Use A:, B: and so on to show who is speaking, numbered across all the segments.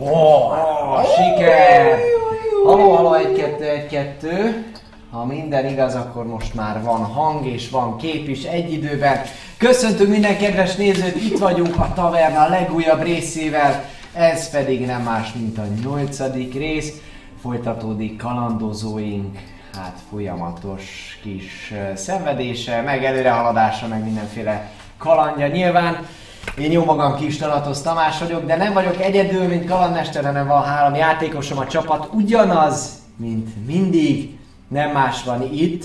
A: Ó, oh, siker! Haló, haló, egy, kettő, egy, kettő. Ha minden igaz, akkor most már van hang és van kép is egy időben. Köszöntünk minden kedves nézőt, itt vagyunk a taverna legújabb részével. Ez pedig nem más, mint a nyolcadik rész. Folytatódik kalandozóink, hát folyamatos kis szenvedése, meg előrehaladása, meg mindenféle kalandja. Nyilván én jó magam kis Talatosz Tamás vagyok, de nem vagyok egyedül, mint kalandmester, hanem van három játékosom, a csapat ugyanaz, mint mindig. Nem más van itt,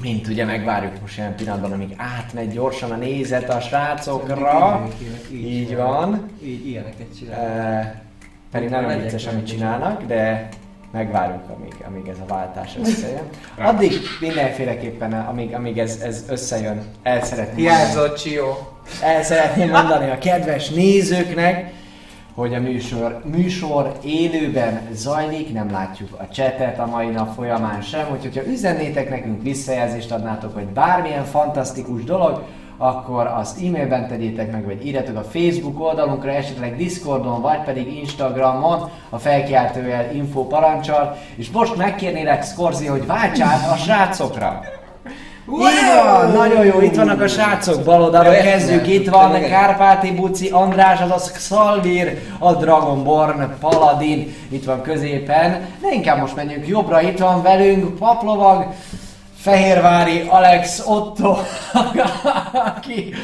A: mint ugye megvárjuk most ilyen pillanatban, amíg átmegy gyorsan a nézet a srácokra. Így van.
B: Így ilyeneket csinál.
A: E, pedig nagyon vicces, amit csinálnak, de megvárjuk, amíg, amíg ez a váltás összejön. Addig mindenféleképpen, amíg, amíg ez, ez összejön, el szeretném
C: Hiányzott Csió.
A: El szeretném mondani a kedves nézőknek, hogy a műsor, műsor élőben zajlik, nem látjuk a csetet a mai nap folyamán sem, úgyhogy ha üzennétek nekünk, visszajelzést adnátok, hogy bármilyen fantasztikus dolog, akkor azt e-mailben tegyétek meg, vagy írjatok a Facebook oldalunkra, esetleg Discordon, vagy pedig Instagramon a felkiáltójel info parancsal, és most megkérnélek Skorzi, hogy válts át a srácokra! Így van, nagyon jó, itt vannak a srácok, bal oldalra kezdjük, itt van
B: Tényleg?
A: Kárpáti Buci, András, azaz Xalvir, a Dragonborn Paladin, itt van középen, de inkább most menjünk jobbra, itt van velünk Paplovag, Fehérvári Alex Otto, aki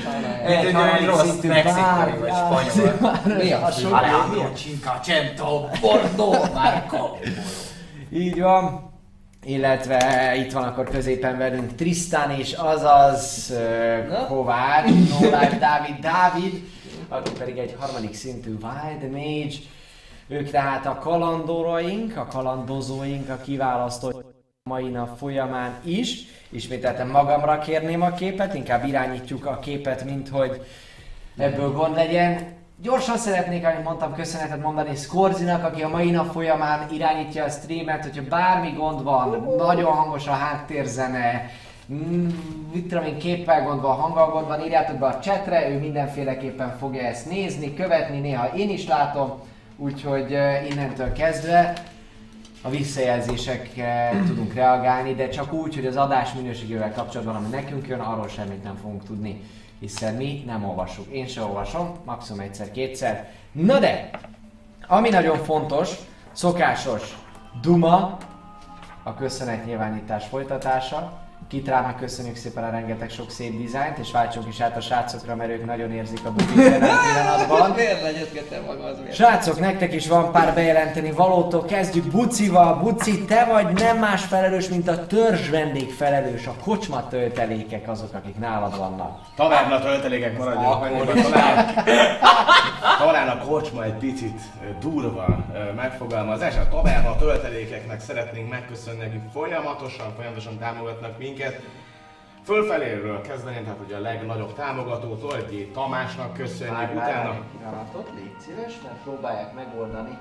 C: egy olyan rossz mexikai vagy spanyol.
B: Mi a.
C: Alejandro Cinquecento Bordeaux Marco.
A: Így van. Illetve itt van akkor középen velünk Tristan és azaz uh? Kovács, No Life Dávid Dávid, aki pedig egy harmadik szintű Wild Mage. Ők tehát a kalandoraink, a kalandozóink, a kiválasztott mai nap folyamán is. Ismételten magamra kérném a képet, inkább irányítjuk a képet, mint hogy ebből gond legyen. Gyorsan szeretnék, amit mondtam, köszönetet mondani Skorzinak, aki a mai nap folyamán irányítja a streamet, hogyha bármi gond van, nagyon hangos a háttérzene, mm, mit tudom én, képpel gond van, hanggal gond van, írjátok be a chatre, ő mindenféleképpen fogja ezt nézni, követni, néha én is látom, úgyhogy innentől kezdve a visszajelzésekre tudunk reagálni, de csak úgy, hogy az adás minőségével kapcsolatban, ami nekünk jön, arról semmit nem fogunk tudni, hiszen mi nem olvassuk. Én se olvasom, maximum egyszer-kétszer. Na de, ami nagyon fontos, szokásos Duma, a köszönetnyilvánítás folytatása. Kitrának köszönjük szépen a rengeteg sok szép dizájnt, és váltsunk is át a srácokra, mert ők nagyon érzik a bukit jelen pillanatban.
B: Miért legyezgetem magam az miért?
A: Srácok, nektek is van pár bejelenteni valótól. Kezdjük Bucival. Buci, te vagy nem más felelős, mint a törzs vendég felelős. A kocsma töltelékek azok, akik nálad vannak.
D: Taverna töltelékek maradjunk annyiban. Talán, talán a kocsma egy picit durva megfogalmazás. A taverna töltelékeknek szeretnénk megköszönni, akik folyamatosan, folyamatosan támogatnak minket. Fölfeléről kezdeném, tehát ugye a legnagyobb támogató Tolgyi Tamásnak köszönjük, utána
A: egy pillanatot, légy szíves, mert próbálják megoldani.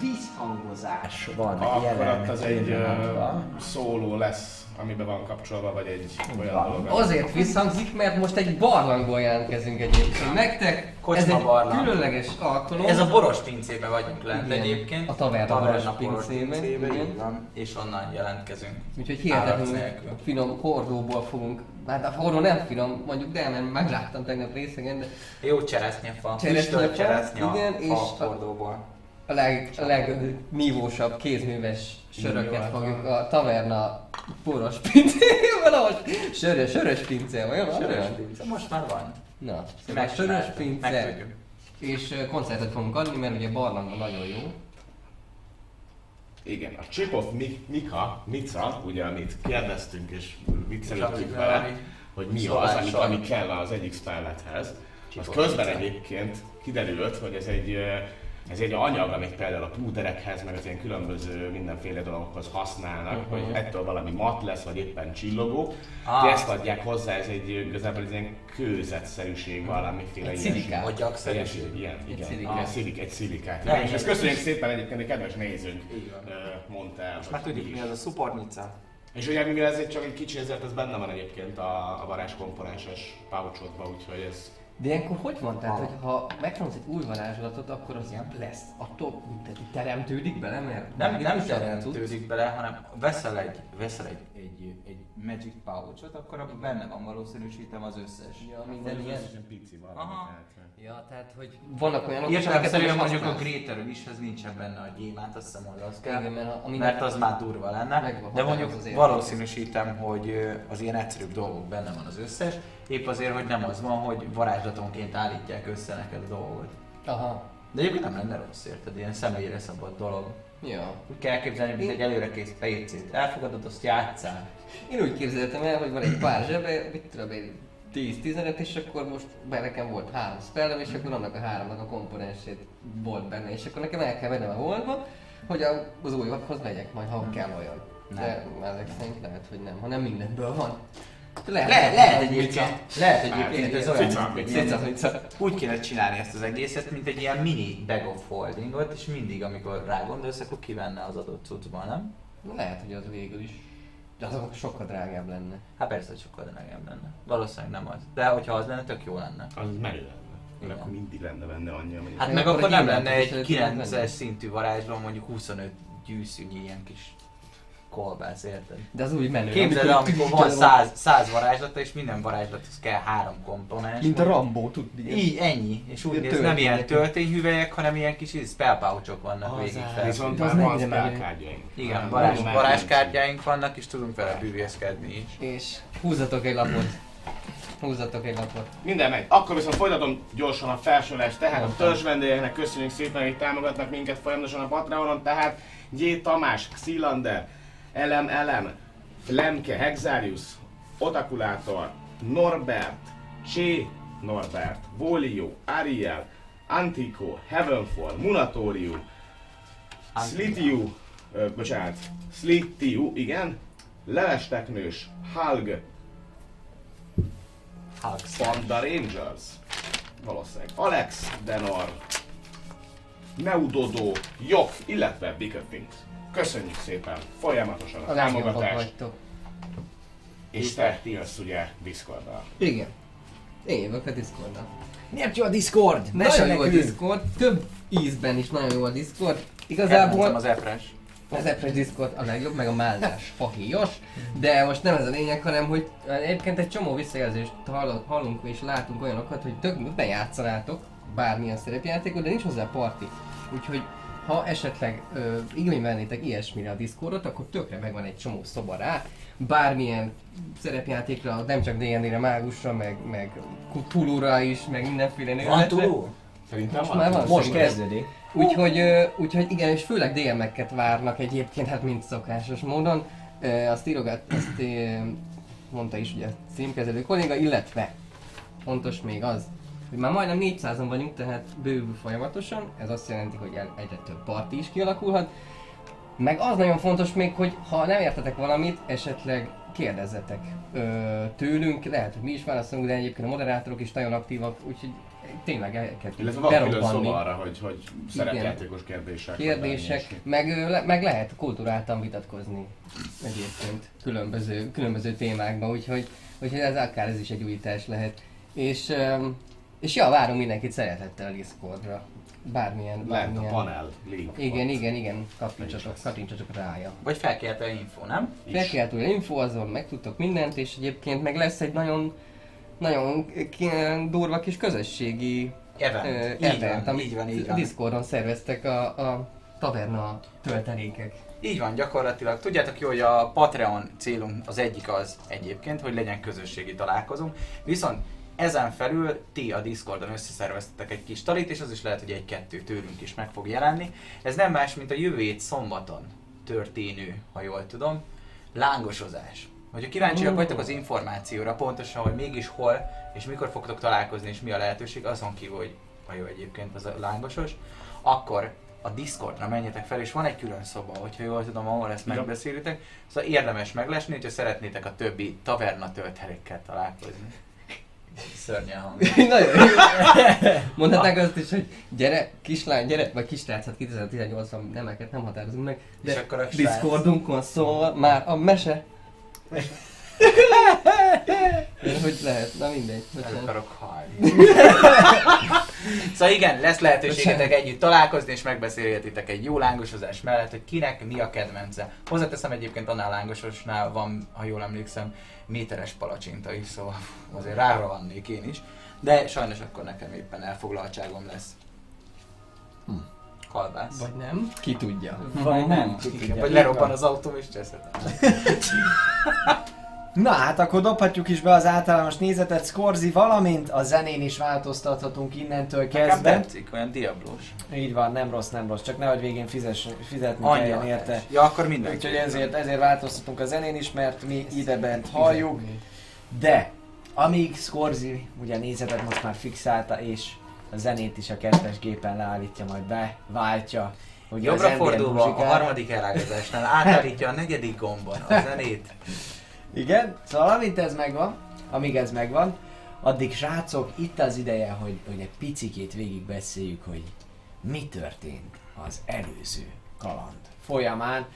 A: Vízhangozás van
D: akkor
A: jelen
D: ott az egy
A: pillanatban.
D: szóló lesz, amiben van kapcsolva, vagy egy olyan
A: van.
D: dolog.
B: Azért visszhangzik, mert most egy barlangból jelentkezünk egyébként. Nektek
C: Kocsma
B: ez egy
C: barlang.
B: különleges alkalom.
C: Ez a boros pincébe vagyunk lent
B: Igen.
C: egyébként.
B: A taverna boros pincébe, igen.
C: van. És onnan jelentkezünk.
B: Úgyhogy hihetetlenül finom hordóból fogunk. Hát a hordó nem finom, mondjuk de, mert megláttam tegnap részegen, de
C: Jó cseresznyefa.
B: Cseresznyefa, igen, és a-
C: hordóból.
B: A leg, a legnívósabb kézműves söröket
D: Jó,
B: fogjuk a taverna boros pincéjében, valahogy sörös, sörös pince, olyan?
C: Sörös
B: olyan?
C: pince. Most már van.
B: Na, szóval sörös pince,
C: Megtudjuk.
B: és koncertet fogunk adni, mert ugye barlangban nagyon jó.
D: Igen, a Chip of Mi- Mika, Mica, ugye amit kérdeztünk és viccelődtünk vele, hogy mi az,
C: Szóval
D: ami, kell az egyik spellethez. Az közben egyébként kiderült, hogy ez egy, ez egy anyag, amit például a púderekhez, meg az ilyen különböző mindenféle dolgokhoz használnak,
B: Mhm.
D: hogy ettől valami mat lesz, vagy éppen csillogó.
C: Ah.
D: Ah. ezt adják hozzá, ez egy igazából egy ilyen kőzetszerűség valamiféle
B: Egy
D: ilyen-
B: szilikát.
D: Ilyesmi, ilyen, igen,
B: szilikát.
D: igen, szilik, egy szilikát. Igen, és ezt köszönjük szépen egyébként egy kedves nézőnk mondta el.
E: Már
D: hogy
E: tudjuk mi az a szupornica.
D: És ugye mivel ez egy csak egy kicsi, ezért ez benne van egyébként a, a varázs komponenses pouchotban, úgyhogy ez
B: De ilyenkor hogy van? Tehát, hogy ha megtanulsz egy új varázslatot, akkor az
C: Igen.
B: lesz. Attól tehát teremtődik bele, mert
C: Nem, nem
B: cucc.
C: teremtődik bele, hanem veszel egy, veszel egy, egy, egy Magic Pouch-ot, akkor abban benne van valószínűsítem az összes.
B: Ja, minden ilyen.
D: Összesen pici valami.
C: Aha.
D: tehát,
B: Ja, tehát, hogy vannak olyanok, nem is
C: mondjuk a. Greater is nincsen benne a gyémánt, azt hiszem, hogy az kell.
B: Igen, mert, a,
C: mert az már durva lenne. De mondjuk
B: az
C: valószínűsítem, hogy az ilyen egyszerűbb dolgok benne van az összes, épp azért, hogy nem az van, hogy varázslatonként állítják össze neked a dolgot.
B: Aha.
C: De egyébként nem lenne rossz, érted? Ilyen személyre szabad dolog.
B: Ja.
C: Úgy kell elképzelni, mint egy előrekész PC-t. Elfogadod, azt játszál.
B: Én úgy képzeltem el, hogy van egy pár zsebe, mit tudom én, 10-15, és akkor most be nekem volt három spellem, és akkor annak a háromnak a komponensét volt benne, és akkor nekem el kell mennem a holdba, hogy az újakhoz megyek majd, ha kell olyan. De ezek szerint lehet, hogy nem, hanem mindenből van. Lehet,
C: Le, lehet egyébként, lehet egyébként, ez olyan,
D: Cica.
C: mint
B: Cica, cica.
C: úgy kéne csinálni ezt az egészet, mint egy ilyen mini bag of holdingot, és mindig, amikor rá gondolsz, akkor kivenne az adott cuccból, nem?
B: Lehet, hogy az végül is. De az sokkal drágább lenne.
C: Hát persze, hogy sokkal drágább lenne. Valószínűleg nem az. De hogyha az lenne, tök jó lenne.
D: Az menő lenne. Mert
C: Igen.
D: akkor mindig lenne benne annyi, amennyi.
C: Hát
B: Meg akkor
C: akkor nem lenne egy
B: lehet venni.
C: 9-es szintű varázsló, mondjuk 25 gyűszűnyi ilyen kis kolbász, érted?
B: De az úgy menő.
C: Képzeld el, amikor van 100, 100 varázslata, és minden varázslathoz kell három komponens.
B: Mint a Rambó, tudni.
C: Így, ennyi. És úgy néz, nem ilyen töltényhüvelyek, hanem ilyen kis így spell pouchok vannak
B: Az
C: végig fel.
D: Viszont
B: az
D: van spellkártyaink.
C: Igen, varázs, varázskártyáink vannak, és tudunk vele bűvészkedni is.
B: És húzatok egy lapot. Húzatok egy lapot.
D: Minden megy. Akkor viszont folytatom gyorsan a felsorolást. Tehát a törzs vendégeknek köszönjük szépen, hogy támogatnak minket folyamatosan a Patreonon. Tehát G. Tamás, Xilander, Elem, Flemke, Hexarius, Otakulátor, Norbert, Csé Norbert, Volio, Ariel, Antico, Heavenfall, Munatorium, Slitiu, ö, bocsánat, Slitiu, igen, Lelesteknős, Halg,
C: Hugs.
D: Panda Rangers, valószínűleg Alex, Denor, Neudodo, Jok, illetve Bickerfings. Köszönjük szépen folyamatosan a, támogatást,
B: vagytok.
D: és te jössz ugye Discorddal.
B: Igen. Én jövök a Discordon.
A: Miért jó a Discord?
B: Nagyon jó a Discord, több ízben is nagyon jó a Discord.
C: Elmondtam
B: Igazából
C: az epres.
B: az Epres Discord a legjobb, meg a mázás fahíjas, de most nem ez a lényeg, hanem hogy egyébként egy csomó visszajelzést hall- hallunk és látunk olyanokat, hogy tök bejátszanátok bármilyen szerepjátékot, de nincs hozzá parti. Úgyhogy ha esetleg ö, igény vennétek ilyesmire a Discordot, akkor tökre megvan egy csomó szoba rá, bármilyen szerepjátékra, nem csak D&D-re, mágusra, meg, meg Cthulhu-ra is, meg mindenféle
C: Van túló?
D: Szerintem
B: Most már van.
A: Most
B: Szerintem.
A: kezdődik.
B: Úgyhogy, ö, úgyhogy igen, és főleg DM-eket várnak egyébként, hát mint szokásos módon. Ö, Azt írogat, azt ö, mondta is ugye a címkezelő kolléga, illetve fontos még az, hogy már majdnem 400-an vagyunk, tehát bővül folyamatosan, ez azt jelenti, hogy egyre több parti is kialakulhat. Meg az nagyon fontos még, hogy ha nem értetek valamit, esetleg kérdezzetek ö, tőlünk, lehet, hogy mi is válaszolunk, de egyébként a moderátorok is nagyon aktívak, úgyhogy tényleg el kell
D: Illetve van külön arra, hogy, hogy szerepjátékos kérdések.
B: kérdések, meg, le, meg lehet kulturáltan vitatkozni egyébként különböző, különböző témákban, úgyhogy, úgyhogy ez akár ez is egy újítás lehet. És, és ja, várunk mindenkit szeretettel a Discordra. Bármilyen,
D: Lehet a
B: bármilyen.
D: panel link.
B: Igen,
D: ott.
B: igen, igen, kattintsatok, kattintsatok rája.
C: Vagy felkérte info, nem?
D: Is.
B: Felkeltő info, azon megtudtok mindent, és egyébként meg lesz egy nagyon, nagyon durva kis közösségi
C: Event.
B: ö,
C: így
B: event,
C: van,
B: amit
C: így van, így
B: a
C: van.
B: Discordon szerveztek a, a taverna töltelékek.
C: Így van, gyakorlatilag. Tudjátok jó, hogy a Patreon célunk az egyik az egyébként, hogy legyen közösségi találkozunk. Viszont ezen felül ti a Discordon összeszerveztetek egy kis talit, és az is lehet, hogy egy-kettő tőlünk is meg fog jelenni. Ez nem más, mint a jövő hét szombaton történő, ha jól tudom, lángosozás. Hogyha kíváncsiak vagytok az információra, pontosan, hogy mégis hol és mikor fogtok találkozni, és mi a lehetőség, azon kívül, hogy ha jó egyébként az a lángosos, akkor a Discordra menjetek fel, és van egy külön szoba, hogyha jól tudom, ahol ezt megbeszélitek. Szóval érdemes meglesni, hogyha szeretnétek a többi taverna tölthelékkel találkozni. Szörnyen hangzik.
B: Nagyon jó. Mondhatnák azt is, hogy gyere, kislány, gyere, vagy kislác, hát 2018-ban nemeket nem határozunk meg,
C: És
B: de
C: akkor a
B: Discordunkon szól már a mese. Hogy lehet? Na mindegy.
C: El akarok halni. szóval igen, lesz lehetőségetek együtt találkozni, és megbeszélhetitek egy jó lángosozás mellett, hogy kinek mi a kedvence. Hozzáteszem egyébként annál lángososnál van, ha jól emlékszem, méteres palacsinta is, szóval azért rára vannék én is. De sajnos akkor nekem éppen elfoglaltságom lesz.
A: Hm.
C: Kalbász.
B: Vagy nem? Ki tudja.
A: Vagy nem.
C: Igen, vagy lerobban az autóm és cseszhetem.
A: Na hát akkor dobhatjuk is be az általános nézetet, Scorzi, valamint a zenén is változtathatunk innentől
C: Nekem
A: kezdve.
C: tetszik, olyan diablós.
A: Így van, nem rossz, nem rossz, csak nehogy végén fizes, fizetni
C: Annyi
A: kelljen érte.
C: Ja, akkor mindenki.
A: Úgyhogy ezért, ezért változtatunk a zenén is, mert mi ide bent halljuk. De, amíg Scorzi ugye a nézetet most már fixálta, és a zenét is a kettes gépen leállítja, majd beváltja. Ugye
C: Jobbra fordulva a harmadik elágazásnál átállítja a negyedik gombon a zenét.
A: Igen, szóval amint ez megvan, amíg ez megvan, addig srácok, itt az ideje, hogy, hogy egy picikét végigbeszéljük, hogy mi történt az előző kaland folyamán.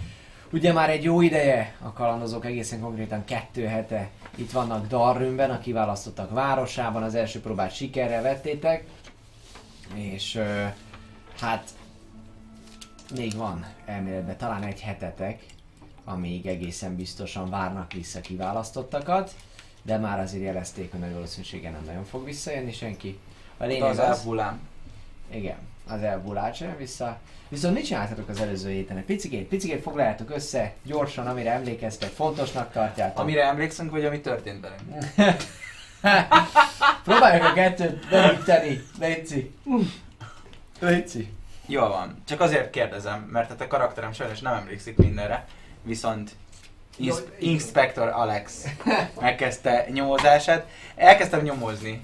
A: Ugye már egy jó ideje a kalandozók egészen konkrétan kettő hete itt vannak Darrümben, a kiválasztottak városában, az első próbát sikerrel vettétek, és hát még van elméletben talán egy hetetek, amíg egészen biztosan várnak vissza kiválasztottakat, de már azért jelezték, hogy nagy valószínűséggel nem nagyon fog visszajönni senki. A
C: De
A: lényeg
C: az
A: az,
C: elhullám.
A: igen, az elbulát sem vissza. Viszont mit csináltatok az előző héten? Egy picikét, picikét foglaljátok össze, gyorsan, amire emlékeztek, fontosnak tartjátok.
C: Amire emlékszünk, vagy ami történt velünk.
A: Próbáljuk a kettőt beüteni, Léci. Léci.
C: Jól van. Csak azért kérdezem, mert hát a karakterem sajnos nem emlékszik mindenre, viszont Ins- Inspector Alex megkezdte nyomozását. Elkezdtem nyomozni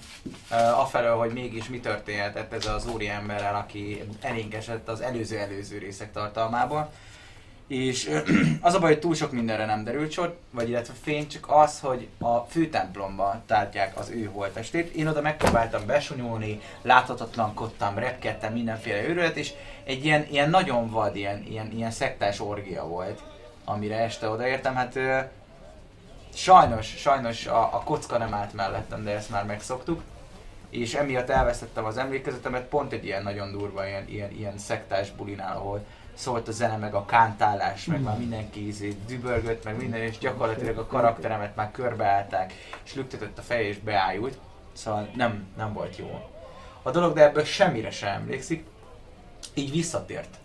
C: uh, afelől, hogy mégis mi történhetett ez az úri emberrel, aki elénk esett az előző-előző részek tartalmából. És ö, az a baj, hogy túl sok mindenre nem derült sor, vagy illetve fény, csak az, hogy a főtemplomba tártják az ő holtestét. Én oda megpróbáltam besonyolni, láthatatlankodtam, repkedtem mindenféle őrület, és egy ilyen, ilyen nagyon vad, ilyen, ilyen, ilyen szektás orgia volt, amire este odaértem. Hát sajnos, sajnos a, a kocka nem állt mellettem, de ezt már megszoktuk. És emiatt elvesztettem az emlékezetemet pont egy ilyen nagyon durva, ilyen, ilyen, ilyen szektás bulinál, ahol szólt a zene, meg a kántálás, meg már mindenki izé dübörgött, meg minden, és gyakorlatilag a karakteremet már körbeállták, és lüktetett a feje és beájult. Szóval nem, nem volt jó. A dolog, de ebből semmire sem emlékszik, így visszatért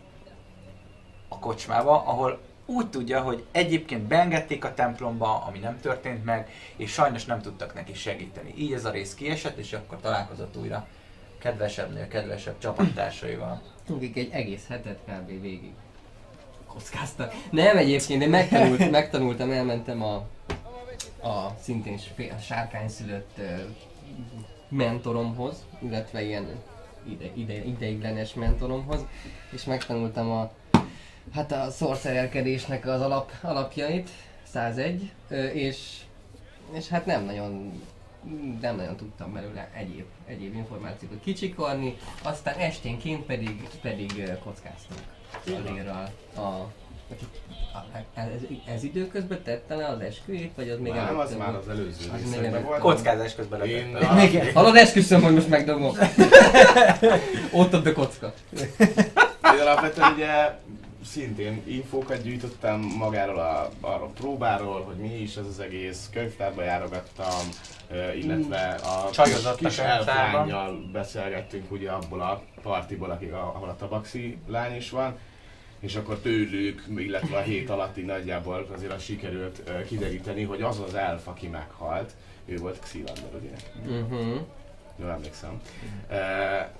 C: a kocsmába, ahol úgy tudja, hogy egyébként beengedték a templomba, ami nem történt meg, és sajnos nem tudtak neki segíteni. Így ez a rész kiesett, és akkor találkozott újra kedvesebbnél kedvesebb csapattársaival.
B: Akik egy egész hetet kb. végig kockáztak. Nem egyébként, én megtanult, megtanultam, elmentem a, a szintén sp- sárkány szülött ö, mentoromhoz, illetve ilyen ide, ide, ideiglenes mentoromhoz, és megtanultam a hát a sorcererkedésnek az alap, alapjait, 101, ö, és, és hát nem nagyon nem nagyon tudtam belőle egyéb, egyéb információkat kicsikarni, aztán esténként pedig, pedig kockáztunk a lérral. A, a, ez, ez időközben tette le az esküjét, vagy az még
D: Nem, az
B: előtte
D: már az előző
B: Az még előtte.
D: volt.
C: Kockázás közben
D: Én.
A: Igen.
B: Hallod, esküszöm, hogy most megdobom. Ott a kocka.
D: Én alapvetően ugye szintén infókat gyűjtöttem magáról a, arról a próbáról, hogy mi is ez az egész, könyvtárba járogattam, illetve a
C: Csajozott a
D: kis
C: könyvtárban.
D: elflányjal beszélgettünk ugye abból a partiból, akik, a- ahol a tabaxi lány is van, és akkor tőlük, illetve a hét alatt így nagyjából azért az sikerült kideríteni, hogy az az elf, aki meghalt, ő volt Xylander, ugye?
B: Uh-huh.
D: Jól emlékszem. E,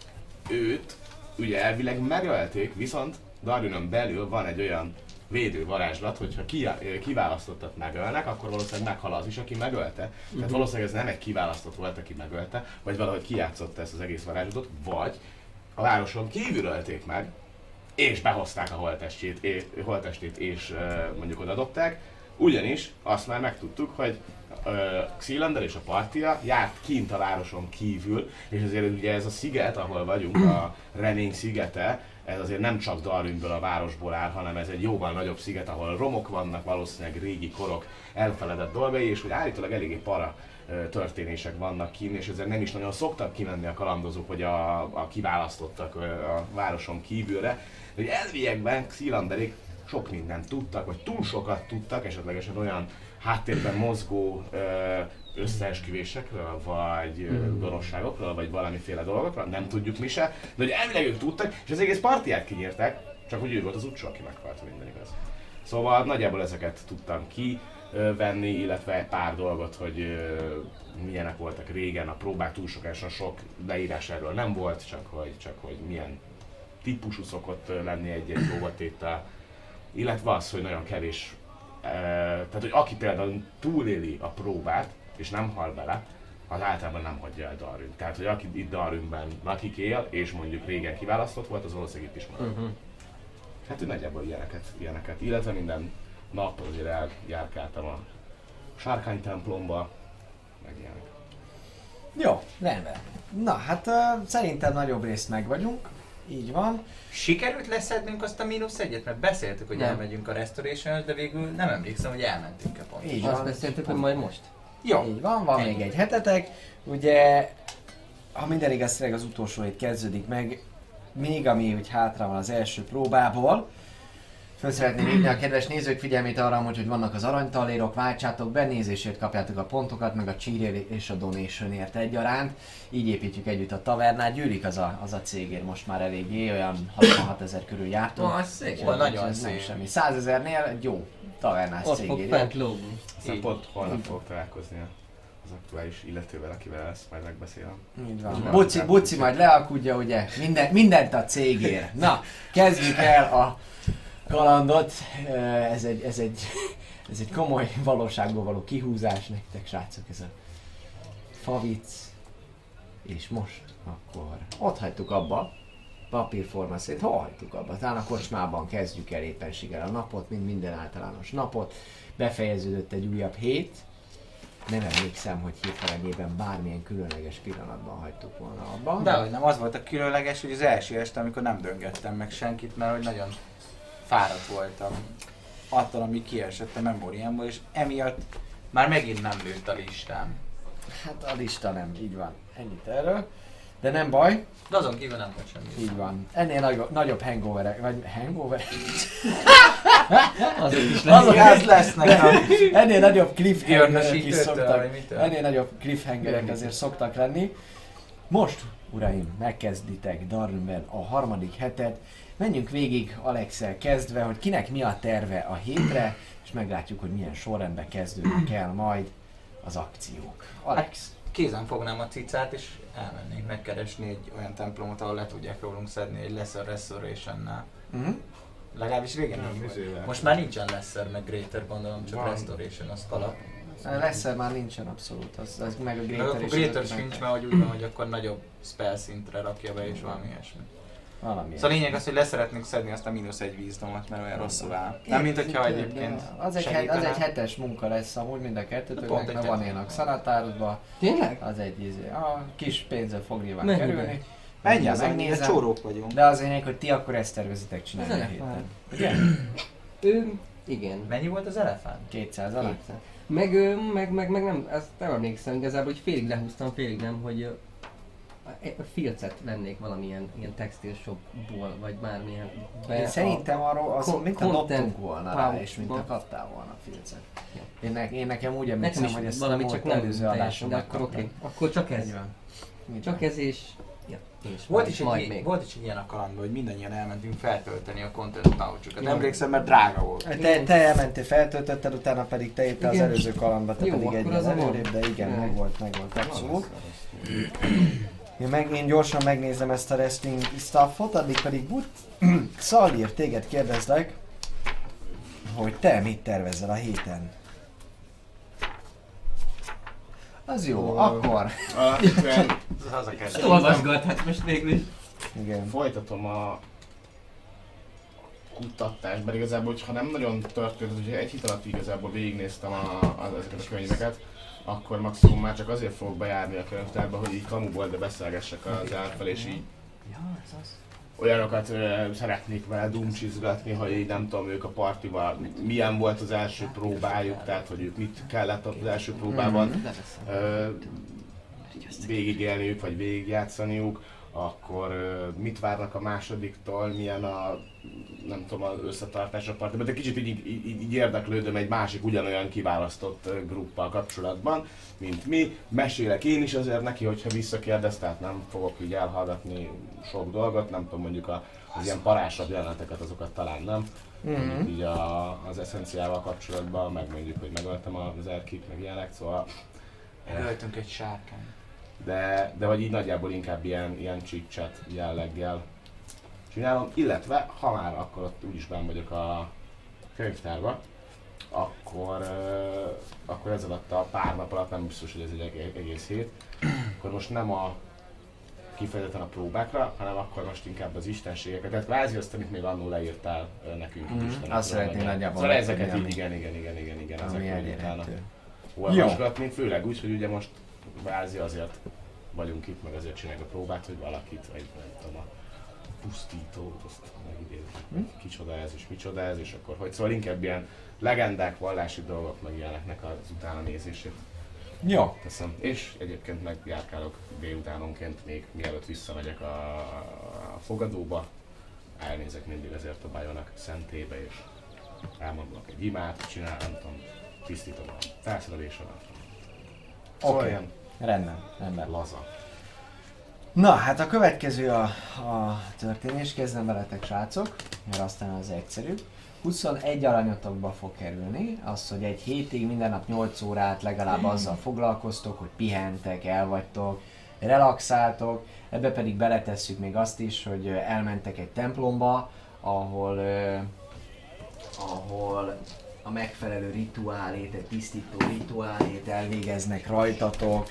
D: őt ugye elvileg megölték, viszont Darwinin belül van egy olyan védő varázslat, hogyha ki, kiválasztottat megölnek, akkor valószínűleg meghal az is, aki megölte. Tehát valószínűleg ez nem egy kiválasztott volt, aki megölte, vagy valahogy kijátszotta ezt az egész varázslatot, vagy a városon kívül ölték meg, és behozták a holtestét, é, holtestét és mondjuk oda dobták, ugyanis azt már megtudtuk, hogy Xylander és a partia járt kint a városon kívül, és azért ugye ez a sziget, ahol vagyunk, a Remény szigete, ez azért nem csak Darwinből a városból áll, hanem ez egy jóval nagyobb sziget, ahol romok vannak, valószínűleg régi korok elfeledett dolgai, és hogy állítólag eléggé para történések vannak kint, és ezért nem is nagyon szoktak kimenni a kalandozók, vagy a, a kiválasztottak a városon kívülre. Hogy elviekben Xylanderék sok mindent tudtak, vagy túl sokat tudtak, esetlegesen olyan háttérben mozgó összeesküvésekről, vagy ö, gonoszságokról, vagy valamiféle dolgokról, nem tudjuk mi se, de hogy elvileg ők tudtak, és az egész partiát kinyírták, csak hogy ő volt az utcsó, aki meghalt, ha minden igaz. Szóval nagyjából ezeket tudtam ki venni, illetve egy pár dolgot, hogy milyenek voltak régen, a próbák túlsokásan sok leírás erről nem volt, csak hogy, csak hogy milyen típusú szokott lenni egy-egy próbatétel, illetve az, hogy nagyon kevés, tehát hogy aki például túléli a próbát, és nem hal bele, az általában nem hagyja el Darwin. Tehát, hogy aki itt Darwinben lakik él, és mondjuk régen kiválasztott volt, az valószínűleg itt is marad.
B: Uh-huh.
D: Hát hogy nagyjából ilyeneket, ilyeneket. Illetve minden nap azért eljárkáltam a sárkány templomba, meg ilyenek.
A: Jó, rendben. Na, hát uh, szerintem nagyobb részt meg vagyunk. Így van.
C: Sikerült leszednünk azt a mínusz egyet? Mert beszéltük, hogy
B: Nem.
C: elmegyünk a restoration de végül nem emlékszem, hogy elmentünk-e pont.
A: Így
B: Azt
A: van.
B: beszéltük, hogy majd most.
C: Jó.
A: Így van, van még egy hetetek. Ugye, ha minden igaz, az utolsó hét kezdődik meg, még ami úgy hátra van az első próbából. Föl szeretném hívni a kedves nézők figyelmét arra, hogy, hogy vannak az aranytalérok, váltsátok be, nézésért kapjátok a pontokat, meg a cheer és a donationért egyaránt. Így építjük együtt a tavernát, gyűlik az a, az a cégér most már eléggé, olyan 66 ezer körül jártunk.
B: Szép.
C: Ó, nagyon
A: ez nem
C: szép.
A: semmi. 100 ezernél jó tavernás
B: Ott fog
A: cégér.
B: fent lógni.
D: Aztán
C: Így.
D: pont holnap fogok találkozni az aktuális illetővel, akivel ezt majd megbeszélem.
A: Így van.
D: Van.
A: Buci, Buci majd lealkudja, ugye? Minden, mindent a cégér. Na, kezdjük el a kalandot. Ez egy, ez egy, ez egy komoly valóságból való kihúzás nektek, srácok. Ez a favic. És most akkor ott hagytuk abba, papírforma szerint, hol hagytuk abba? Talán a kocsmában kezdjük el éppenséggel a napot, mint minden általános napot. Befejeződött egy újabb hét. Nem emlékszem, hogy hirtelenében bármilyen különleges pillanatban hagytuk volna abba.
C: De hogy nem, az volt a különleges, hogy az első este, amikor nem döngettem meg senkit, mert hogy nagyon fáradt voltam attól, ami kiesett a memóriámból, és emiatt már megint nem nőtt a listám.
A: Hát a lista nem, így van. Ennyit erről. De nem baj,
C: De azon kívül nem volt semmi.
A: így van. Ennél nagyobb, nagyobb hangoverek, vagy hangoverek?
B: Azok is
A: Azok
C: Ez lesznek a
A: Ennél nagyobb cliffhangerek is szoktak. Ennél nagyobb cliffhangerek azért szoktak lenni. Most, uraim, megkezditek Darwinben a harmadik hetet. Menjünk végig Alexel kezdve, hogy kinek mi a terve a hétre, és meglátjuk, hogy milyen sorrendben kezdődnek el majd az akciók. Alex.
C: Kézen fognám a cicát, és elmennénk megkeresni egy olyan templomot, ahol le tudják rólunk szedni egy Lesser Restoration-nál.
A: Uh-huh.
C: Legalábbis régen nem,
D: Nem,
C: volt. Most már nincsen Lesser, meg Greater, gondolom, csak
D: Van.
C: Restoration, az kalap.
A: Lesser már nincsen abszolút, az, az meg a
C: Meg
A: Greater
C: akkor
A: is
C: Greater sincs,
A: meg-
C: mert hogy úgy van, hogy akkor nagyobb spell szintre rakja be, és valami ilyesmi.
A: Valami.
C: Szóval a lényeg az, hogy leszeretnénk szedni azt a mínusz egy vízdomot, mert olyan rosszul áll. Nem, mint hogyha egyébként
A: Az egy, het, az egy hetes munka lesz amúgy mind a kettőtöknek, mert van ilyen a szanatárba,
B: Tényleg?
A: az egy izé, a kis pénzzel fog nyilván
B: Mennyibe?
A: kerülni.
C: Mennyi az
A: megnézem.
C: csórók vagyunk.
A: De az lényeg, hogy ti akkor ezt tervezitek csinálni
B: Az
A: a héten. Ugye?
B: Ő, igen.
C: Mennyi volt az elefánt?
A: 200 alá?
B: Meg, meg, meg, meg nem, ezt nem emlékszem igazából, hogy félig lehúztam, félig nem, hogy filcet vennék valamilyen ilyen textil shopból, vagy bármilyen. be
A: Én szerintem arról az, mint a dobtunk volna rá, és mint a kaptál volna filcet. Én, ne, én nekem úgy emlékszem, hogy ezt
B: valami csak nem
A: előző adáson
B: de akkor oké. Akkor csak ez.
A: Van.
B: Csak ez és... Ja, és
C: Volt is, egy,
B: még.
C: volt is egy ilyen a kalandban, hogy mindannyian elmentünk feltölteni a content pouchokat.
B: Jó.
C: Emlékszem, mert drága volt.
A: Te, te elmentél, feltöltötted, utána pedig te éppen az előző kalambba, te
B: Jó,
A: pedig egy
B: az
A: előrébb, de igen, meg volt, meg volt, abszolút. Én, meg, én gyorsan megnézem ezt a wrestling stuffot, addig pedig But Szalír, téged kérdezlek, hogy te mit tervezel a héten? Az jó,
D: Ó.
A: akkor.
D: Alapvetően
C: Ez az a kedvenc.
B: Olvasgat, hát most végül is.
A: Igen.
D: folytatom a kutatást, mert igazából, hogyha nem nagyon történt, hogyha egy hét alatt igazából végignéztem a, a, ezeket a könyveket, akkor maximum már csak azért fogok bejárni a könyvtárba, hogy így kamuból, de beszélgessek az elfel, és így olyanokat ö, szeretnék vele dumcsizgatni, hogy így nem tudom, ők a partiban milyen volt az első próbájuk, tehát hogy ők mit kellett az első próbában. Ö, végigélniük, vagy végigjátszaniuk, akkor mit várnak a másodiktól, milyen a nem tudom, az összetartás a partiban, de kicsit így, így, így, érdeklődöm egy másik ugyanolyan kiválasztott gruppal kapcsolatban, mint mi. Mesélek én is azért neki, hogyha visszakérdez, tehát nem fogok így elhallgatni sok dolgot, nem tudom, mondjuk a, az ilyen parásabb jeleneteket, azokat talán nem. Mm-hmm. Így a, az eszenciával kapcsolatban, meg mondjuk, hogy megöltem az erkit, meg ilyenek, szóval
C: Megöltünk egy sárkányt.
D: De, de vagy így nagyjából inkább ilyen, ilyen chit-chat jelleggel csinálom, illetve ha már akkor ott úgyis benn vagyok a könyvtárba, akkor, uh, akkor ez alatt a pár nap alatt, nem biztos, hogy ez egy eg- egész hét, akkor most nem a kifejezetten a próbákra, hanem akkor most inkább az istenségeket, tehát kvázi azt, amit még annól leírtál nekünk Istenekről,
A: azt szeretném nagyjából
D: Szóval ezeket így, igen, igen, igen, igen, igen, ezekről utána olvasgatni, főleg úgy, hogy ugye most kvázi azért vagyunk itt, meg azért csináljuk a próbát, hogy valakit, vagy nem tudom, a pusztító, azt megidézzük,
A: Hm?
D: kicsoda ez és micsoda ez, és akkor hogy szóval inkább ilyen legendák, vallási dolgok, meg ilyeneknek az utána nézését
A: Jó.
D: teszem. És egyébként meg járkálok délutánonként még mielőtt visszamegyek a, a fogadóba, elnézek mindig ezért a bajonak szentébe, és elmondok egy imát, csinálom, tudom, tisztítom a felszerelésemet. Szóval ilyen
A: Rendben, rendben.
D: laza.
A: Na, hát a következő a, a történés, kezdem veletek srácok, mert aztán az egyszerű. 21 aranyatokba fog kerülni, az, hogy egy hétig minden nap 8 órát legalább azzal foglalkoztok, hogy pihentek, elvagytok, relaxáltok, ebbe pedig beletesszük még azt is, hogy elmentek egy templomba, ahol, ö, ahol a megfelelő rituálét, egy tisztító rituálét elvégeznek rajtatok,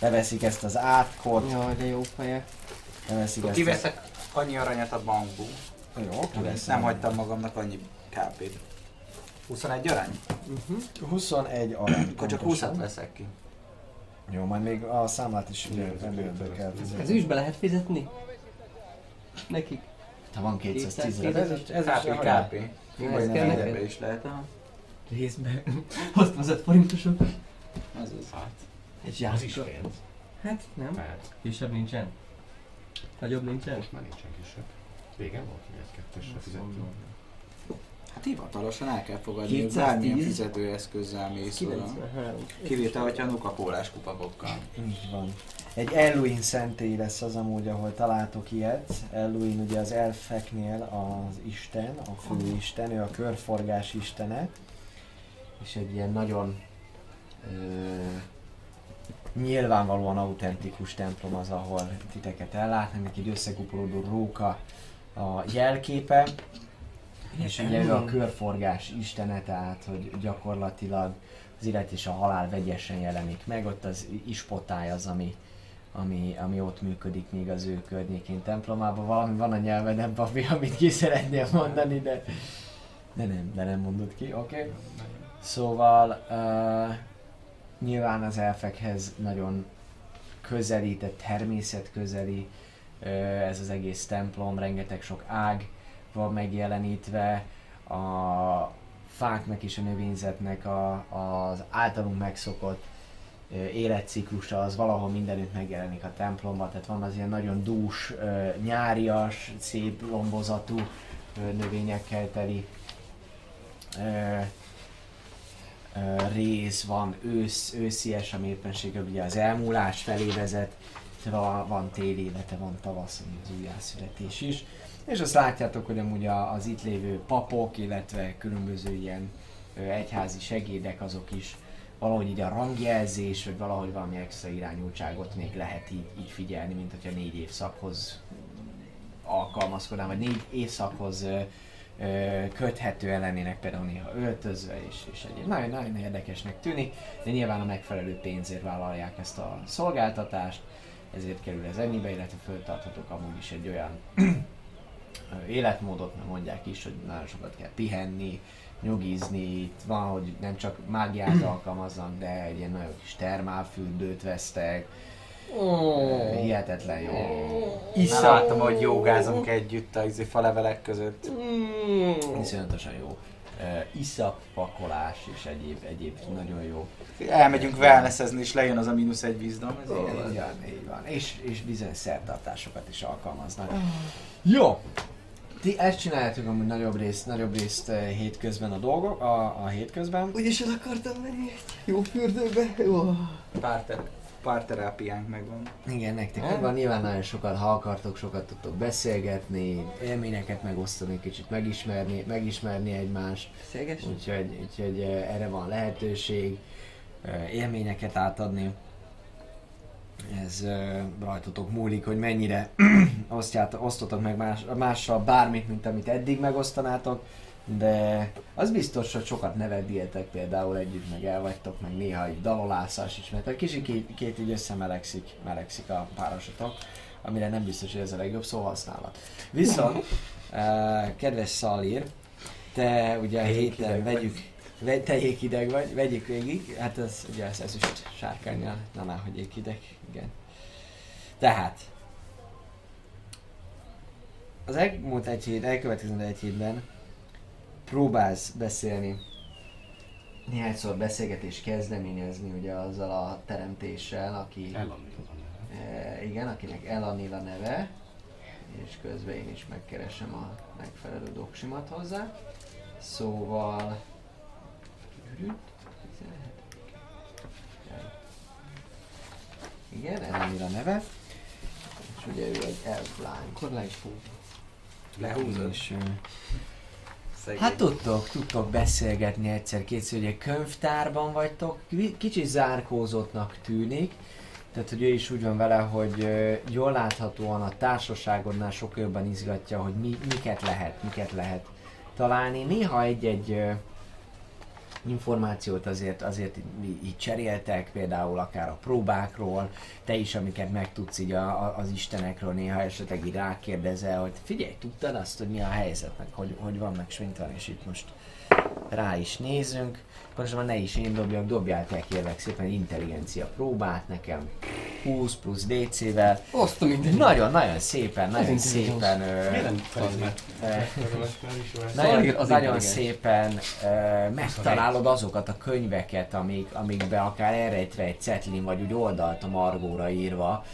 A: leveszik ezt az átkot,
B: Jaj, de jó feje.
A: leveszik ezt
C: Kiveszek annyi aranyat a bankból.
A: Jó,
C: Nem,
A: kiveszem.
C: nem hagytam magamnak annyi KP-t. 21 arány?
A: 21 arany.
C: Akkor csak
A: pontosan.
C: 20-at veszek ki.
A: Jó, majd még a számlát is rendőrbe kell
B: Ez
A: fizetni.
B: is be lehet fizetni? Nekik?
A: Ha van 210
B: 210
A: ez, is- ez
C: KP,
A: a
C: KP.
B: Ez neked?
C: Ebbe is lehet, aha.
B: Részbe. Hoztam az 5 forintosok.
C: Ez az.
D: Hát,
B: Egy
D: az is
B: zsákkal.
D: pénz.
B: Hát nem.
D: Hát,
B: Kisebb nincsen? Nagyobb nincsen?
D: most már nincsen kisebb. Régen volt, hogy egy kettősre fizettünk.
C: Hát hivatalosan el kell fogadni, hogy
B: 210?
C: bármilyen fizetőeszközzel mész oda.
B: 93.
C: Kivétel, hogyha nuka kólás kupakokkal.
A: Így van. Egy Elluin szentély lesz az amúgy, ahol találtok ilyet. Elluin ugye az elfeknél az isten, a főisten, ő a körforgás istene. És egy ilyen nagyon ö, nyilvánvalóan autentikus templom az, ahol titeket ellátnak, egy összekupolódó róka a jelképe. És ugye ő a körforgás istene, tehát hogy gyakorlatilag az élet és a halál vegyesen jelenik meg, ott az ispotály az, ami, ami, ami ott működik még az ő környékén templomában. Valami van a nyelvedben, Babi, amit ki szeretnél mondani, de, de nem, de nem mondod ki, oké? Okay? Szóval uh, nyilván az elfekhez nagyon közeli, tehát természet közeli uh, ez az egész templom, rengeteg sok ág van megjelenítve, a fáknak és a növényzetnek a, az általunk megszokott életciklusa az valahol mindenütt megjelenik a templomban, tehát van az ilyen nagyon dús, nyárias, szép lombozatú növényekkel teli rész, van ősz, őszies, ami éppenséggel ugye az elmúlás felé vezet, van, téli élete, van tavasz, ami az újjászületés is. És azt látjátok, hogy amúgy az itt lévő papok, illetve különböző ilyen egyházi segédek, azok is valahogy így a rangjelzés, vagy valahogy valami extra irányultságot még lehet így, így figyelni, mint hogyha négy évszakhoz alkalmazkodnám, vagy négy évszakhoz köthetően lennének például néha öltözve, és, és egyéb. Nagyon, nagyon érdekesnek tűnik, de nyilván a megfelelő pénzért vállalják ezt a szolgáltatást, ezért kerül ez ennyibe, illetve föltarthatok amúgy is egy olyan életmódot, mert mondják is, hogy nagyon sokat kell pihenni, nyugizni, itt van, hogy nem csak mágiát alkalmaznak, de egy ilyen nagyon kis termálfürdőt vesztek,
B: Ó.
A: Hihetetlen jó.
C: Már láttam, hogy jogázunk együtt a izé falevelek között.
B: Mm.
A: Iszonyatosan jó. Uh, iszap, pakolás és egyéb, egyéb nagyon jó.
C: Elmegyünk wellnessezni, és lejön az a mínusz egy vízdom. Ez
A: Így
C: ilyen.
A: van, így van. És, és bizonyos szertartásokat is alkalmaznak. Jó! Ti ezt csináljátok amúgy nagyobb részt, nagyobb részt eh, hétközben a dolgok, a, a hétközben.
B: Úgyis el akartam menni egy jó fürdőbe. Jó.
C: Pár, pár terápiánk megvan.
A: Igen, nektek megvan, nyilván nagyon sokat, ha akartok, sokat tudtok beszélgetni, élményeket megosztani, kicsit megismerni, megismerni egymást.
B: Széges?
A: Úgyhogy, úgyhogy erre van lehetőség, eh, élményeket átadni. Ez rajtatok múlik, hogy mennyire osztját, osztotok meg más, mással bármit, mint amit eddig megosztanátok. De az biztos, hogy sokat nevedietek például együtt, meg elvagytok, meg néha egy dalolászás is, mert kicsit két, két így összemelegszik melegszik a párosatok, amire nem biztos, hogy ez a legjobb szó használat. Viszont, eh, kedves Szalír, te ugye a héten vegyük, ve, te jéghideg vagy, vegyük végig, hát ez ugye ez, ez is sárkányjal, nem áll, hogy jéghideg, igen. Tehát, az elmúlt egy hét, elkövetkező egy hétben próbálsz beszélni, néhányszor beszélgetés kezdeményezni ugye azzal a teremtéssel, aki,
D: Elanni az a neve.
A: e, igen, akinek Elanil a neve, és közben én is megkeresem a megfelelő doksimat hozzá. Szóval... Igen, Elanil a neve. És ugye ő egy elf lány.
B: Akkor le is fog.
C: Lehúzod.
A: És,
C: Szegény.
A: Hát tudtok, tudtok beszélgetni egyszer-kétszer, ugye könyvtárban vagytok, Ki- kicsit zárkózottnak tűnik, tehát hogy ő is úgy van vele, hogy jól láthatóan a társaságodnál sokkal jobban izgatja, hogy mi, miket lehet, miket lehet találni. Néha egy-egy információt azért, azért így, cseréltek, például akár a próbákról, te is, amiket megtudsz így a, a, az istenekről, néha esetleg így rákérdezel, hogy figyelj, tudtad azt, hogy mi a helyzet, meg hogy, hogy van, meg és itt most rá is nézünk. Pontosan ne is én dobjak, dobjátok kérlek szépen intelligencia próbát nekem 20 plusz DC-vel.
B: Osztom minden.
A: Nagyon-nagyon szépen, nagyon szépen nagyon, szépen megtalálod azokat a könyveket, amik, amikbe akár elrejtve egy cetlin vagy úgy oldalt a margóra írva,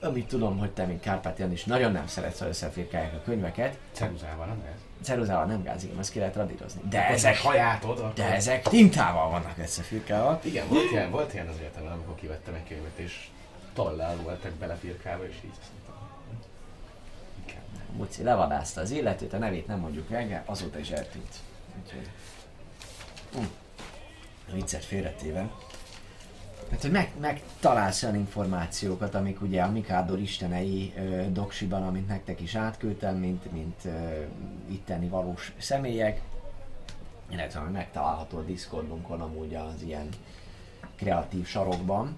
A: amit tudom, hogy te, mint Kárpátian is nagyon nem szeretsz, ha összefirkálják a könyveket.
D: Ceruzával, nem ez?
A: Ceruzával nem gáz, igen, ezt ki lehet radírozni. De
D: Ezek hajátod, akkor...
A: de ezek tintával vannak összefirkálva.
D: Igen, volt ilyen, volt ilyen az egyetemen, amikor kivettem egy könyvet, és tallál voltak belefirkálva, és így azt mondtam.
A: Muci levadázta az illetőt, a nevét nem mondjuk meg, azóta is eltűnt. Úgyhogy... Hm. Viccet félretéve. Hát, hogy meg, megtalálsz olyan információkat, amik ugye a Mikádor istenei ö, doksiban, amit nektek is átküldtem, mint, mint ö, itteni valós személyek, illetve megtalálható a Discordunkon amúgy az ilyen kreatív sarokban,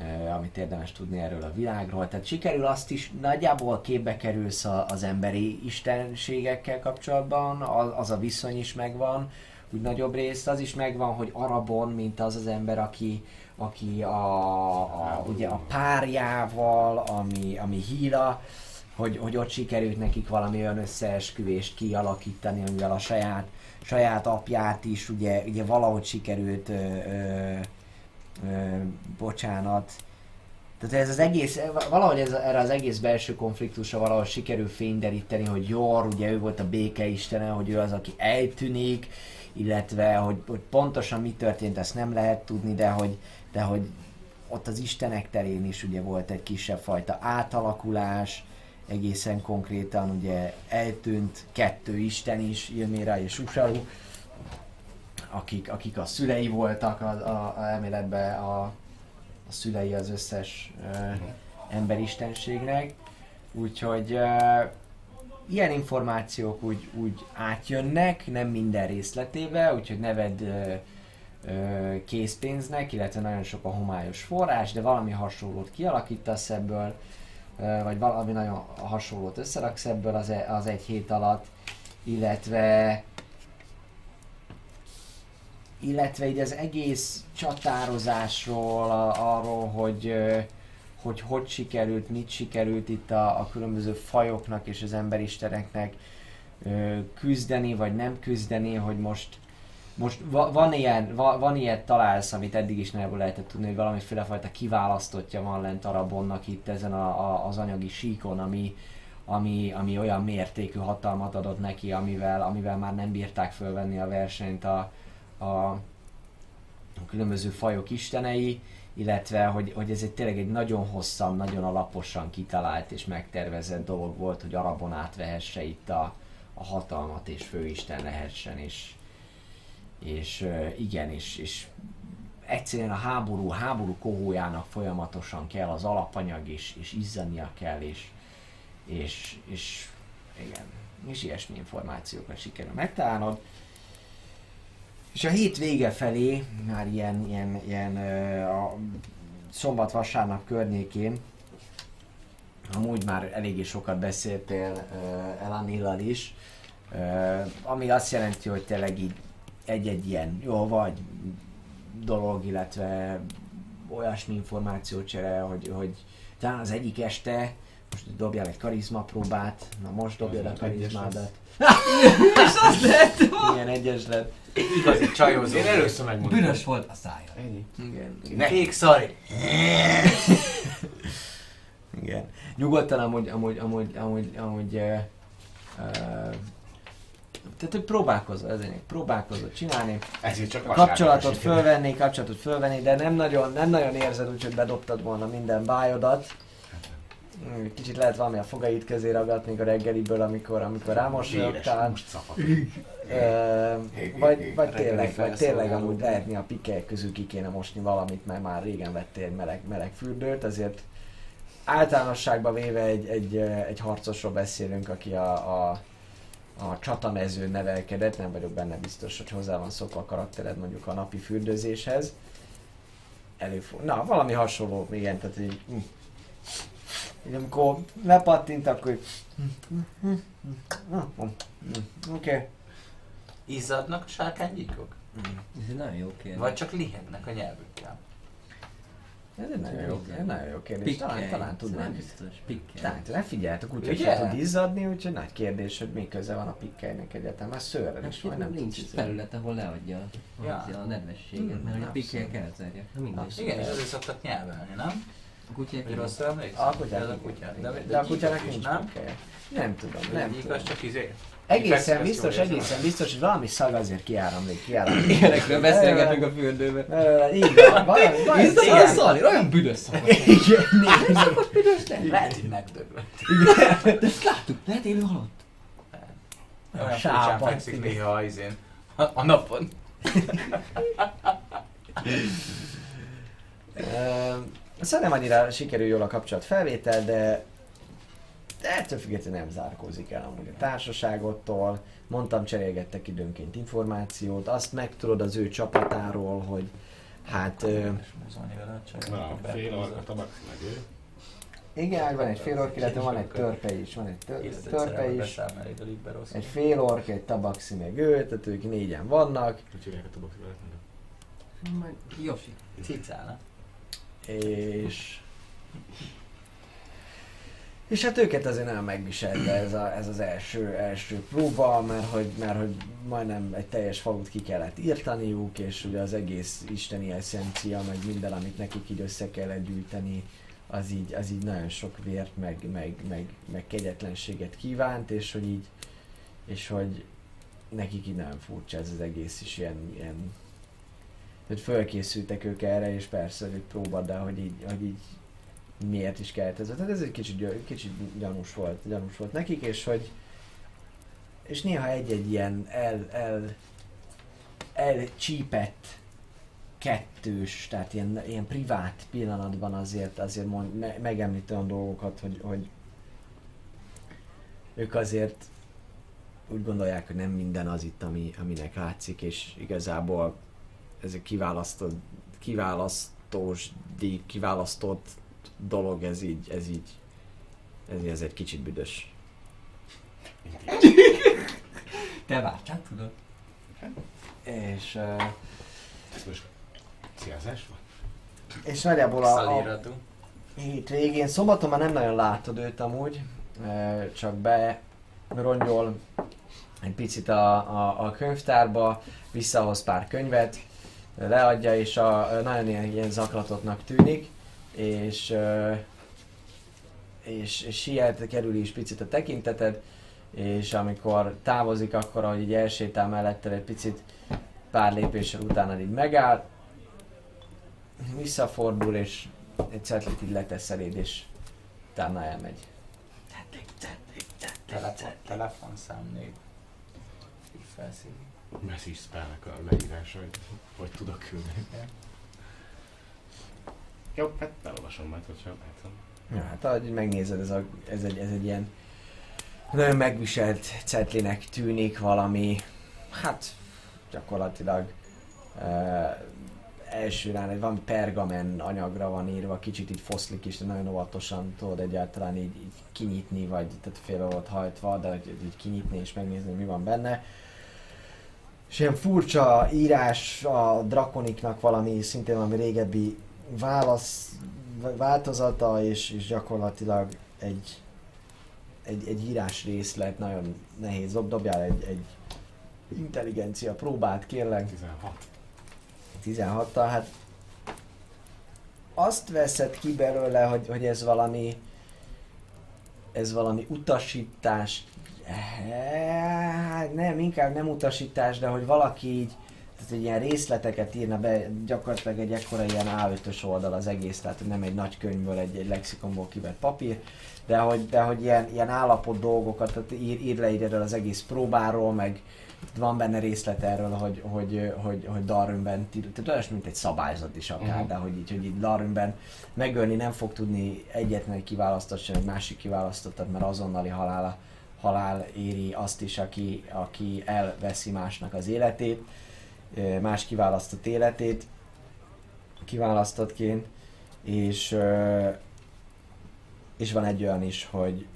A: ö, amit érdemes tudni erről a világról. Tehát sikerül azt is, nagyjából képbe kerülsz a, az emberi istenségekkel kapcsolatban, az, az a viszony is megvan, úgy nagyobb részt, az is megvan, hogy Arabon, mint az az ember, aki, aki a, a, ugye a párjával, ami, ami híra, hogy, hogy ott sikerült nekik valami olyan összeesküvést kialakítani, amivel a saját, saját apját is ugye, ugye valahogy sikerült, ö, ö, ö, bocsánat, tehát ez az egész, valahogy ez, erre az egész belső konfliktusra valahogy sikerül fényderíteni, hogy Jor, ugye ő volt a béke istene, hogy ő az, aki eltűnik, illetve hogy, hogy pontosan mi történt, ezt nem lehet tudni, de hogy, de hogy ott az istenek terén is ugye volt egy kisebb fajta átalakulás, egészen konkrétan ugye eltűnt kettő isten is, Ilmira és Usaru, akik, akik a szülei voltak a, a, a elméletben a, a szülei az összes uh, emberistenségnek. Úgyhogy uh, ilyen információk úgy, úgy átjönnek, nem minden részletébe, úgyhogy neved uh, uh, készpénznek, illetve nagyon sok a homályos forrás, de valami hasonlót kialakítasz ebből, vagy valami nagyon hasonlót összeraksz ebből az, e- az egy hét alatt, illetve illetve így az egész csatározásról, arról, hogy, hogy hogy sikerült, mit sikerült itt a, a különböző fajoknak és az emberisteneknek küzdeni, vagy nem küzdeni, hogy most most va, van, ilyen, va, van ilyet találsz, amit eddig is nem lehetett tudni, hogy valamiféle fajta kiválasztottja van lent Arabonnak itt ezen a, a, az anyagi síkon, ami, ami, ami olyan mértékű hatalmat adott neki, amivel, amivel már nem bírták fölvenni a versenyt a, a, a különböző fajok istenei, illetve hogy, hogy ez egy tényleg egy nagyon hosszan, nagyon alaposan kitalált és megtervezett dolog volt, hogy Arabon átvehesse itt a, a hatalmat és főisten lehessen, és, és igen, és, és egyszerűen a háború, háború kohójának folyamatosan kell az alapanyag, és, és izzania kell, és, és, és igen, és ilyesmi információkat sikerül megtalálnod. És a hét vége felé, már ilyen, ilyen, ilyen a szombat-vasárnap környékén, amúgy már eléggé sokat beszéltél Elanillal is, ami azt jelenti, hogy tényleg így egy-egy ilyen jó vagy dolog, illetve olyasmi információcsere, hogy, hogy talán az egyik este most dobjál egy karizma próbát, na most dobjad a karizmádat.
B: És az lett!
A: Milyen egyes lett.
C: Igazi csajozó.
D: Én először megmondtam.
B: Büdös volt a szája.
D: Ennyi.
A: Igen.
D: Ne.
C: Kék szari.
A: Igen. Nyugodtan amúgy, amúgy, amúgy, amúgy, amúgy uh, uh, tehát, hogy próbálkozol, ez lényeg, próbálkozol csinálni,
D: Ezért csak
A: kapcsolatot fölvenni, kapcsolatot fölvenni, de nem nagyon, nem nagyon érzed úgy, hogy bedobtad volna minden bájodat. Mm, Kicsit lehet valami a fogait közé ragadt még a reggeliből, amikor, amikor rámosolyogtál. vagy, vagy tényleg, vagy tényleg amúgy lehetni a pikkelyek közül ki kéne mosni valamit, mert már régen vettél egy meleg, meleg fürdőt, azért általánosságban véve egy, egy, egy harcosról beszélünk, aki a, a, a csatamezőn nevelkedett, nem vagyok benne biztos, hogy hozzá van szokva a karaktered mondjuk a napi fürdőzéshez. Előfog... Na, valami hasonló, igen, tehát így... így amikor lepattint, akkor így... Oké. Okay.
C: Izzadnak a sárkánygyíkok?
B: Ez egy nagyon jó kérdés.
C: Vagy csak lihetnek a nyelvükkel?
A: Ez egy nagyon jó, egy nagyon jó kérdés. Talán,
B: Pikkely.
A: talán
B: Nem
A: tudnám.
B: biztos. Pikkely.
A: Talán, ne figyelj, a kutya sem tud izzadni, úgyhogy nagy kérdés, hogy mi köze van a pikkelynek egyetem. Már szőrrel is majd nem
B: nincs
A: tudsz
B: felület, ahol leadja
C: Ja.
B: a nedvességet,
A: Hmm,
B: mert hogy a pikkelyek.
A: Abszolút.
C: Igen, és azért szoktak nyelvelni, nem?
B: A kutyák
C: Vagy rosszul emlékszem?
A: A kutyák.
C: De,
A: a kutyának
C: is,
A: nincs
C: nem?
A: Nem tudom, nem
C: Nem
A: tudom.
C: az csak izé.
A: Egészen biztos, egészen biztos, hogy valami szag azért kiáramlik, kiáramlik.
B: Ilyenekről beszélgetünk a fürdőben.
A: Így van, valami, valami, igen.
B: szali, olyan büdös szar.
A: Igen, nézd.
B: Büdös nem.
C: Lehet, hogy megdöglött.
B: De ezt láttuk, lehet élő halott.
C: Olyan furcsán fekszik
A: igen.
C: néha a izén. A, napon.
A: Szerintem annyira sikerül jól a kapcsolat felvétel, de de ettől függetlenül nem zárkózik el amúgy a társaságottól. Mondtam, cserélgettek időnként információt, azt megtudod az ő csapatáról, hogy hát ö, igen, van egy fél ork, illetve van egy törpe is, van egy tör, törpe is, egy fél ork, egy tabaxi meg ő, tehát ők négyen vannak,
D: Hogy hívják a tabaxi?
B: Majd Josi.
C: Cicána.
A: és és hát őket azért nem megviselte ez, a, ez az első, első próba, mert hogy, mert hogy majdnem egy teljes falut ki kellett írtaniuk, és ugye az egész isteni eszencia, meg minden, amit nekik így össze kellett gyűjteni, az így, az így nagyon sok vért, meg, meg, meg, meg kegyetlenséget kívánt, és hogy így, és hogy nekik így nagyon furcsa ez az egész is ilyen, ilyen hogy fölkészültek ők erre, és persze egy próba, de hogy így, hogy így miért is kellett ez. Tehát ez egy kicsit, kicsit gyanús volt, gyanús volt nekik, és hogy és néha egy-egy ilyen el, el, elcsípett kettős, tehát ilyen, ilyen privát pillanatban azért, azért mond, me, megemlít olyan dolgokat, hogy, hogy ők azért úgy gondolják, hogy nem minden az itt, ami, aminek látszik, és igazából ez egy kiválasztott, kiválasztós, kiválasztott dolog, ez így, ez így, ez, így- ez egy kicsit büdös.
B: Te vártál, tudod?
A: És, uh,
D: Ez most célzás van?
A: és nagyjából a, a,
C: Szaliratú.
A: hét végén. Szombaton már nem nagyon látod őt amúgy, csak be rongyol egy picit a, a, a könyvtárba, visszahoz pár könyvet, leadja, és a, nagyon ilyen, ilyen zaklatotnak tűnik, és, és, és siet, kerül is picit a tekinteted, és amikor távozik, akkor ahogy így elsétál melletted egy picit, pár lépéssel utána így megáll, visszafordul, és egy cetlit így letesz eléd, és utána elmegy.
C: Telefon, telefonszám név. Így felszívni.
D: Message spellnek a leírása, hogy hogy tudok küldeni. Jó, hát elolvasom majd, hogyha látom.
A: Ja, hát ahogy így megnézed, ez, a, ez, egy, ez egy ilyen nagyon megviselt cetlinek tűnik valami, hát gyakorlatilag uh, elsőrán egy valami pergamen anyagra van írva, kicsit így foszlik is, de nagyon óvatosan tudod egyáltalán így, így kinyitni, vagy tehát félbe volt hajtva, de hogy így kinyitni és megnézni, mi van benne. És ilyen furcsa írás a drakoniknak valami, szintén valami régebbi válasz, változata, és, és gyakorlatilag egy, egy, egy írás részlet, nagyon nehéz, Dob, dobjál egy, egy intelligencia próbát, kérlek.
D: 16.
A: 16-tal, hát azt veszed ki belőle, hogy, hogy ez valami ez valami utasítás, hát nem, inkább nem utasítás, de hogy valaki így, tehát egy ilyen részleteket írna be, gyakorlatilag egy ekkora ilyen A5-ös oldal az egész, tehát nem egy nagy könyvből, egy, egy lexikonból kivett papír, de hogy, de hogy ilyen, ilyen állapot dolgokat, tehát ír, ír le erről az egész próbáról, meg van benne részlet erről, hogy, hogy, hogy, hogy Darwinben, tehát olyas, mint egy szabályzat is akár,
D: Mhm.
A: de hogy így, hogy így Darwinben megölni nem fog tudni egyetlen egy kiválasztott sem, egy másik kiválasztottat, mert azonnali halála, halál éri azt is, aki, aki elveszi másnak az életét, más kiválasztott életét, kiválasztottként, és, és van egy olyan is, hogy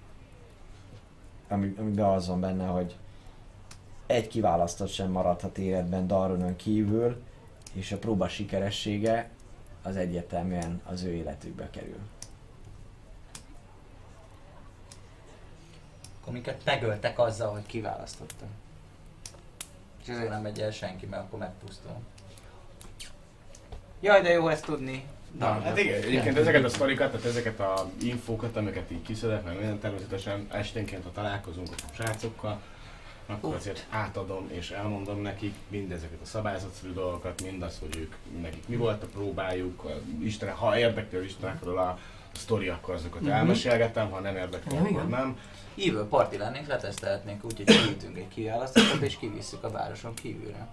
A: ami, amiben az van benne, hogy egy kiválasztott sem maradhat életben Darwinin kívül, és a próba sikeressége az egyértelműen az ő életükbe kerül.
C: Akkor minket megöltek azzal, hogy kiválasztottam. És ezért nem megy el senki, mert akkor megpusztul. Jaj, de jó ezt tudni.
D: Na, hát igen, egyébként ezeket a sztorikat, tehát ezeket a infókat, amiket így kiszedek, meg minden természetesen esténként, ha találkozunk a srácokkal, akkor azért átadom és elmondom nekik mindezeket a szabályzatszerű dolgokat, mindazt, hogy ők, nekik mi volt a próbájuk, Isten, ha érdekli az Istenekről a sztori, akkor azokat
B: Mhm.
D: elmesélgetem, ha nem akkor
B: igen.
D: nem.
C: Evil party lennénk, letesztelhetnénk úgy, hogy kiütünk egy kiválasztottat és kivisszük a városon kívülre.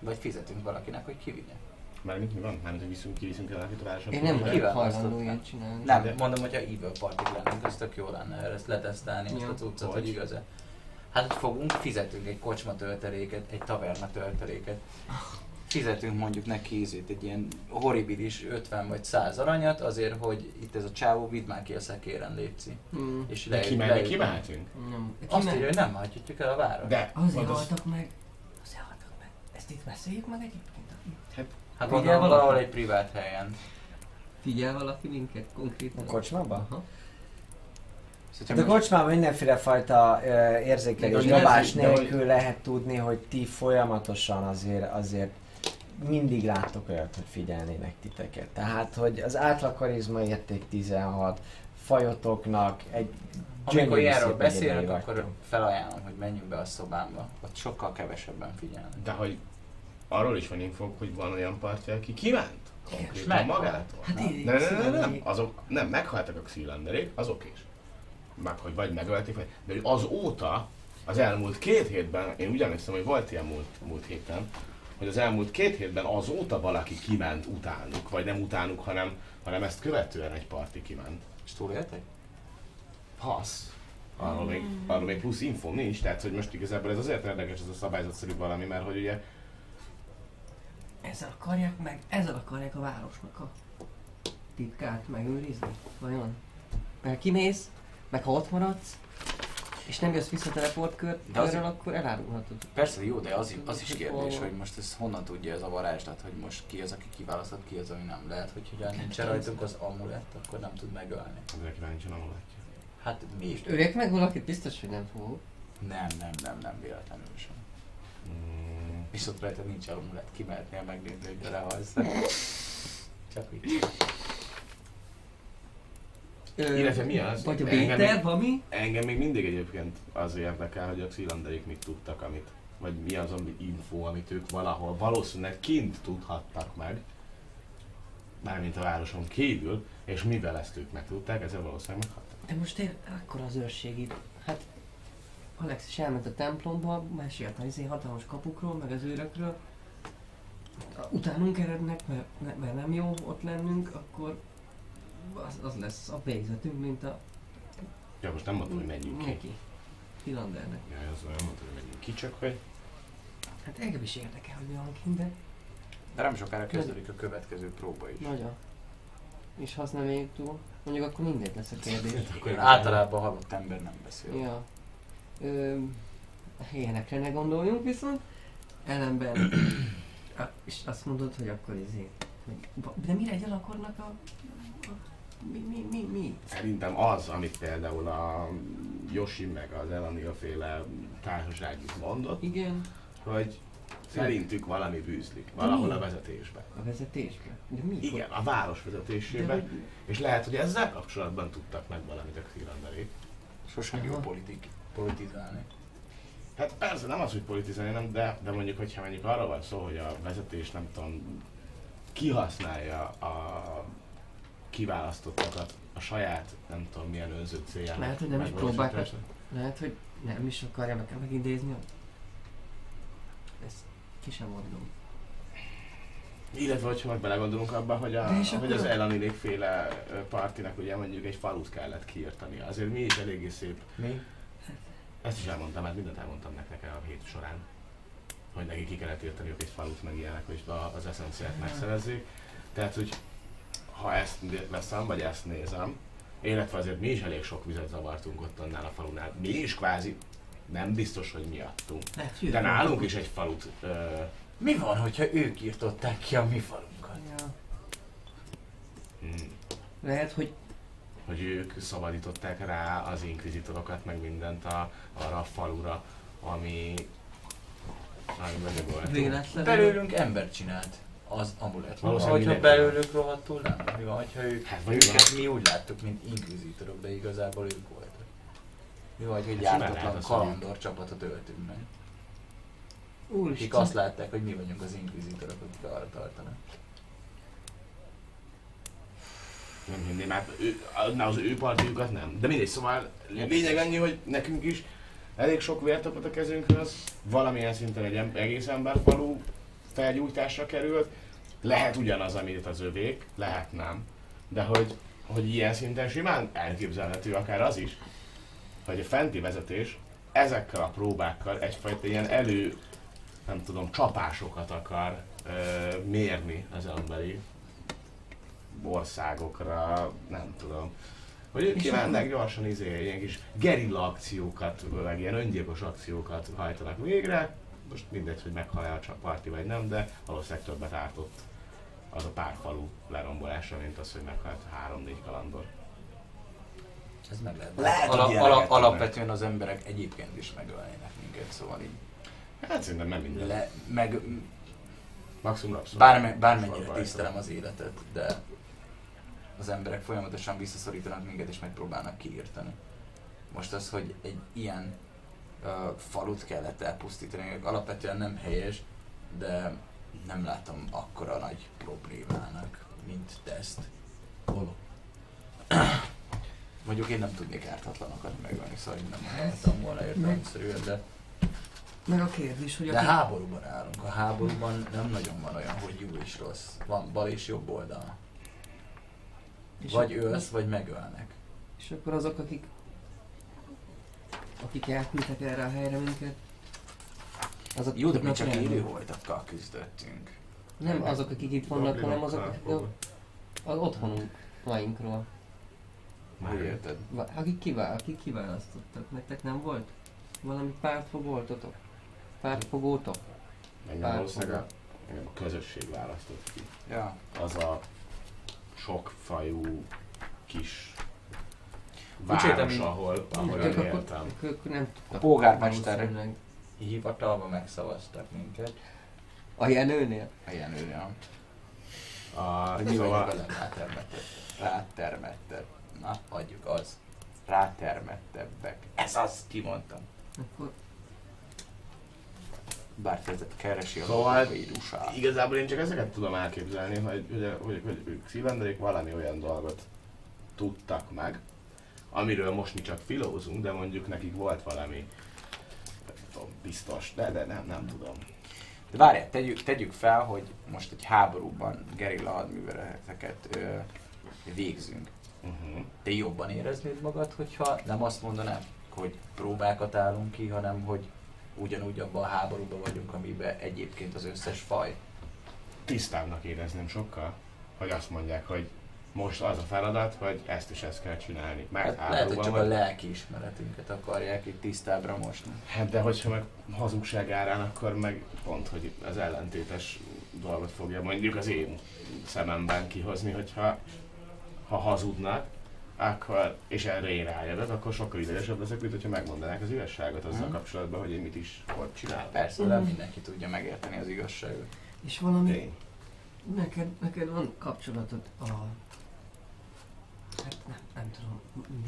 C: Vagy fizetünk valakinek, hogy kivigye.
D: Mármint mi van? Mármint, hogy viszünk, kiviszünk el a városon.
B: Én nem vagyok hajlandó
C: nem?
B: ilyet csinálni.
C: Nem,
D: De-
C: mondom, hogyha evil party lennénk, az tök jó lenne ezt letesztelni, ezt
B: Ja.
C: a cuccot,
D: Hogy?
C: hogy igaz-e. Hát, hogy fogunk, fizetünk egy kocsma tölteléket, egy taverna tölteléket. Fizetünk mondjuk neki ízét, egy ilyen horribilis 50 vagy 100 aranyat azért, hogy itt ez a csávó vidd már ki a szekéren, létszi.
B: Mm,
C: És
D: De
C: le,
D: kimenni,
C: le-
D: kimehetünk?
B: nem.
C: Azt írja, hogy nem hagyhatjuk el a város.
D: De,
B: Azért
D: az-
B: haltak meg. Azért haltak meg. Ezt itt beszéljük meg egyébként?
C: Hát
B: Figyel
C: gondolom
B: valaki?
C: valahol egy privát helyen.
B: Figyel valaki minket konkrétan?
A: A kocsmában?
B: Aha.
C: Szóval,
A: Hát a kocsmában mindenféle fajta ö, érzékelés,
B: De
A: dobás
D: de
A: nélkül lehet tudni, hogy ti folyamatosan azért, azért mindig láttok olyat, hogy figyelnének titeket. Tehát, hogy az átlag karizma érték 16, fajotoknak egy
C: Amikor ilyenről beszélünk, akkor felajánlom, hogy menjünk be a szobámba. Ott sokkal kevesebben figyelnek.
D: De hogy arról is van infók, hogy van olyan partja, aki kiment konkrétan magától.
B: Hát
D: nem, nem, nem, nem, nem, azok nem, meghaltak a Xylanderék, azok is. Meg, hogy vagy megölték, vagy, de azóta, az elmúlt két hétben, én emlékszem, hogy volt ilyen múlt, múlt héten, hogy az elmúlt két hétben azóta valaki kiment utánuk, vagy nem utánuk, hanem, hanem ezt követően egy parti kiment.
C: És túléltek?
D: Hasz. Arról még, arról még plusz info nincs, tehát hogy most igazából ez azért érdekes ez a szabályzatszerű valami, mert hogy ugye
B: Ezzel akarják meg, ezzel akarják a városnak a titkát megőrizni? Vajon? Mert kimész, meg ha ott maradsz, És nem jössz vissza teleport kör,
C: De az-
B: akkor elárulhatod.
C: Persze jó, de az, az is kérdés, hogy most ez honnan tudja ez a varázslat, hogy most ki az, aki kiválasztott, ki az, ami nem. Lehet, hogy ugyan nincs rajtunk az amulett, akkor nem tud megölni.
D: Ezekre nincsen amuletje.
C: Hát mi is?
B: Öljek meg valakit, biztos, hogy nem fogok.
C: Nem, nem, nem, nem véletlenül sem.
D: Mm,
C: Viszont rajta nincs amulett, kimehetnél megnézni, hogy belehalsz. Csak így.
D: Illetve mi az?
B: Vagy a
D: Engem
B: Béter,
D: még-
B: valami?
D: Engem még mindig egyébként az érdekel, hogy a Xylanderik mit tudtak, amit, vagy mi az ami info, amit ők valahol valószínűleg kint tudhattak meg, mármint a városon kívül, és mivel ezt ők megtudták, ezzel valószínűleg meghattak.
B: De most ér, akkor az őrség itt. Hát Alex is elment a templomba, mesélt az izé hatalmas kapukról, meg az őrökről. Utánunk erednek, mert, mert nem jó ott lennünk, akkor az, az lesz a végzetünk, mint a
D: Ja, most nem mondtam, hogy menjünk ki.
B: neki. Filandernek.
D: Ja, az nem mondtam, hogy menjünk ki, csak hogy
B: Hát engem is érdekel, hogy mi van kint, de
C: De nem sokára kezdődik a következő próba is.
B: nagyon. És ha azt nem éljük túl, mondjuk akkor mindegy lesz a kérdés.
C: Akkor általában halott ember nem beszél.
B: Ja. Ö, ilyenekre ne gondoljunk viszont. Ellenben, és azt mondod, hogy akkor izé, de mire egy akarnak a, a mi, mi, mi, mi?
D: Szerintem az, amit például a Yoshi meg az Elanil féle társaság is mondott,
B: Igen,
D: hogy szerintük valami bűzlik, valahol a vezetésben.
B: a vezetésbe. De mi?
D: Igen, a város
B: De
D: vezetésében.
B: hogy,
D: És lehet, hogy ezzel kapcsolatban tudtak meg valamit a Xylanderék.
C: Sosem jó politik, politizálni.
D: Hát persze nem az, hogy politizálni, nem, de, de mondjuk, hogyha mondjuk arra van szó, hogy a vezetés nem tudom, kihasználja a kiválasztottakat a saját, nem tudom milyen önző céljának.
B: Lehet, hogy nem is próbáltak. lehet, hogy nem is akarja meg megidézni. Ezt ki sem mondom.
D: Illetve, hogyha meg belegondolunk abba, hogy, a, hogy az Elanilék féle partinak ugye mondjuk egy falut kellett kiirtani. Azért mi is eléggé szép.
C: Mi?
D: Ezt is elmondtam, mert mindent elmondtam nektek a hét során. Hogy neki ki kellett írtaniuk egy falut, meg ilyenek, hogy a- az eszenciát megszerezzék. Tehát, hogy ha ezt veszem, vagy ezt nézem, illetve azért mi is elég sok vizet zavartunk ott annál a falunál. Mi is kvázi nem biztos, hogy miattunk.
B: Hogy
D: De nálunk is egy falut ö,
C: Mi van, hogyha ők írtották ki a mi falunkat?
B: Ja.
D: mm,
B: Lehet, hogy
D: hogy ők szabadították rá az inkvizitorokat, meg mindent a, arra a falura, ami amiben mi voltunk.
B: véletlenül...
C: Belőlünk embert csinált az amulet. Hogyha belőlük rohadtul nem? Mi van, hogyha ők,
D: Hát, vagy
C: őket mi úgy láttuk, mint inkvizitorok, de igazából ők voltak. Mi van, hogy egy
D: Hát
C: jártatlan kalandor csapatot öltünk meg. Akik
B: Úristen.
C: azt látták, hogy mi vagyunk az inkvizitorok, akik arra tartanak.
D: Nem hinném, hát ő, na, az ő partiukat nem. De mindegy, szóval lényeg annyi, hogy nekünk is elég sok vért a kezünkhöz, valamilyen szinten egy egész emberfalú felgyújtásra került. Lehet ugyanaz, amit az övék, lehet nem. De hogy, hogy ilyen szinten simán elképzelhető akár az is, hogy a fenti vezetés ezekkel a próbákkal egyfajta ilyen elő, nem tudom, csapásokat akar ö, mérni az emberi országokra, nem tudom. Hogy ők kívánnak gyorsan izé, ilyen kis gerilla akciókat, meg ilyen öngyilkos akciókat hajtanak végre. Most mindegy, hogy meghalja a parti vagy nem, de valószínűleg többet ártott az a pár falu lerombolása, mint az, hogy meghalt három-négy kalandor.
C: Ez meg lehet.
D: Lehet, hogy
C: Ala,
D: ilyeneket
C: ala,
D: tudnak.
C: alapvetően az emberek egyébként is megölnének minket, szóval így
D: Hát szerintem nem minden.
C: le, meg
D: Maximum rabszolga.
C: bárme, bármennyire tisztelem az életet, de az emberek folyamatosan visszaszorítanak minket és megpróbálnak kiírtani. Most az, hogy egy ilyen falut kellett elpusztítani, alapvetően nem helyes, de nem látom akkora nagy problémának, mint te ezt. Mondjuk én nem tudnék ártatlanokat megölni, szóval én nem hallottam volna értelemszerűen, de,
B: Meg a kérdés, hogy
C: de
B: aki...
C: háborúban állunk. A háborúban nem nagyon van olyan, hogy jó és rossz. Van bal és jobb oldal.
B: és
C: Vagy
B: ak-
C: ölsz, vagy megölnek.
B: És akkor azok, akik... Akik elküldtek erre a helyre minket... Azok
C: Jó, de mi csak élő voltakkal küzdöttünk.
B: Nem azok, akik itt vannak, hanem azok, az otthonunk, vainkról.
C: Hogy érted?
B: Akik, kivá- akik kiválasztottak, nektek nem volt? Valami pártfogoltotok? Pártfogótok?
D: Engem valószínűleg a, engem a közösség választott ki.
C: Ja.
D: Az a sokfajú kis város, ahol, ahol
B: ők,
D: én éltem.
B: ők, ők nem tudtak.
C: polgármester.
B: valószínűleg.
C: Hivatalba megszavaztak minket.
B: A Jenőnél?
C: A Jenőre.
D: A,
C: Hogy mi
D: szóval,
C: rátermettek. Rátermettek. Na, adjuk az. Rátermettebbek. Ez az, kimondtam.
B: Akkor
C: Bár ez keresi a
D: Szóval-
C: vírusát.
D: igazából én csak ezeket tudom elképzelni, hogy, hogy, hogy, hogy ők szívenderék valami olyan dolgot tudtak meg, amiről most mi csak filózunk, de mondjuk nekik volt valami nem tudom, biztos, de, de nem, nem tudom.
C: De várjál, tegyük, tegyük fel, hogy most egy háborúban gerilla hadműveleteket ö, végzünk.
D: Uh-huh.
C: Te jobban éreznéd magad, hogyha nem azt mondanám, hogy próbákat állunk ki, hanem hogy ugyanúgy abban a háborúban vagyunk, amiben egyébként az összes faj.
D: Tisztábbnak érezném sokkal, hogy azt mondják, hogy most az a feladat, hogy ezt is ezt kell csinálni. Mert
C: Hát lehet, hogy csak a
D: vagy.
C: lelki ismeretünket akarják itt tisztábbra mosni.
D: Hát de hogyha meg hazugság árán, akkor meg pont, hogy az ellentétes dolgot fogja mondjuk az én szememben kihozni, hogyha ha hazudnak, akkor, és erre én rájövök, akkor sokkal idegesebb leszek, mint hogyha megmondanák az igazságot azzal
C: Mhm.
D: kapcsolatban, hogy én mit is ott csináltam.
C: Persze, nem mindenki tudja megérteni az igazságot.
B: És valami,
D: Én.
B: neked, neked van kapcsolatod a... Hát nem, nem tudom,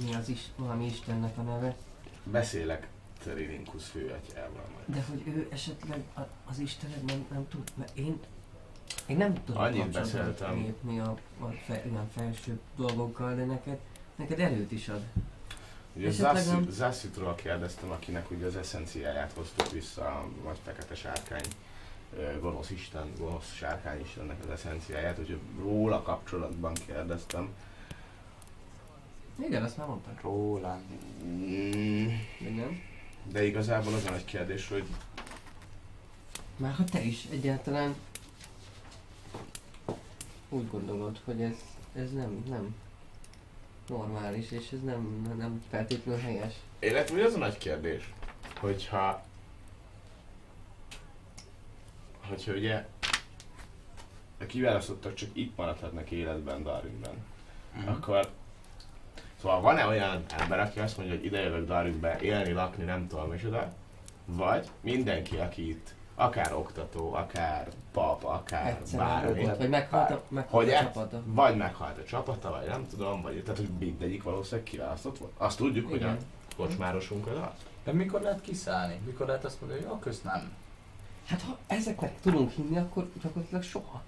B: mi az is, valami Istennek a neve,
D: Beszélek Terilinkusz főatyával majd.
B: de hogy ő esetleg a- az Istenek nem, nem tud, mert én, én nem tudom
D: Annyit beszéltem.
B: lépni a, a fe, ilyen felső dolgokkal, de neked, neked erőt is ad.
D: Ugye
B: nem-
D: Zassitról kérdeztem, akinek ugye az eszenciáját hoztuk vissza, a vagy fekete sárkány, gonosz isten, gonosz sárkány istennek az eszenciáját, úgyhogy róla kapcsolatban kérdeztem.
B: Igen, azt már mondtad.
C: Róla.
D: Mm,
B: De nem?
D: De igazából az a nagy kérdés, hogy
B: Már ha te is egyáltalán úgy gondolod, hogy ez, ez nem, nem normális, és ez nem, nem feltétlenül helyes.
D: hogy az a nagy kérdés, hogyha hogyha ugye a kiválasztottak csak itt maradhatnak életben Darwinben,
C: Mhm.
D: akkor Szóval van-e olyan ember, aki azt mondja, hogy ide jövök Darwinbe élni, lakni, nem tudom micsoda, vagy mindenki, aki itt akár oktató, akár pap, akár
B: Egyszer
D: bármi,
B: meghalt, vagy meghalt a, meghalt
D: hogy
B: a csapata.
D: vagy meghalt a csapata, vagy nem tudom, vagy tehát, hogy mindegyik valószínűleg kiválasztott volt. Azt tudjuk, hogy a
B: Igen.
D: kocsmárosunk az az.
C: De mikor lehet kiszállni? Mikor lehet azt mondani, hogy jó, kösz nem.
B: Hát ha ezeknek tudunk hinni, akkor gyakorlatilag soha.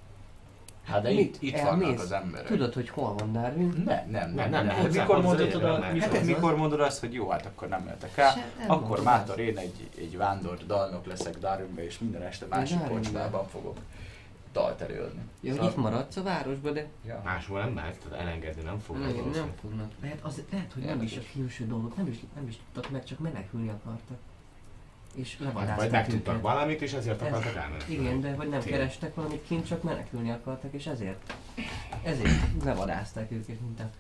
C: Hát de itt, itt vannak az emberek.
B: Tudod, hogy hol van Darwin?
C: Nem, nem, nem,
D: Nem,
C: nem. mikor mondod oda, mikor,
B: Hát
C: mikor mondod azt, hogy jó, hát akkor nem jöttek el. Akkor
B: ezt.
C: én egy, egy vándor dalnok leszek Darwinbe, és minden este másik kocsmában fogok dalt előadni.
B: Jó, hogy itt maradsz a városba, de
C: Ja.
D: Máshol nem mehet, elengedni nem fog.
B: nem, nem fognak. Lehet, az, lehet hogy nem is a külső dolgok, nem is, nem is tudtak meg, csak menekülni akartak. És
D: Vagy,
B: levadászták
D: vagy megtudtak
B: őket.
D: valamit, és ezért
B: Ez-
D: akartak elmenni.
B: Igen, de vagy nem
D: Tényleg.
B: kerestek valamit kint, csak menekülni akartak, és ezért, ezért levadázták őket, mint a...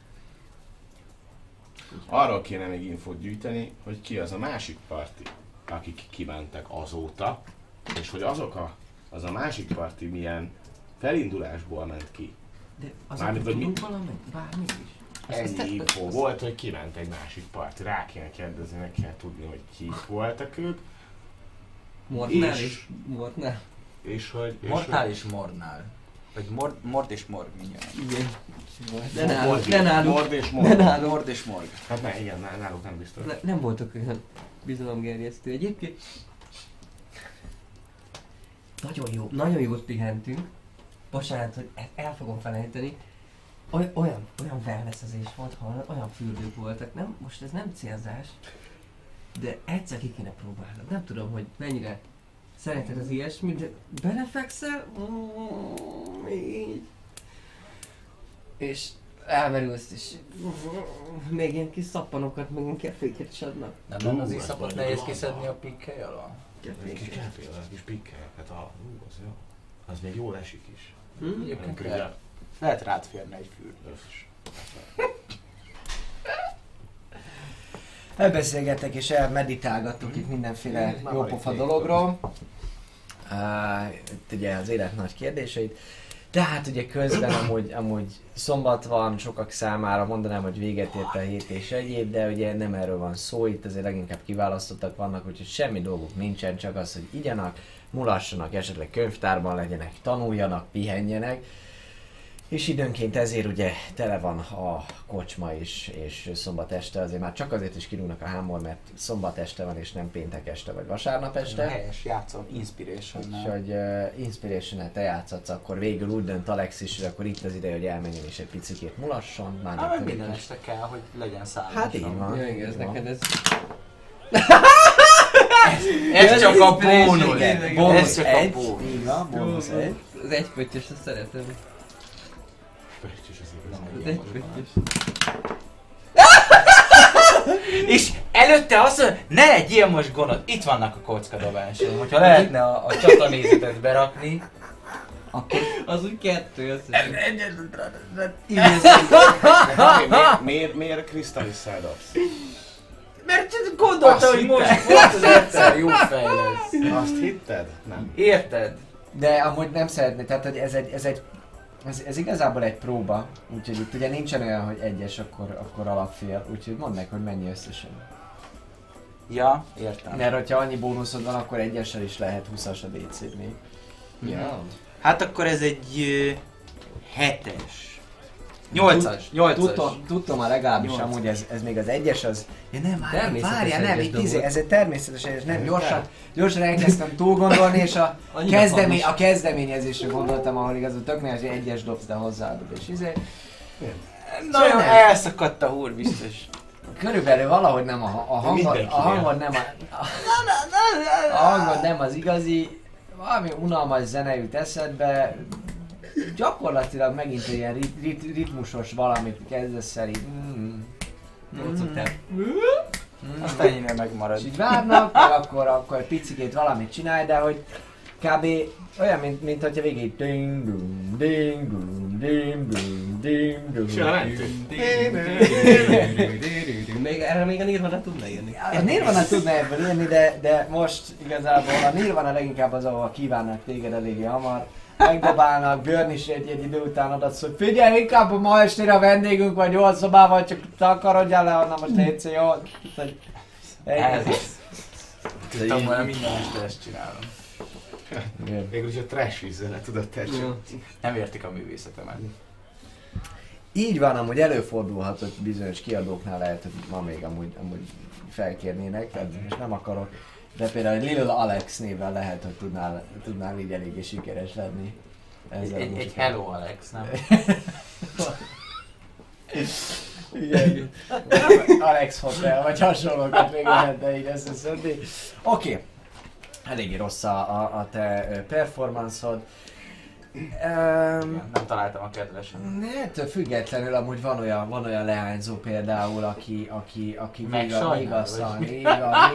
D: Arról kéne még infót gyűjteni, hogy ki az a másik parti, akik kimentek azóta, és hogy azok a, az a másik parti milyen felindulásból ment ki.
B: De az
D: Mármint,
B: hogy tudunk valamit? Bármit is.
D: Ennyi info volt, hogy kiment egy másik parti. Rá kéne kérdezni, meg kell tudni, hogy kik voltak ők,
B: Mortnál
D: És-
B: és Mortnál.
D: és hogy... És
C: Mortnál
D: hogy-
C: és Mordnál. Vagy Mord, Mord és Morg mindjárt.
B: Igen. De
D: Mord
B: náluk,
D: és-
B: de náluk,
D: Mord és
B: de
D: Mord.
B: náluk.
C: Mord és Morg.
D: Hát ne, igen, ná- náluk nem biztos.
B: Ne, nem voltak olyan bizalomgerjesztő. Egyébként nagyon jó, nagyon jót pihentünk. Bocsánat, hogy ezt el fogom felejteni. Oly, olyan, olyan wellnessezés volt, olyan fürdők voltak. Nem, most ez nem célzás, de egyszer ki kéne próbálnod. Nem tudom, hogy mennyire szereted az ilyesmit, de belefekszel, mm, így, és elmerülsz, és még ilyen kis szappanokat, meg ilyen keféket is adnak.
C: Nem lenne az
D: Ú,
C: is
D: ez
C: szabad
D: mondjuk
C: nehéz
D: van.
C: kiszedni a pikkely alól?
D: Egy kis egy kis pikkel, hát a, ú, az jó. Az még jól esik is.
B: Hm?
C: Egyébként lehet, lehet rád férni egy fürdős.
A: Elbeszélgettek és elmeditálgattok itt mindenféle jópofa dologról. Uh, itt ugye az élet nagy kérdéseit. De hát ugye közben amúgy, amúgy szombat van, sokak számára mondanám, hogy véget ért a hét és egyéb, de ugye nem erről van szó, itt azért leginkább kiválasztottak vannak, úgyhogy semmi dolguk nincsen, csak az, hogy igyanak, mulassanak, esetleg könyvtárban legyenek, tanuljanak, pihenjenek. És időnként ezért ugye tele van a kocsma is, és szombat este azért már csak azért is kirúgnak a hámor, mert szombat este van, és nem péntek este vagy vasárnap este.
C: Helyes, játszom inspiration
A: Úgyhogy uh, inspiration te játszhatsz, akkor végül úgy dönt Alex is, hogy akkor itt az ideje, hogy elmenjen és egy picit mulasson. Már
C: Hát minden este kell, hogy legyen szállás.
A: Hát így van.
B: Ja, igen, ez neked ez...
C: Ez csak a bónusz.
A: Bónusz
C: Ez csak a
A: egy,
C: bónusz.
A: így van, bónusz egy.
B: Az egypöttyös, azt szeretem.
C: És előtte azt mondja, ne legyél most gonosz, itt vannak a kockadobások. Hogyha lehetne a, a csatanézetet berakni,
B: Akkor az úgy kettő, az...
D: Miért, miért, miért dobsz?
C: mert gondolta,
D: Azt
C: hogy most
D: hittem.
C: volt az egyszer jó fej lesz.
D: Azt hitted? Nem.
C: Érted?
A: De amúgy nem szeretné, tehát hogy ez egy, ez egy ez, ez igazából egy próba, úgyhogy itt ugye nincsen olyan, hogy egyes, akkor, akkor alapfél, úgyhogy mondd meg, hogy mennyi összesen.
C: Ja, értem.
A: Mert hogyha annyi bónuszod van, akkor egyessel is lehet 20-as a dc még.
B: Ja.
C: Hát akkor ez egy ö, hetes. Nyolcas, nyolcas.
A: Tudom, tudtam már legalábbis
C: Nyolcas.
A: amúgy ez, ez még az egyes az... Ja nem, várjál, várjál, nem, itt
B: dobod.
A: ez egy természetes egyes, nem, gyorsan, gyorsan elkezdtem túl gondolni, és a,
B: hangos.
A: a kezdeményezésre gondoltam, ahol igazán tök nehéz, hogy egyes dobsz, de hozzáadod, és izé,
C: Nagyon
A: Nem.
C: elszakadt a húr biztos.
A: körülbelül valahogy nem a, a hangod, a hangod nem a, a, a hangod nem az igazi, valami unalmas zene jut eszedbe, gyakorlatilag megint egy ilyen rit, rit, ritmusos valamit kezdesz el így, mm,
B: Nyolcadtál.
C: Azt ennyire megmarad.
A: és így várnak, meg akkor, akkor egy picikét valamit csinálj, de hogy kb. olyan, mint, mint hogyha végig ding dum, ding dum, ding dum, ding dum.
B: Még erre még a Nirvana tudna írni.
A: A Nirvana tudna ebből írni, de, de most igazából a Nirvana leginkább az, ahol kívánnak téged eléggé hamar. Megdobálnak, Björn is egy, egy idő után adatsz, hogy figyelj, inkább ma estére a vendégünk vagy nyolc szobával, csak takarodjál le onnan most légy jó?
C: Ez. Tudtam volna minden este ezt csinálom.
D: Végül is a trash vízzel tudod te.
C: Nem értik a művészetemet.
A: Így van, amúgy előfordulhat, hogy bizonyos kiadóknál lehet, hogy ma még amúgy, amúgy felkérnének, tehát most nem akarok, de például Lil Alex néven lehet, hogy tudnál, tudnál így eléggé sikeres lenni.
C: Egy,
A: Ezzel
C: egy, egy hello Alex, nem?
A: Igen. Alex Hotel, vagy hasonlókat még lehetne így összeszedni. Oké. Okay. Eléggé rossz a, a, a te performanceod. Um,
C: Nem találtam a kedvesem.
A: Ettől függetlenül amúgy van olyan, van olyan leányzó például, aki, aki, aki még,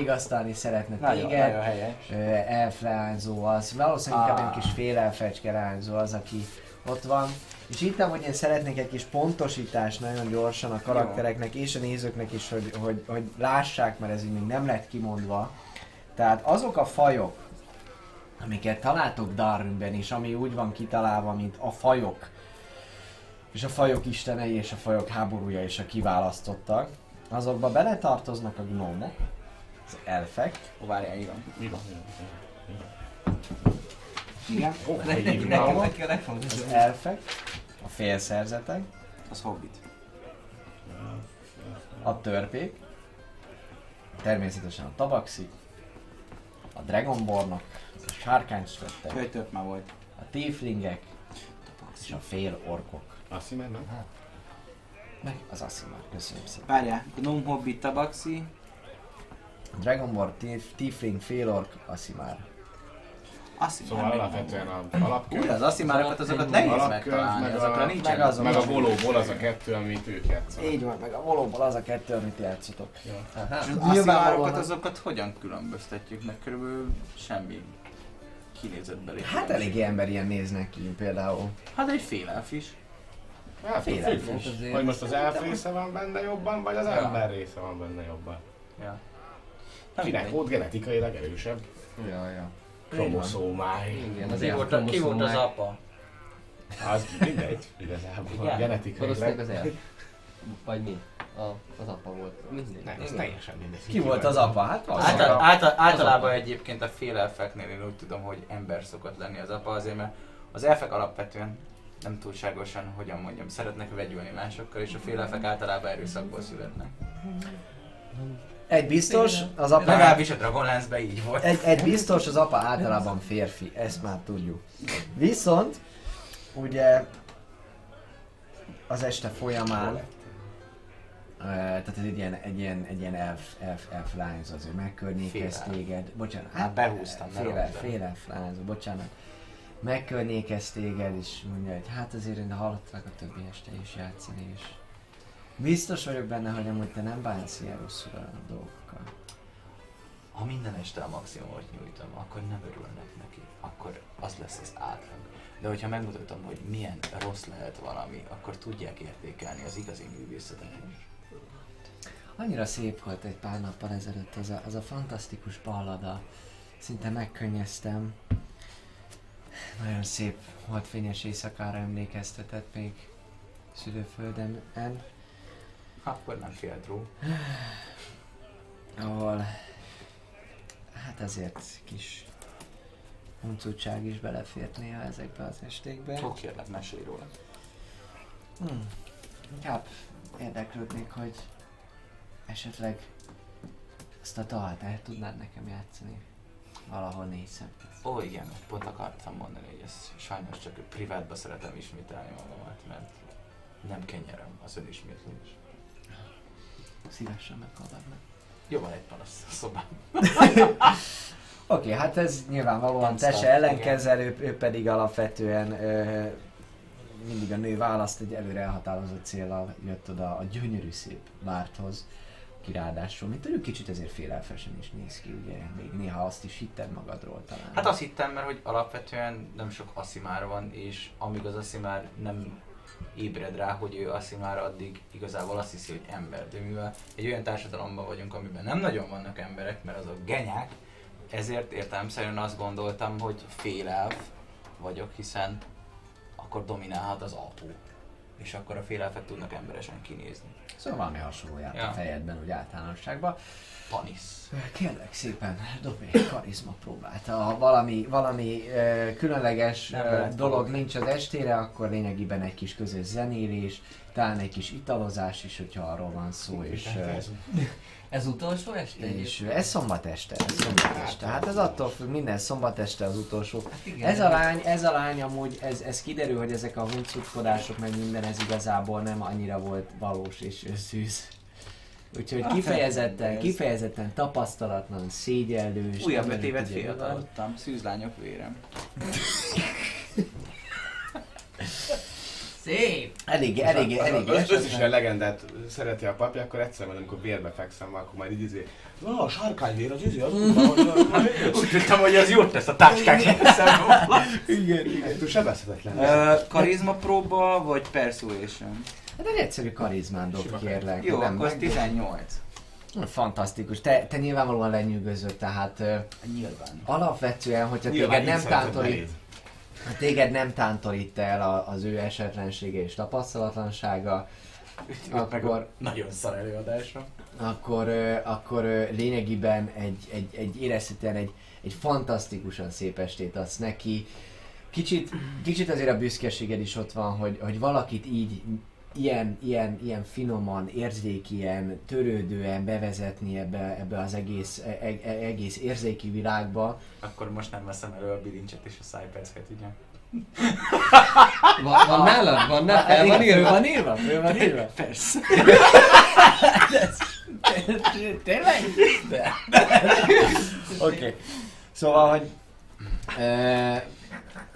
A: aztán is szeretne
C: Nagyon,
A: téged.
C: nagyon helyes.
A: Elf leányzó az, valószínűleg inkább
C: Ah.
A: egy kis félelfecske leányzó az, aki ott van. És itt amúgy én szeretnék egy kis pontosítást nagyon gyorsan a karaktereknek és a nézőknek is, hogy, hogy, hogy lássák, mert ez így még nem lett kimondva. Tehát azok a fajok, amiket találtok Darwinben is, ami úgy van kitalálva, mint a fajok, és a fajok istenei és a fajok háborúja és a kiválasztottak, azokba beletartoznak a gnómok, az elfek,
C: Ó, várjál, írom.
A: igen,
B: Nekem neki a legfontosabb.
A: az elfek, a félszerzetek,
C: Az hobbit.
A: a törpék, természetesen a tabaxi, a dragonbornok, a sárkányszvettek,
C: Kölytök már volt.
A: a tieflingek és a fél orkok.
D: Azt hiszem, nem?
A: Meg az Asimar, köszönöm szépen.
C: Várjál, Gnome Hobbit Tabaxi.
A: Dragonborn, Tief, Tiefling, Félork, Asimar.
C: Azt hiszem,
D: Szóval
C: meg
D: alapvetően a alapkönyv,
C: Úgy, az Aszimárokat azokat nehéz megtalálni,
D: meg
C: azokra
D: a,
C: nincsen.
A: meg azok.
D: meg a volóból az a kettő, amit ők játszanak.
A: Így van, meg a valóban az a kettő, amit játszotok.
B: Aha.
C: És az Aszimárokat azokat hogyan különböztetjük meg? Körülbelül semmi kinézetbeli.
A: Hát eléggé emberien néznek ki például.
C: Hát egy félelf is.
D: Hát
A: Félelmes
D: függ,
B: azért.
D: Hogy most az elf része van benne jobban, vagy az
C: Ja.
D: ember része van benne jobban.
C: Ja.
D: Kinek volt genetikailag erősebb
B: Ja, ja.
D: kromoszómái.
B: Igen, azért
C: volt, a, ki volt az apa?
D: Az mindegy, igazából
C: Igen.
B: Valószínűleg
D: genetikailag.
B: az el. Vagy mi? A, az apa volt. Mindegy.
D: Nem, ez teljesen mindegy.
A: Ki volt az apa? Hát az
C: Által, által, általában egyébként a fél elfeknél én úgy tudom, hogy ember szokott lenni az apa azért, mert az elfek alapvetően nem túlságosan, hogyan mondjam, szeretnek vegyülni másokkal, és a félelfek általában erőszakból születnek.
A: Egy biztos, az apa...
C: Legalábbis a Dragonlance-ben így volt.
A: Egy, egy biztos, az apa általában férfi, ezt már tudjuk. Viszont, ugye az este folyamán, tehát ez egy ilyen, egy ilyen, egy ilyen elf, elf, elf lányz azért megkörnyékez téged. Bocsánat.
C: Hát behúztam,
A: fél, fél elf lányz, bocsánat. Megkörnyékez téged, és mondja, hogy hát azért én hallottalak a többi este is játszani, és biztos vagyok benne, hogy amúgy te nem bánsz ilyen rosszul a dolgokkal.
C: Ha minden este a maximumot nyújtom, akkor nem örülnek neki. Akkor az lesz az átlag. De hogyha megmutatom, hogy milyen rossz lehet valami, akkor tudják értékelni az igazi művészetet is.
A: Annyira szép volt egy pár nappal ezelőtt az a, az a fantasztikus ballada. Szinte megkönnyeztem. Nagyon szép holdfényes éjszakára emlékeztetett még szülőföldem,
C: Akkor nem félt ró.
A: ahol hát azért kis huncutság is belefért néha ezekbe az estékbe.
C: Ó, kérlek, mesélj róla.
A: Hmm. Inkább érdeklődnék, hogy esetleg ezt a dalt el tudnád nekem játszani valahol négy szemben.
C: Ó, igen, pont akartam mondani, hogy ezt sajnos csak privátba szeretem ismételni magamat, mert nem kenyerem az önismétlés.
A: Szívesen meghallgatnak.
C: Jó, van egy panasz a szobám.
A: Oké, okay, hát ez nyilvánvalóan te se ellenkezel, ő, ő pedig alapvetően ö, mindig a nő választ egy előre elhatározott célral jött oda a gyönyörű szép Márthoz, aki ráadásul, mint tudjuk, kicsit ezért félelfesen is néz ki, ugye, még néha azt is hitted magadról talán.
C: Hát azt hittem, mert hogy alapvetően nem sok Asimár van, és amíg az Asimár nem ébred rá, hogy ő Asimár, addig igazából azt hiszi, hogy ember. De mivel egy olyan társadalomban vagyunk, amiben nem nagyon vannak emberek, mert azok genyák, ezért értelemszerűen azt gondoltam, hogy félelf vagyok, hiszen akkor dominálhat az apu. És akkor a félelfek tudnak emberesen kinézni.
A: Szóval valami hasonló járt
C: Ja.
A: a fejedben, úgy általánosságban.
C: Panisz.
A: Kérlek szépen, dobj egy karizma próbát. Ha valami, valami ö, különleges ö, dolog nincs az estére, akkor lényegében egy kis közös zenélés, talán egy kis italozás is, hogyha arról van szó, és, ö,
B: Ez utolsó este?
A: és ez szombat este, ez szombat este. Hát ez attól függ, minden szombat este az utolsó.
B: igen.
A: Ez a lány, ez a lány amúgy, ez, ez kiderül, hogy ezek a huncutkodások, meg minden, ez igazából nem annyira volt valós és szűz. Úgyhogy kifejezetten, kifejezetten tapasztalatlan, szégyellős.
C: Újabb öt évet fiatalodtam, szűzlányok vérem.
B: Szép!
A: Elég, elég, elég.
D: Az is legendát szereti a papja, akkor egyszer, majd amikor vérbe fekszem, akkor majd így izé, na a sárkányvér az izé, az úgy
C: tudtam, hogy az jót tesz a táskák
D: Igen, igen. Túl sebezhetetlen.
C: Karizma próba, vagy persuasion?
A: Hát egy egyszerű karizmán dob, kérlek.
C: Jó, akkor az
A: meg-
C: 18.
A: Fantasztikus. Te, te nyilvánvalóan lenyűgözött, tehát
C: Nyilván.
A: alapvetően, hogyha
D: Nyilván
A: téged nem tántorít, ha téged nem tántorít el az ő esetlensége és tapasztalatlansága, akkor,
C: Nagyon szar előadásra.
A: akkor, akkor lényegében egy, egy, egy érezhetően egy, egy fantasztikusan szép estét adsz neki. Kicsit, kicsit azért a büszkeséged is ott van, hogy, hogy valakit így ilyen, ilyen, ilyen finoman, érzékien, törődően bevezetni ebbe, ebbe az egész, e, e, egész érzéki világba.
C: Akkor most nem veszem elő a bilincset és a szájpercet, ugye?
B: Van, van nálad? Van nálad? El van
A: Igen,
B: írva?
A: van írva? Föl van írva?
C: Persze.
A: Tényleg? Oké. Szóval, hogy e,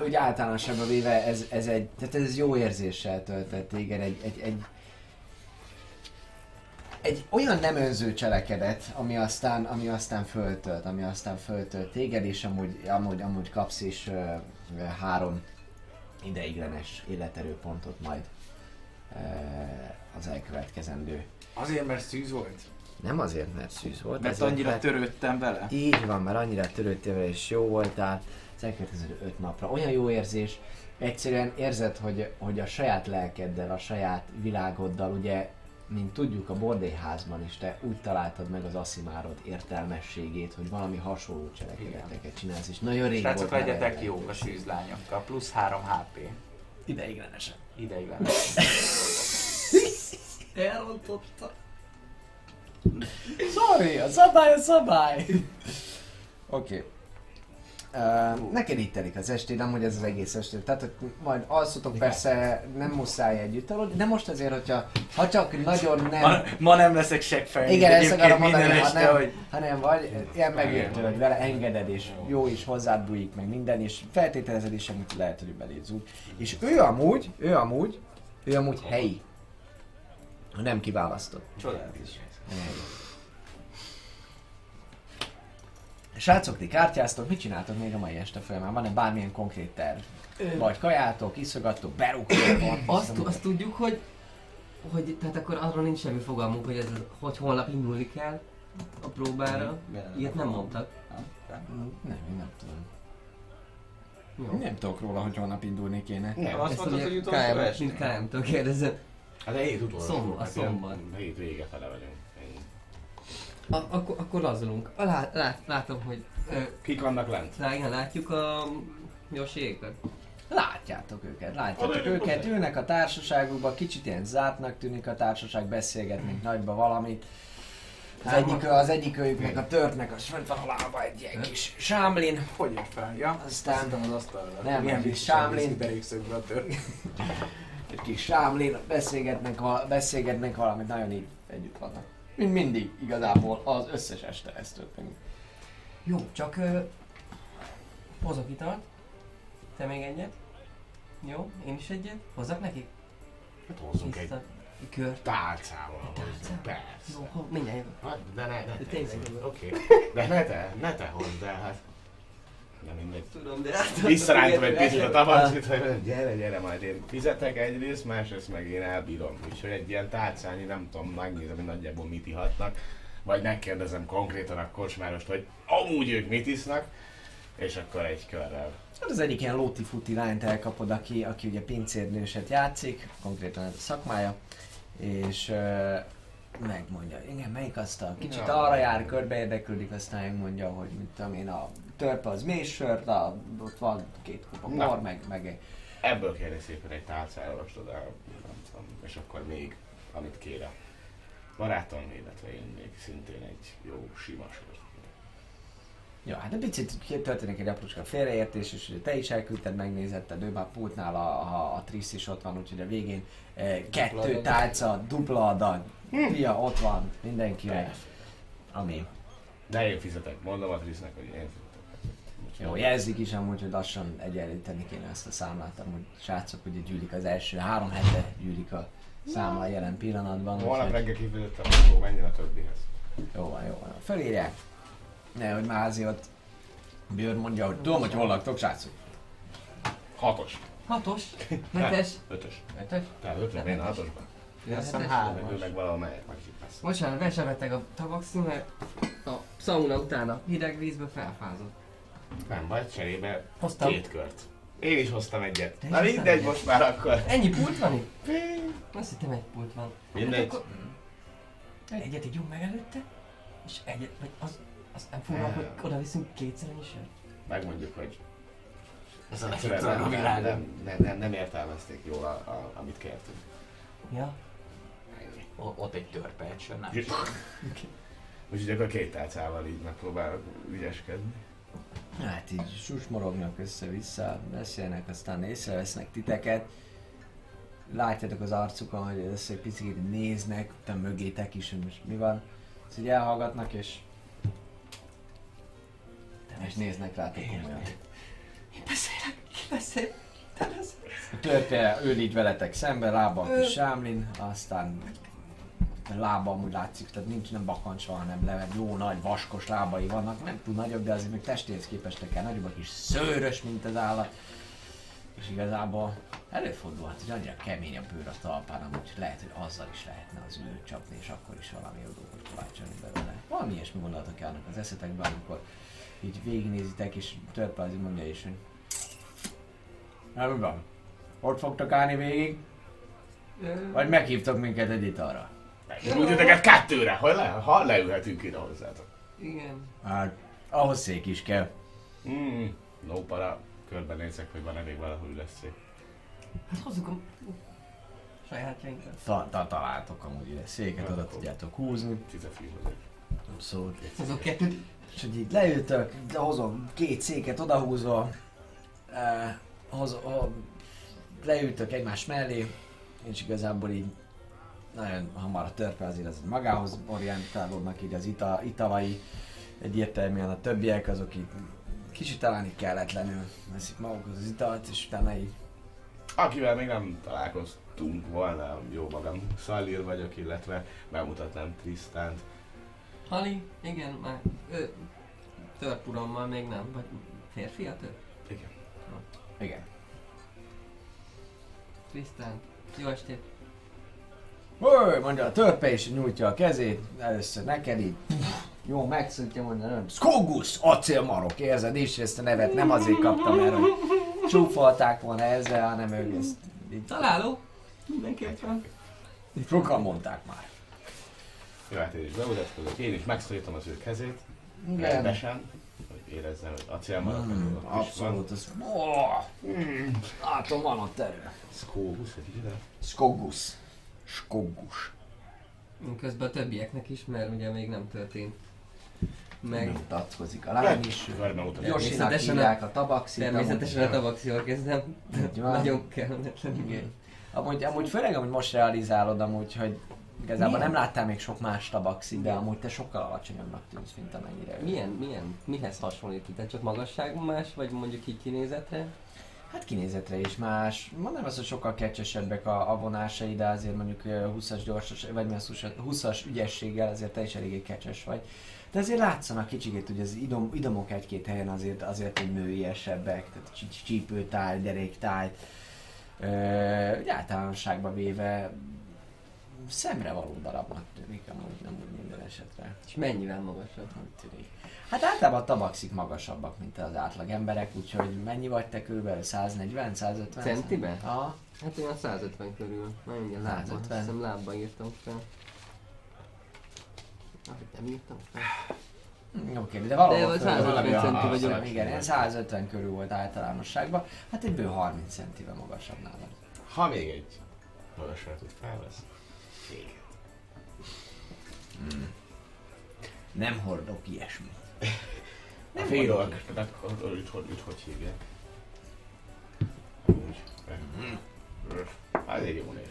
A: úgy általánosabban véve ez, ez egy, tehát ez jó érzéssel töltett téged, egy, egy, egy, egy olyan nem önző cselekedet, ami aztán, ami aztán föltölt, ami aztán föltölt téged, és amúgy, amúgy, amúgy kapsz is ö, három ideiglenes életerőpontot majd az elkövetkezendő.
C: Azért, mert szűz volt?
A: Nem azért, mert szűz volt,
C: Mert
A: azért,
C: annyira
A: mert
C: törődtem vele?
A: így van, mert annyira törődtél vele, és jó voltál az elkövetkező öt napra. Olyan jó érzés, egyszerűen érzed, hogy, hogy a saját lelkeddel, a saját világoddal, ugye, mint tudjuk a bordélyházban is, te úgy találtad meg az Asszimárod értelmességét, hogy valami hasonló cselekedeteket csinálsz, és nagyon rég
C: Srácok, legyetek jók a
A: lehetőség.
C: szűzlányokkal, plusz 3 HP.
A: Ideiglenesen.
C: Ideiglenes.
B: Elrontotta.
A: Sorry, a szabály a szabály! Oké. Okay. Uh, neked itt telik az esté, nem hogy ez az egész esté. Tehát, hogy majd alszotok persze, nem muszáj együtt aludni, de most azért, hogyha ha csak nagyon nem...
C: Ma, ma nem leszek seggfejű.
A: Igen, ezt akarom mondani, ha nem,
C: hogy
A: ha nem vagy, ilyen megértő, hogy vele engeded, és jó is hozzád bújik, meg minden, és feltételezed is, amit lehet, hogy belé zúg. És ő amúgy, ő amúgy, ő amúgy helyi. Ha nem kiválasztott.
C: Csodálatos.
A: Srácok, ti kártyáztok, mit csináltok még a mai este folyamán? Van-e bármilyen konkrét terv? Vagy kajátok, iszogattok, berúgtok?
B: Azt, azt tudjuk, hogy, hogy tehát akkor arról nincs semmi fogalmunk, hogy, ez, hogy holnap indulni kell a próbára. Ilyet nem mondtak.
A: Nem, én nem tudom.
B: Jó.
A: Nem tudok róla, hogy holnap indulni kéne.
D: Nem,
C: Azt mondtad, hogy utolsó este?
B: mint KM-től kérdezem.
D: hát a hét utolsó.
B: Szombat,
D: ilyen
B: szombat.
D: Hét vége fele vagyunk.
B: A, akkor, akkor lazulunk. A, lát, lát, látom, hogy ö,
D: Kik vannak lent?
B: lá, igen, látjuk a Josiékat.
A: Látjátok őket, látjátok őket, ülnek a társaságukba, kicsit ilyen zártnak tűnik a társaság, beszélgetnek nagyba valamit. Az egyik, az egyik őjüknek a törtnek, az fönt van a lába egy ilyen kis sámlin,
C: Hogy jött fel? Ja?
A: aztán
C: Aztán az asztalra.
A: Nem,
C: Milyen
A: egy kis sámlin.
C: derékszögbe a tört.
A: egy kis sámlin, beszélgetnek, val- beszélgetnek valamit, nagyon így együtt vannak. Mint mindig, igazából az összes este ez történik.
B: Jó, csak ö, hozok italt. Te még egyet. Jó, én is egyet. Hozzak nekik?
D: Hát hozzunk egy
B: Tiszta. Egy kört.
D: tálcával. Hozzunk, Persze.
B: Jó, ho, mindjárt jövök.
D: Hát, de ne, ne te.
B: tényleg.
D: Oké. De ne te, ne te hozd el, hát. De mindegy.
B: Tudom, de hát...
D: Visszarántom egy picit a tabacsot, hogy gyere, gyere, majd én fizetek egyrészt, másrészt meg én elbírom. Úgyhogy egy ilyen tárcányi, nem tudom, megnézem, hogy nagyjából mit ihatnak. Vagy megkérdezem konkrétan a kocsmárost, hogy amúgy ők mit isznak, és akkor egy körrel.
A: Hát az egyik ilyen lóti-futi lányt elkapod, aki, aki ugye pincérnőset játszik, konkrétan ez a szakmája, és uh, megmondja, igen, melyik asztal? Kicsit
D: Ja.
A: arra jár, körbe érdeklődik, aztán megmondja, hogy mit tudom én, a törpe az mély sört, a, ott van két kupa bor, meg, meg
D: Ebből kérni szépen egy tálcára rostod el, nem tudom, és akkor még, amit kér a barátom, illetve én még szintén egy jó sima sört.
A: Ja, hát egy picit történik egy aprócska félreértés, és ugye te is elküldted, megnézetted, ő már pultnál a, a, a Trisz is ott van, úgyhogy a végén eh, kettő
C: adag.
A: tálca, dupla adag, fia, ott van, mindenki ami
D: De én fizetek, mondom a Trisznek, hogy én fizetek. Úgyhogy-
A: Jó, jelzik is amúgy, hogy lassan egyenlíteni kéne ezt a számlát, amúgy srácok ugye gyűlik az első három hete gyűlik a számla jelen pillanatban.
D: Holnap reggel kifizettem, akkor menjen a többihez.
A: Jó van, jó van. Fölírják. Ne, hogy Mázi ott Björn mondja, hogy tudom, hogy hol laktok, srácok.
D: Hatos.
B: Hatos, hetes,
D: Ötös.
B: ötös.
D: Tehát ötös, én a hatosban.
C: Azt hiszem három.
D: Ő meg valahol melyek, majd ki lesz.
B: Bocsánat, a tabaxi, mert a szauna után a hideg vízbe felfázott.
D: Nem baj, cserébe
B: Hoztam.
D: két kört. Én is hoztam egyet.
B: Te is
D: Na mindegy,
B: egyet?
D: most már akkor.
B: Ennyi pult van itt? Azt hittem egy pult van.
D: Mindegy.
B: Hát akkor Egyet ígyunk meg előtte, és egyet, vagy az, az nem fura, hogy oda viszünk kétszer annyi sört.
D: Megmondjuk, hogy
C: Ez a
D: egyszerűen
C: legjobb
D: nem,
C: a
D: nem, nem, nem, nem, nem értelmezték jól, a, a, amit kértünk.
B: Ja.
C: O- Ott egy törpe, egy sör, nem.
D: Úgyhogy akkor két tálcával így megpróbálok ügyeskedni.
A: Hát így susmorognak össze-vissza, beszélnek, aztán észrevesznek titeket. Látjátok az arcukon, hogy össze egy picit néznek, utána mögétek is, hogy most mi van. Ezt így elhallgatnak, és... És néznek rátok komolyan.
B: én beszélek, ki beszél? Te.
A: A törpe így veletek szembe, lába a kis sámlin, aztán lába amúgy látszik, tehát nincs nem bakancsva, hanem le, jó nagy vaskos lábai vannak, nem túl nagyok, de azért még testéhez képest kell nagyobb, a kis szőrös, mint az állat. És igazából előfordulhat, hogy annyira kemény a bőr a talpán, amúgy lehet, hogy azzal is lehetne az ülőt csapni, és akkor is valami jó dolgot kovácsolni belőle. Valami ilyesmi gondolatok állnak az eszetekben, amikor így végignézitek, és így mondja is, hogy nem van. Ott fogtok állni végig, vagy meghívtok minket egy italra?
D: Meghívunk titeket kettőre, ha, le, ha leülhetünk ide hozzátok.
B: Igen.
A: Hát, ahhoz szék is kell.
D: Mm, no para, körbenézek, hogy van elég valahol lesz szék.
B: Hát hozzuk a sajátjainkat.
A: Ta, ta, találtok amúgy ide széket, oda tudjátok húzni.
D: Cicefű hozzá.
A: Szóval,
B: Hozok kettőt.
A: És hogy így leültök, hozom két széket odahúzva, eh, hoz, ho, leültök egymás mellé, és igazából így nagyon hamar a törpe azért az magához orientálódnak így az ita, italai, egyértelműen a többiek azok így kicsit talán így kelletlenül veszik magukhoz az italt, és utána így
D: Akivel még nem találkoztunk volna, jó magam, Szalír vagyok, illetve bemutatnám Trisztánt.
B: Hali, igen, már ö, törpurommal még nem, vagy férfi a törp?
D: Igen.
A: igen.
B: Trisztán, jó estét.
A: Hő, mondja a törpe és nyújtja a kezét, először neked így, jó, megszüntje, mondja, nem, Skogus, acélmarok, érzed is, ezt a nevet nem azért kaptam, mert hogy csúfolták volna ezzel, hanem ők ezt így,
B: Találó? Mindenképpen.
A: sokan mondták már.
D: Jó, én is bemutatkozok, én is megszorítom az ő kezét,
A: Igen,
D: rendesen, hogy érezzem, hogy acélmarok,
A: Mm,
D: mm,
A: abszolút, az, oh, mm, látom, van ott erő.
D: Skóbusz, egy ide.
A: Skogus. Skogus.
B: Közben a többieknek is, mert ugye még nem történt. Meg
A: Mutatkozik a lány is.
B: A-
A: hívják a tabaxit.
B: természetesen a
A: amúgy-
B: tabaxival kezdem.
A: Így van.
B: Nagyon kellemetlen.
A: Igen. Amúgy, amúgy főleg, amúgy most realizálod amúgy, hogy igazából
B: Milyen?
A: nem láttál még sok más tabaxit, de amúgy te sokkal alacsonyabbnak tűnsz, mint amennyire.
B: Milyen, milyen, mihez hasonlít? Tehát csak magasságban más, vagy mondjuk így kinézetre?
A: Hát kinézetre is más. Mondanám azt, hogy sokkal kecsesebbek a, a vonásai, de azért mondjuk ö, 20-as gyorsos, vagy mi az 20-as 20-as ügyességgel azért te is eléggé kecses vagy. De azért látszanak kicsikét, hogy az idom, idomok egy-két helyen azért, azért hogy nőiesebbek, tehát csí- csípőtáj, deréktáj. Ö, általánosságban véve szemre való darabnak tűnik, amúgy nem úgy minden esetre.
B: És mennyivel magasabb?
A: Úgy tűnik. Hát általában a tabaxik magasabbak, mint az átlag emberek, úgyhogy mennyi vagy te körülbelül? 140, 150?
B: Centiben?
A: Aha.
B: Hát olyan 150 körül. Nagyon mindjárt lábba.
A: 150.
B: Azt hiszem lábba írtam fel. Ahogy nem írtam fel.
A: Oké, de valahol
B: De
A: föl-
B: 150
A: valami
B: centi vagyok.
A: a- Igen, ilyen 150 körül volt általánosságban. Hát egyből 30 centivel magasabb nálad.
D: Ha még egy magasságot felvesz, téged.
A: Nem hordok ilyesmit.
D: A félork, tehát őt hogy, őt hogy hívják? Úgy. Hát elég jó név.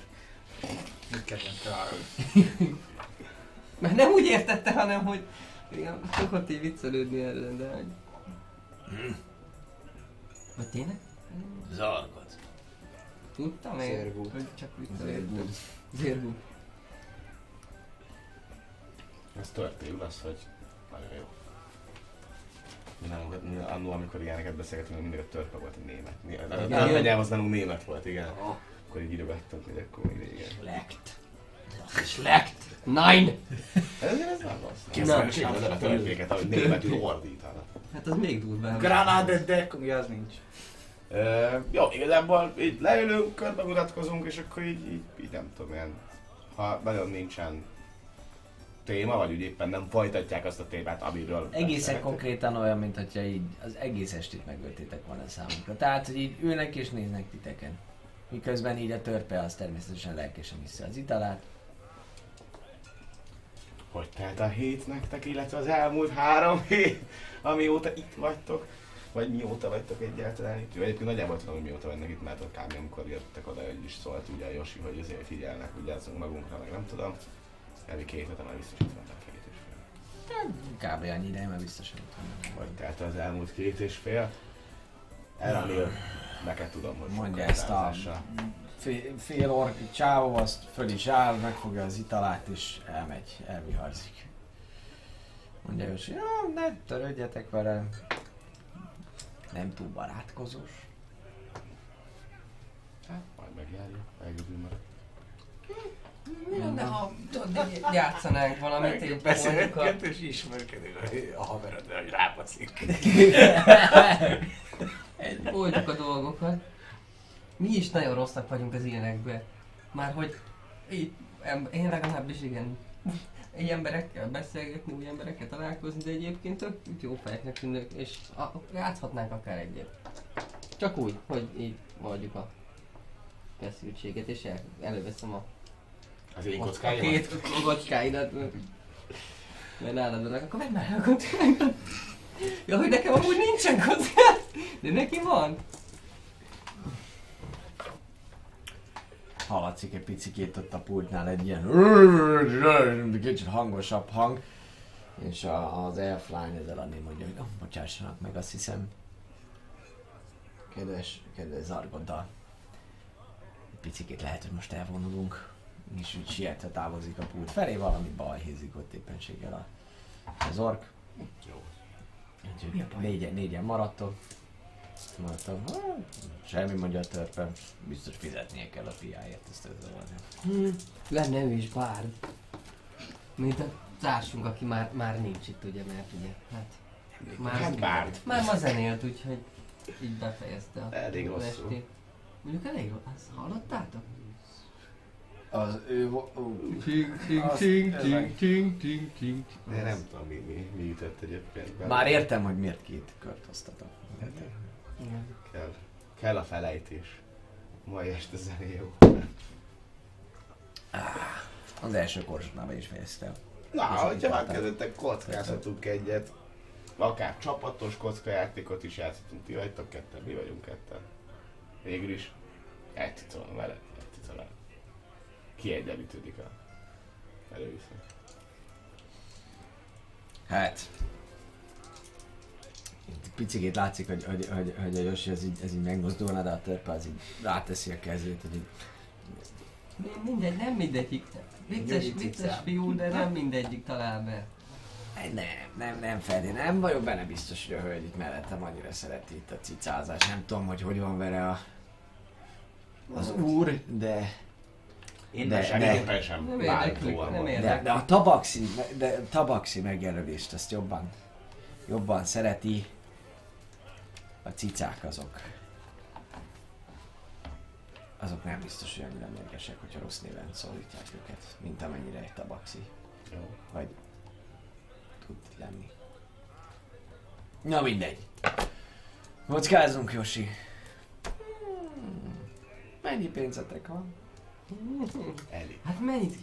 B: Mert nem úgy értette, hanem hogy igen, szokott így viccelődni erre, de hogy... Vagy tényleg?
A: Zargot.
B: Tudtam én, hogy csak viccelődtem. Zérgú.
D: Ez történül az, hogy nagyon jó. Mi nem, mi annól, amikor ilyeneket beszélgetünk, mindig a törpe volt a német. A
B: Igen.
D: törpe nyelv az nálunk német volt, igen. Akkor így írogattunk, hogy akkor még régen.
A: Lekt. Schlecht.
B: Nine!
D: Ez, ez nem rossz.
B: Nem.
D: Készül is a törpéket, ahogy németül ordítanak.
B: Hát az még durvább.
C: Granade de... Ja, az nincs.
D: Jó, igazából így leülünk, körbe mutatkozunk, és akkor így, így, így nem tudom, ilyen, ha nagyon nincsen téma, vagy úgy éppen nem folytatják azt a témát, amiről
A: Egészen konkrétan olyan, mint hogyha így az egész estét megöltétek volna számunkra. Tehát, hogy így ülnek és néznek titeken. Miközben így a törpe az természetesen lelkesen hiszi az italát.
D: Hogy telt a hét nektek, illetve az elmúlt három hét, amióta itt vagytok? Vagy mióta vagytok egyáltalán itt? Egyébként nagyjából tudom, hogy mióta vannak itt, mert kb. amikor jöttek oda, hogy is szólt ugye a Josi, hogy azért figyelnek, azon magunkra, meg nem tudom. Elvi két hete már vannak két és fél.
A: Kb. annyi ideje, mert van.
D: Vagy tehát az elmúlt két és fél. Ennél neked tudom, hogy
A: Mondja
D: sokkal
A: ezt a
D: rázással.
A: fél, fél ork csávó, azt föl is áll, megfogja az italát és elmegy, elviharzik. Mondja ő, hogy jó, ne törődjetek vele. Nem túl barátkozós.
D: Hát, majd megjárja, egyedül marad.
B: Mi lenne, ha tudod, így játszanánk valamit, így.
C: Beszélgetünk és ismerkedünk a haverodra, hogy rápaszik.
B: Oldjuk a dolgokat. Mi is nagyon rosszak vagyunk az ilyenekbe. Már hogy így, én legalábbis igen, egy emberekkel beszélgetni, új emberekkel találkozni, de egyébként tök jó fejeknek tűnök, és a, játszhatnánk akár egyet. Csak úgy, hogy így oldjuk a feszültséget, és el, előveszem a,
D: Az én
B: a
D: kockáimat?
B: két kockáidat. Mert nálad vannak, akkor vedd már a kockáidat. Ja, hogy nekem amúgy nincsen kockám, de neki van.
A: Hallatszik egy picikét ott a pultnál egy ilyen kicsit hangosabb hang, és a, az elflány ezzel adni mondja, hogy oh, bocsássanak meg, azt hiszem, kedves, kedves Zargoddal. Picikét lehet, hogy most elvonulunk, és úgy sietve távozik a pult felé, valami baj hízik ott éppenséggel a, az ork.
D: Jó.
B: Mi a
A: Úgyhogy
B: baj?
A: négyen, négyen maradtok. Mondtam, "Hát, semmi mondja a törpe, biztos fizetnie kell a piáért, ezt ezzel van.
B: Hmm. Lenne ő is bárd. Mint a társunk, aki már, már nincs itt, ugye, mert ugye, hát... Már,
D: Hát bárd.
B: Már ma zenélt, úgyhogy így befejezte a
D: Elég
B: estét. Mondjuk elég rossz, azt hallottátok?
A: Az ő...
B: Ting, ting, ting, ting, ting, ting, ting.
D: De nem tudom, mi, mi, mi ütött egyébként.
A: Már értem, hogy miért két kört hoztatok.
D: Kell, kell a felejtés. Mai este zené jó.
A: Az első korsónál be is fejeztem.
D: Na, hogyha már
A: voltál.
D: kezdetek kockázhatunk egyet. Akár csapatos kockajátékot is játszhatunk. Ti vagytok ketten, mi vagyunk ketten. Végül is van vele, vele. Kiegyenlítődik a előviszony.
A: Hát... Picikét látszik, hogy, hogy, hogy, hogy a Yoshi ez így, ez így megmozdulna, de a törpe az így ráteszi a kezét, hogy így...
B: Mi- Mindegy, nem mindegyik. Vicces, vicces fiú, de nem mindegyik talál be.
A: "Hey, Nem, nem, nem Feri, nem vagyok benne biztos, hogy a hölgy itt mellettem annyira szereti itt a cicázást. Nem tudom, hogy hogy van vele a, az úr, de,
C: Én
A: De-
D: Semmiképpen sem
B: Nem érdekli, nem
A: de, de a tabaxi, de a tabaxi megjelölést azt jobban, jobban szereti. A cicák azok. Azok nem biztos, hogy annyira mérgesek, hogyha rossz néven szólítják őket, mint amennyire egy tabaxi.
D: Jó.
A: Vagy tud lenni. Na mindegy. Kockázunk, Josi. Hmm. Mennyi pénzetek van?
D: Elég.
B: Hát mennyit?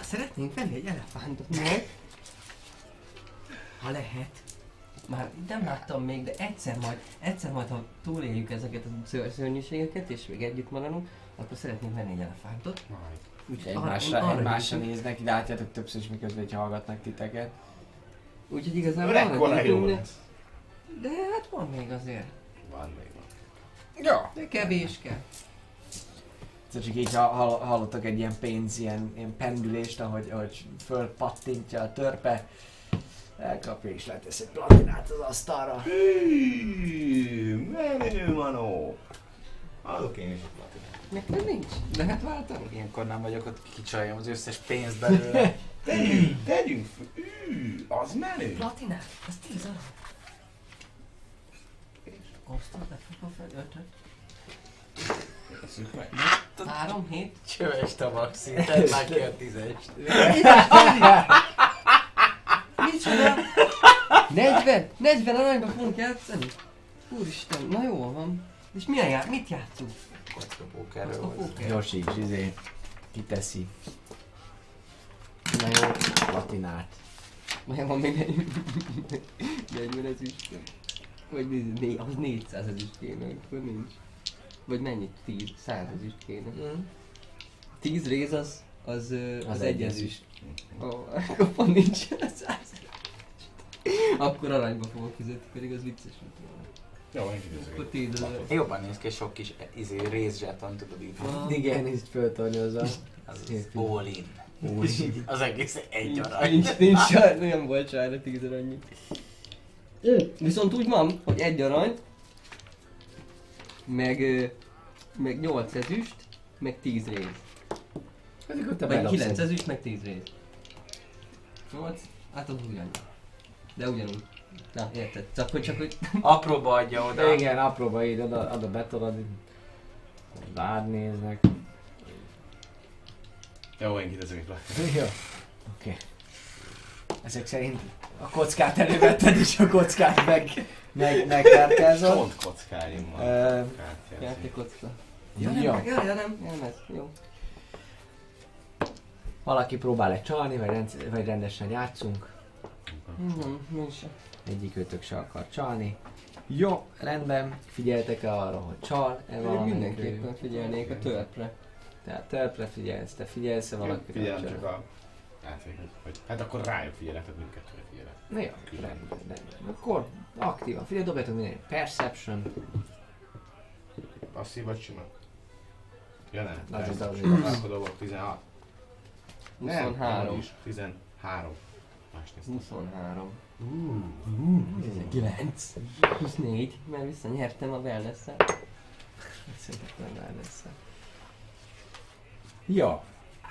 B: Szeretnénk venni egy elefántot, meg? Ha lehet. Már nem láttam még, de egyszer majd, egyszer majd, ha túléljük ezeket a ször- szörnyűségeket, és még együtt maradunk, akkor szeretnénk venni egy elefántot.
D: Majd.
B: Úgyhogy
A: Egymásra,
B: arra-
A: egymásra néznek, ide látjátok többször is, miközben hogy hallgatnak titeket.
B: Úgyhogy igazából arra
D: jó
B: de, de hát van még azért.
D: Van még van.
A: Ja.
B: De kevés kell.
A: Szóval csak így ha- hall, hallottak egy ilyen pénz, ilyen, ilyen pendülést, ahogy, ahogy fölpattintja a törpe, elkapja és letesz egy platinát az asztalra.
D: Hű, menő manó. Adok én is egy platinát.
B: Nekem nincs. Lehet váltani?
C: Ilyenkor nem vagyok ott, kicsaljam az összes pénzt belőle.
D: Tegyünk, tegyünk, Hű, az menő.
B: Platinát? Az 10 arany. Osztod, lefogom fel ötöt.
D: Tesszük meg.
B: Három, hét.
C: Csöves tabaxi, tedd már ki a tízest.
B: Micsoda? 40? 40 aranyba fogunk játszani? Úristen, na jó van. És milyen já- mit játszunk?
C: Kocka pókerről
A: is izé kiteszi
B: Na jó,
A: platinát.
B: majd van még egy 40 ezüst. Vagy nézd, né, az 400 ezüst kéne, akkor nincs. Vagy mennyit? 10, 100 ezüst kéne. 10 réz az, az, az,
A: Az
B: egy ezüst. Ó, akkor pont nincs 100 Akkor aranyba fogok fizetni, pedig az vicces.
D: Jó, én
B: Akkor
D: kidőzök.
B: 10 ezer.
C: Jobban néz ki, sok kis izé, részzsáton tudod így.
B: Ah.
A: Igen, így föltornyozza.
C: Az all in. Az egész egy arany.
B: Nincs, nincs, sár, nem volt sárra 10 arany. Viszont úgy van, hogy egy arany, meg meg 8 ezüst, meg 10 rész.
A: Ezek ott a
B: Vagy
A: bedobsz
B: 9
A: egy-
B: ezüst, meg 10 rész. 8, hát az ugyanúgy. De ugyanúgy. Na, érted? Csak hogy csak hogy...
C: Apróba adja oda.
A: Igen, apróba így oda, oda betolod. Rád néznek.
D: Jó, én kiteszek plakát.
A: Jó. Oké. Ezek szerint a kockát elővetted és a kockát meg, meg, megkártyázod.
D: Csont kockáim van.
B: Játékocka.
A: Ja,
B: nem, ja, ja, nem, nem ez, jó.
A: Valaki próbál egy csalni, vagy, rend, vagy rendesen játszunk.
B: Nem, nem se.
A: Egyik őtök se akar csalni. Jó, rendben. Figyeltek-e arra, hogy csal? E
B: Én
A: valamelyik
B: mindenképpen figyelnék a törpre.
A: Tehát törpre figyelsz, te figyelsz-e valaki?
D: Figyelem csak a játékot. Hogy, hát akkor rájuk figyelek, tehát mindkettőre figyelek.
A: Na jó, rendben, rendben. Akkor aktívan figyelj, dobjatok minden Perception.
D: Passzív vagy sima? Ja nem. Persze.
A: az.
D: Akkor dobok 16. Nem,
B: 23.
D: nem is. 13. Más néztem.
B: 23. 9. 24, mert visszanyertem a wellness
A: Szerintem nem lesz. Jó.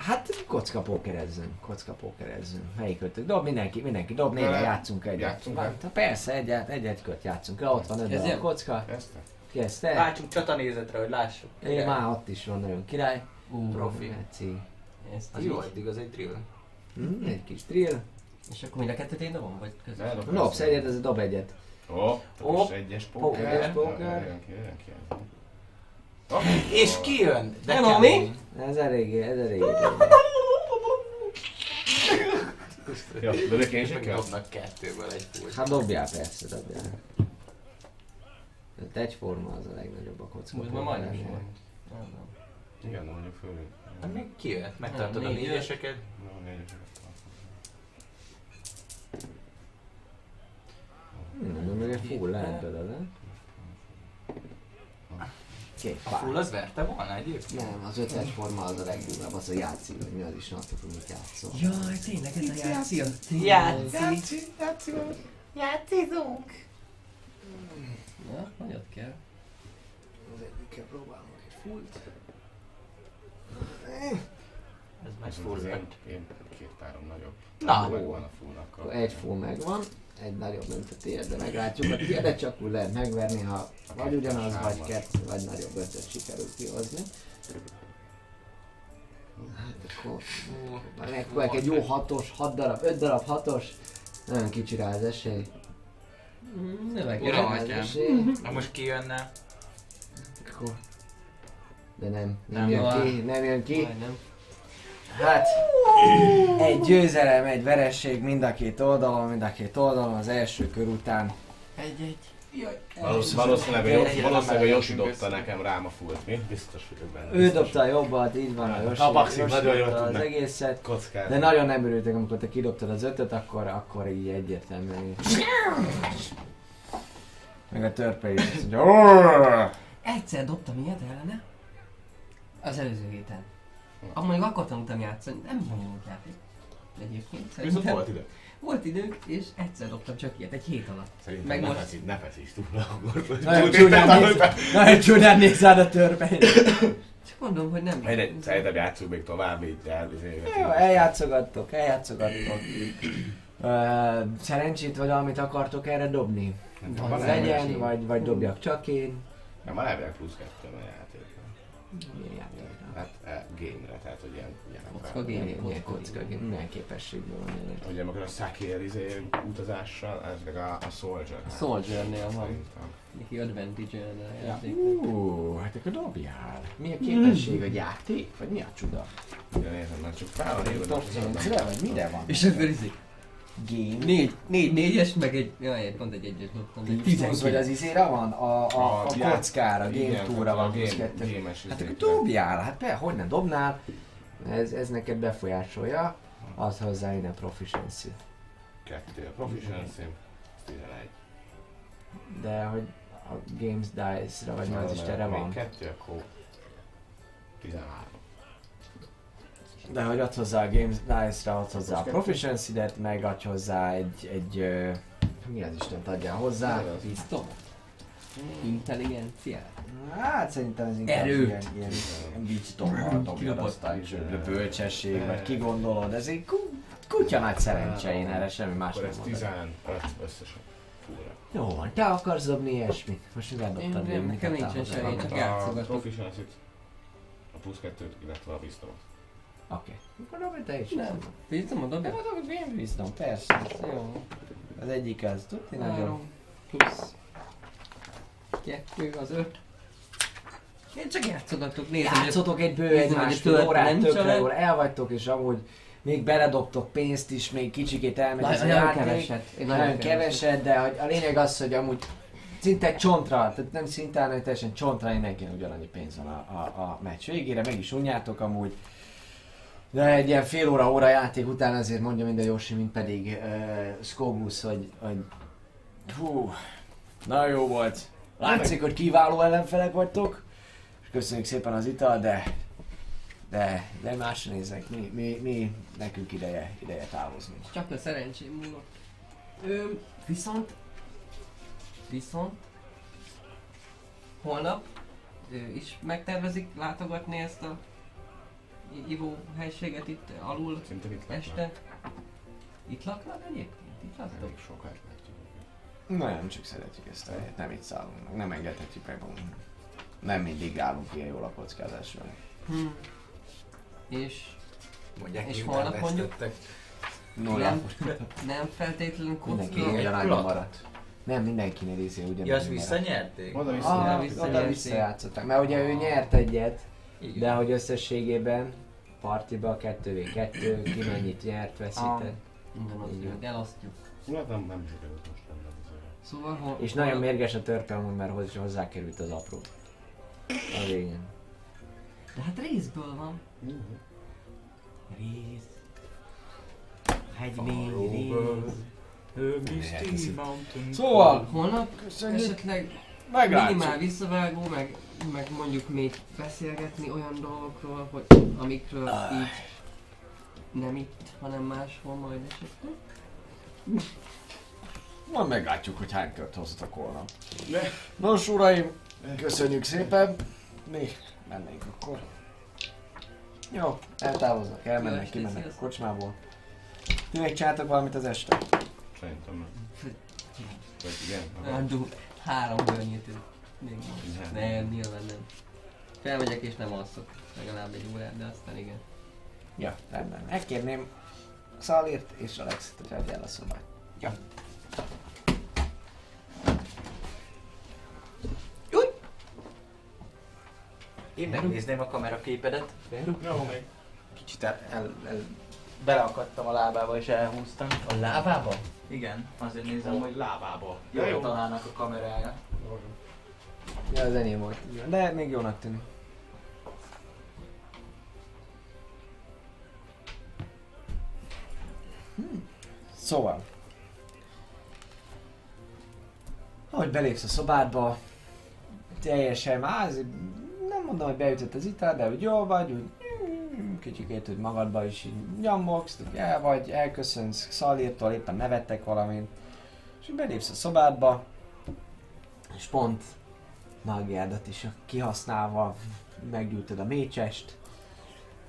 A: Hát kocka pókerezzünk, kocka pókerezzünk. Melyik ötök? Dob mindenki, mindenki dob,
D: De-
A: játszunk egyet.
D: játszunk el?
A: ha persze, egyet, egyet kört játszunk. Ja, ott van öt
B: Kezdjem?
A: kocka.
D: Ezt?
A: Kezdte?
C: Váltsunk csatanézetre, hogy lássuk.
A: Én már ott is van nagyon király.
B: Ú,
C: Profi.
B: Így.
C: jó, eddig az egy drill.
A: Hm, egy kis drill.
B: És akkor mind a kettőt én dobom? Vagy közös?
D: Ne, dob.
A: Dobsz egyet, ez dob egyet.
D: Ó,
C: Ó,
D: most egyes póker.
A: egyes póker.
D: Jön ki, jön ki.
C: És ki jön? De
B: Nem, ami?
A: Ez eléggé, ez eléggé.
D: Én
C: És
D: sem
C: meg
D: kell?
C: dobnak kettőből egy fújt.
A: Hát dobjál persze, dobjál. Tehát egyforma az a legnagyobb a kocka.
B: Most már majdnem is volt. Nem, nem.
D: Igen, de mondjuk fölül.
C: Hát még ki jött? Megtartod a
B: Nem, négy
C: négyeseket?
D: No, négyeseket tartom.
A: Hmm, de meg egy full lehet belőle. Két
C: A
A: pár.
C: full az verte volna egyébként?
A: Nem, az ötes forma az a legdurvább, az a játszik, hogy mi az is hogy mit játszol.
B: Jaj, tényleg ez a játszi a
C: Játszi.
B: Na, nagyot kell.
A: Az egyikkel próbálom egy fullt.
C: Ez meg full
D: én, két párom nagyobb.
C: Na.
D: Megvan a fullnak.
A: Egy full megvan, egy nagyobb, mint a tiéd, de meglátjuk. A tiédet csak úgy lehet megverni, ha vagy ugyanaz, vagy kettő, vagy nagyobb ötöt sikerül kihozni. Hát akkor megpróbáljuk egy jó hatos, hat darab, öt darab hatos. Nagyon kicsi rá az esély. Rá az esély.
C: Na most ki jönne?
A: Akkor... De nem, nem,
C: Nem.
A: jön ki, nem jön ki.
B: Majdnem.
A: Hát, egy győzelem, egy vereség mind a két oldalon, mind a két oldalon az első kör után.
B: Egy-egy. Jaj.
D: Valósz- Valószínűleg, a valószínűleg a
C: egy-
D: dobta nekem rám a fullt, mi? Biztos vagyok benne.
A: Ő dobta a jobbat, így van a
D: A
A: Yoshi,
D: Baxi
A: Yoshi
D: nagyon jól
A: az egészet.
D: Kockát.
A: De nagyon nem örültek, amikor te kidobtad az ötöt, akkor, akkor így egyértelműen. Meg a törpe is!
B: Egyszer dobtam ilyet ellene. Az előző héten. Mondjuk akkor tanultam játszani, nem bonyolult játék. Egyébként
D: Viszont volt idő.
B: volt időnk, és egyszer dobtam csak ilyet, egy hét alatt.
D: Szerintem
B: Meg
D: ne
B: most-
D: feszíts, ne feszíts túl akkor.
A: Nagyon csúnyán néz, nagyon csúnyán néz a törpe.
B: Csak mondom, hogy nem.
D: Mindegy, szerintem játszunk még tovább, így el,
A: Jó, eljátszogattok, eljátszogattok. Szerencsét vagy valamit akartok erre dobni?
D: Van
A: Van legyen, vagy, vagy dobjak csak én.
D: Nem, már elvileg plusz kettő a játékra.
A: Milyen játékra?
D: Hát e, game-re, tehát hogy ilyen, ilyen
B: Kocka.
A: Milyen, milyen kocka, milyen képességből van ilyen.
D: Ugye amikor a Sakiel izé utazással, ez meg a, a Soldier.
B: A Soldiernél van. Neki advantage a
C: Ja.
B: játék.
A: Ú, hát akkor dobjál. Mi a képesség, a játék? Vagy mi a csuda?
D: Ugye nézem, mert csak fel van írva.
A: Proficiency-re, vagy mire van?
B: És akkor izé,
A: Game.
B: négy, négy négyes, meg egy, jaj, pont egy egyes dobtam. de
A: Tizenkilenc vagy az izére van? A, a, a
D: já-
A: kockára, Game Tour-ra van
D: a game-
A: kettő.
D: game-es
A: Hát akkor dobjál, hát be, hogy ne dobnál? Ez, ez neked befolyásolja. Az hozzá innen proficiency.
D: Kettő a proficiency, 11.
A: De hogy a Games Dice-ra vagy az Istenre
D: Még
A: van.
D: Kettő, akkor 13.
A: De hogy adsz hozzá a Games Dice-ra, adsz hozzá a Proficiency-det, meg adj hozzá egy, egy ö, mi az Isten adjál hozzá?
B: Biztos? Intelligencia.
A: Hát szerintem ez inkább
B: Erő.
A: ilyen, ilyen, ilyen vicdommal dobja aztán, és bölcsesség, vagy ki gondolod, ez egy ku- kutya nagy szerencse, én erre semmi más
D: Akkor
A: nem
D: ez
A: mondok.
D: 15 összesen. Fúra.
A: Jó van, te akarsz dobni ilyesmit? Most mi
B: Én
A: eldobtad
B: nem, nekem nincsen semmi, csak
D: A
B: játszogatok.
D: proficiency a plusz kettőt, illetve a wisdomot.
A: Oké. Akkor dobj te is.
B: Nem. Bízom a dobja?
A: Nem, dobj én biztom, persze.
B: Jó.
A: Az egyik az tudni nagyon.
B: Plusz kettő az öt. Én csak játszogatok, nézem, hogy
A: Játszotok egy bő egy
B: hogy a
A: másfél órát, tökre jól el vagytok, és amúgy még beledobtok pénzt is, még kicsikét elmegy ez a
B: nagyon
A: játék.
B: keveset. Én
A: Nagyon keveset, de hogy a lényeg az, hogy amúgy szinte csontra, tehát nem szinte, hanem teljesen csontra mindenkinek ugyanannyi pénz van a, a, a meccs végére, meg is unjátok amúgy. De egy ilyen fél óra, óra játék után azért mondja minden Yoshi, mint pedig uh, Skogus, hogy, hogy hú, nagyon jó volt. Látszik, hogy kiváló ellenfelek vagytok, és köszönjük szépen az ital, de de, de másra nézek, mi, mi, mi nekünk ideje, ideje távozni.
B: Csak a szerencsém múlott. Ö, viszont... Viszont... Holnap ö, is megtervezik látogatni ezt a ivó helységet itt alul
D: Szerintem itt laknak.
B: este. Itt laknak egyébként? Itt laktok?
D: Elég sokat látjuk.
A: Nagyon csak szeretjük ezt a helyet, nem itt szállunk meg, nem engedhetjük meg magunknak. Nem mindig állunk ilyen jól a kockázásra.
B: Hm. És
C: Mondják,
B: És holnap
C: nem
B: mondjuk?
A: Nulla.
B: nem, nem feltétlenül
A: Mindenki
B: kocka.
A: ugyanannyi maradt. Nem, mindenkinél izé ugyanannyi
C: Ja, azt visszanyerték?
D: Oda
A: Ah,
D: vissza.
A: oda visszajátszották. Mert ugye ő nyert egyet,
C: Igen.
A: de hogy összességében partiba 2v2, ki mennyit nyert, veszített.
B: Minden az
A: Így
B: jó,
A: van.
B: elosztjuk.
D: Hát nem, nem sikerült most lehet
B: Szóval hol,
A: És nagyon mérges a amúgy, mert hozzá- hozzákerült az apró. A végén.
B: De hát részből van.
A: Rész. Hegymény, rész. Szóval,
B: Holnap esetleg
A: Meglátjuk.
B: minimál visszavágó, meg, meg mondjuk még beszélgetni olyan dolgokról, hogy amikről így nem itt, hanem máshol majd esetleg.
A: Majd meglátjuk, hogy hány kört hoztak volna. Nos, uraim, köszönjük szépen. Mi mennénk akkor. Jó, eltávoznak, elmennek, kimennek a kocsmából. Ti még csináltak valamit az este?
D: Szerintem nem. Vagy igen?
B: Három görnyítő. Még
D: Nem.
B: Nem, nyilván nem. Felmegyek és nem alszok. Legalább egy órát, de aztán igen.
A: Ja, rendben. Megkérném Szalért és Alexit, hogy adj el a szobát. Ja.
C: Én megnézném a kameraképedet.
D: Jó, még.
C: Kicsit el, el, el beleakadtam a lábába és elhúztam.
B: A lábába?
C: Igen, azért nézem, hogy
D: lábába.
C: jól találnak a kamerája.
A: Ja, az enyém volt. De még jónak tűnik. Hmm. Szóval. Ahogy belépsz a szobádba, teljesen ez, nem mondom, hogy beütött az ital, de hogy jó vagy, úgy mm, kicsikét, hogy magadba is így nyomogsz, el vagy, elköszönsz Szalírtól, éppen nevettek valamint, és belépsz a szobádba, és pont mágiádat is kihasználva meggyújtod a mécsest,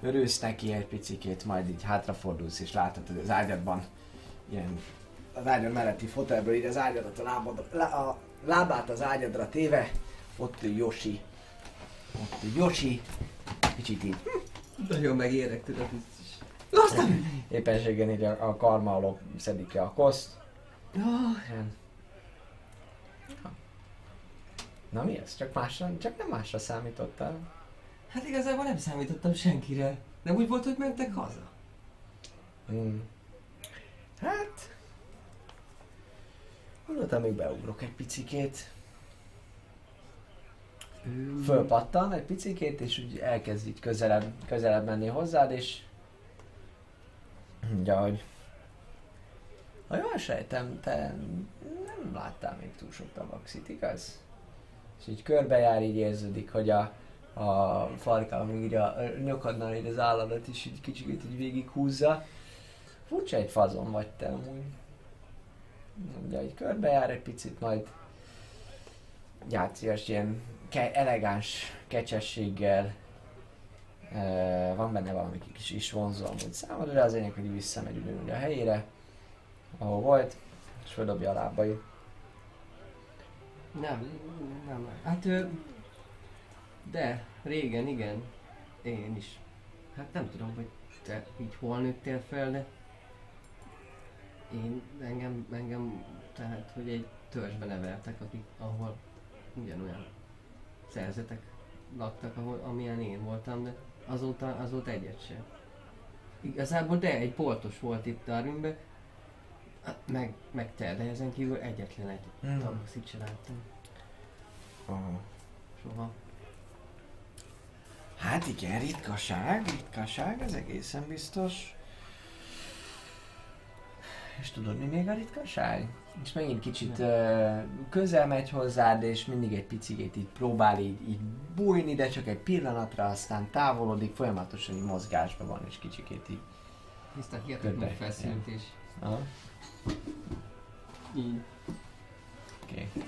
A: örülsz neki egy picikét, majd így hátrafordulsz és látod, hogy az ágyadban ilyen az ágyad melletti fotelből így az ágyadat a, lábad, lá, a lábát az ágyadra téve, ott Yoshi. Ott Yoshi, kicsit így
B: Nagyon megérek, tudod, ez is.
A: éppenségen így a, a karma alól szedik ki a koszt. Ilyen. Na mi ez? Csak, másra, csak nem másra számítottál.
B: Hát igazából nem számítottam senkire. Nem úgy volt, hogy mentek haza?
A: Hmm. Hát... Gondoltam, még beugrok egy picikét. Fölpattan egy picikét, és úgy elkezd így közelebb, közelebb menni hozzád, és... Mondja, hogy... Ha jól sejtem, te nem láttál még túl sok tabaxit, igaz? És így körbejár, így érződik, hogy a, a farka, még így a nyakadnál így az álladat is így kicsit így végighúzza. Furcsa egy fazon vagy te amúgy. Ugye így körbejár egy picit, majd játszias, ilyen ke- elegáns kecsességgel. Uh, van benne valami kis is vonzó amúgy számodra, de az lényeg, hogy visszamegy ugyanúgy a helyére, ahol volt, és földobja a lábait.
B: Nem, nem. Hát. De, régen, igen. Én is. Hát nem tudom, hogy te így hol nőttél fel, de... Én, engem, engem, tehát, hogy egy törzsbe neveltek, akik, ahol ugyanolyan szerzetek laktak, ahol, amilyen én voltam, de azóta, azóta egyet sem. Igazából de egy boltos volt itt Darwinben, Hát, meg, meg te, de ezen kívül egyetlen egy
A: Hmm.
B: tabaxit sem láttam.
A: Aha.
B: Soha.
A: Hát igen, ritkaság, ritkaság, ez egészen biztos. És tudod mi még a ritkaság? És megint kicsit uh, közel megy hozzád, és mindig egy picit így próbál így, így bújni, de csak egy pillanatra, aztán távolodik, folyamatosan így mozgásban van, és kicsikét így.
B: Mr. hihetetlenül
A: Ködbe,
B: feszült és
A: Aha.
B: Így.
A: Oké. Okay.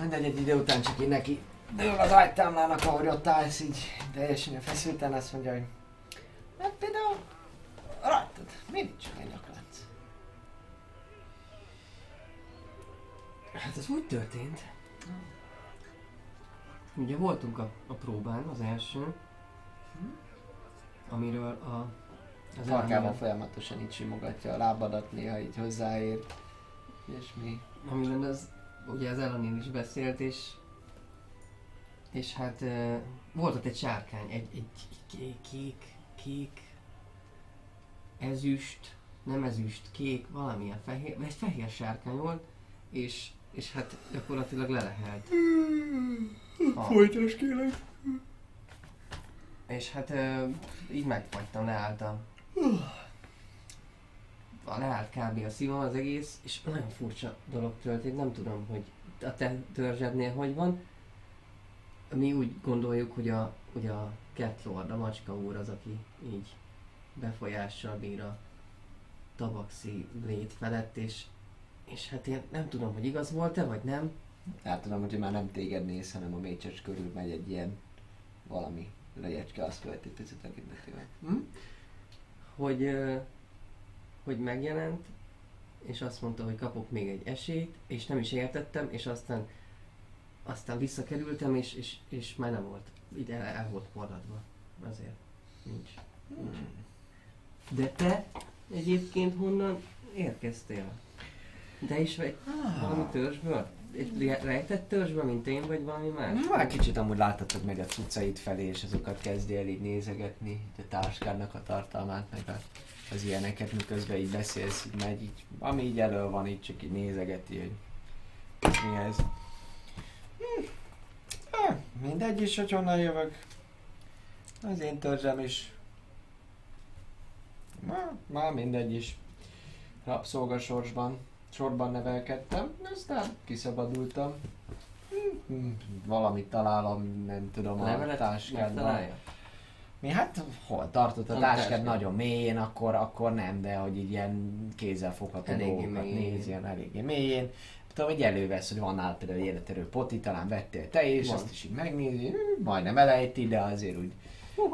A: Mindegy, egy idő után csak így neki dől az ajtámlának, ahogy ott állsz, így teljesen feszülten azt mondja, hogy hát például rajtad, mindig csak egy nyaklánc.
B: Hát ez úgy történt. Ugye voltunk a, a próbán, az első, amiről a... Az
A: Farkával folyamatosan így simogatja a lábadat, néha így hozzáér. És mi?
B: amiben az, ugye az Elanin is beszélt, és és hát uh, volt ott egy sárkány, egy, egy kék, kék, kék, ezüst, nem ezüst, kék, valamilyen fehér, egy fehér sárkány volt, és, és hát gyakorlatilag lelehelt. A,
A: Folytas kérlek.
B: és hát uh, így megfagytam, leálltam. Leállt kb. a szívom az egész, és nagyon furcsa dolog történt, nem tudom, hogy a te törzsednél hogy van. Mi úgy gondoljuk, hogy a, hogy a Catlord, a macska úr az, aki így befolyással bír a tabaxi blade felett, és, és hát én nem tudom, hogy igaz volt-e, vagy nem.
A: Hát tudom, hogy már nem téged néz, hanem a mécses körül megy egy ilyen valami legyecske, azt követi picit tekintetével. Hm?
B: Hogy, hogy megjelent, és azt mondta, hogy kapok még egy esélyt, és nem is értettem, és aztán aztán visszakerültem, és, és, és már nem volt. Így el, el volt maradva. Azért nincs. nincs. De te egyébként honnan érkeztél? De is vagy valami törzsből? Egy re- rejtett törzsből, mint én, vagy valami más?
A: Már kicsit amúgy láttad meg a cuccait felé, és azokat kezdi el így nézegetni, a táskádnak a tartalmát, meg az ilyeneket, miközben így beszélsz, így megy, így, ami így elő van, így csak így nézegeti, hogy mi ez. Hm. Ah, mindegy is, hogy honnan jövök. Az én törzsem is. Már, már mindegy is. Rabszolga sorsban, sorban nevelkedtem, aztán kiszabadultam. Hm, hm, Valamit találom, nem tudom,
B: A
A: a
B: levelet
A: táskádban. Mi hát hol tartott a
B: A
A: táskád
B: táskád.
A: nagyon mélyén, akkor, akkor nem, de hogy így ilyen kézzel fogható
B: Eléggé
A: dolgokat
B: mélyén.
A: néz, ilyen eléggé mélyén. Tudom, hogy elővesz, hogy van nálad például egy életerő poti, talán vettél te is,
B: Van.
A: azt is így megnézi, hm, majdnem elejti, de azért úgy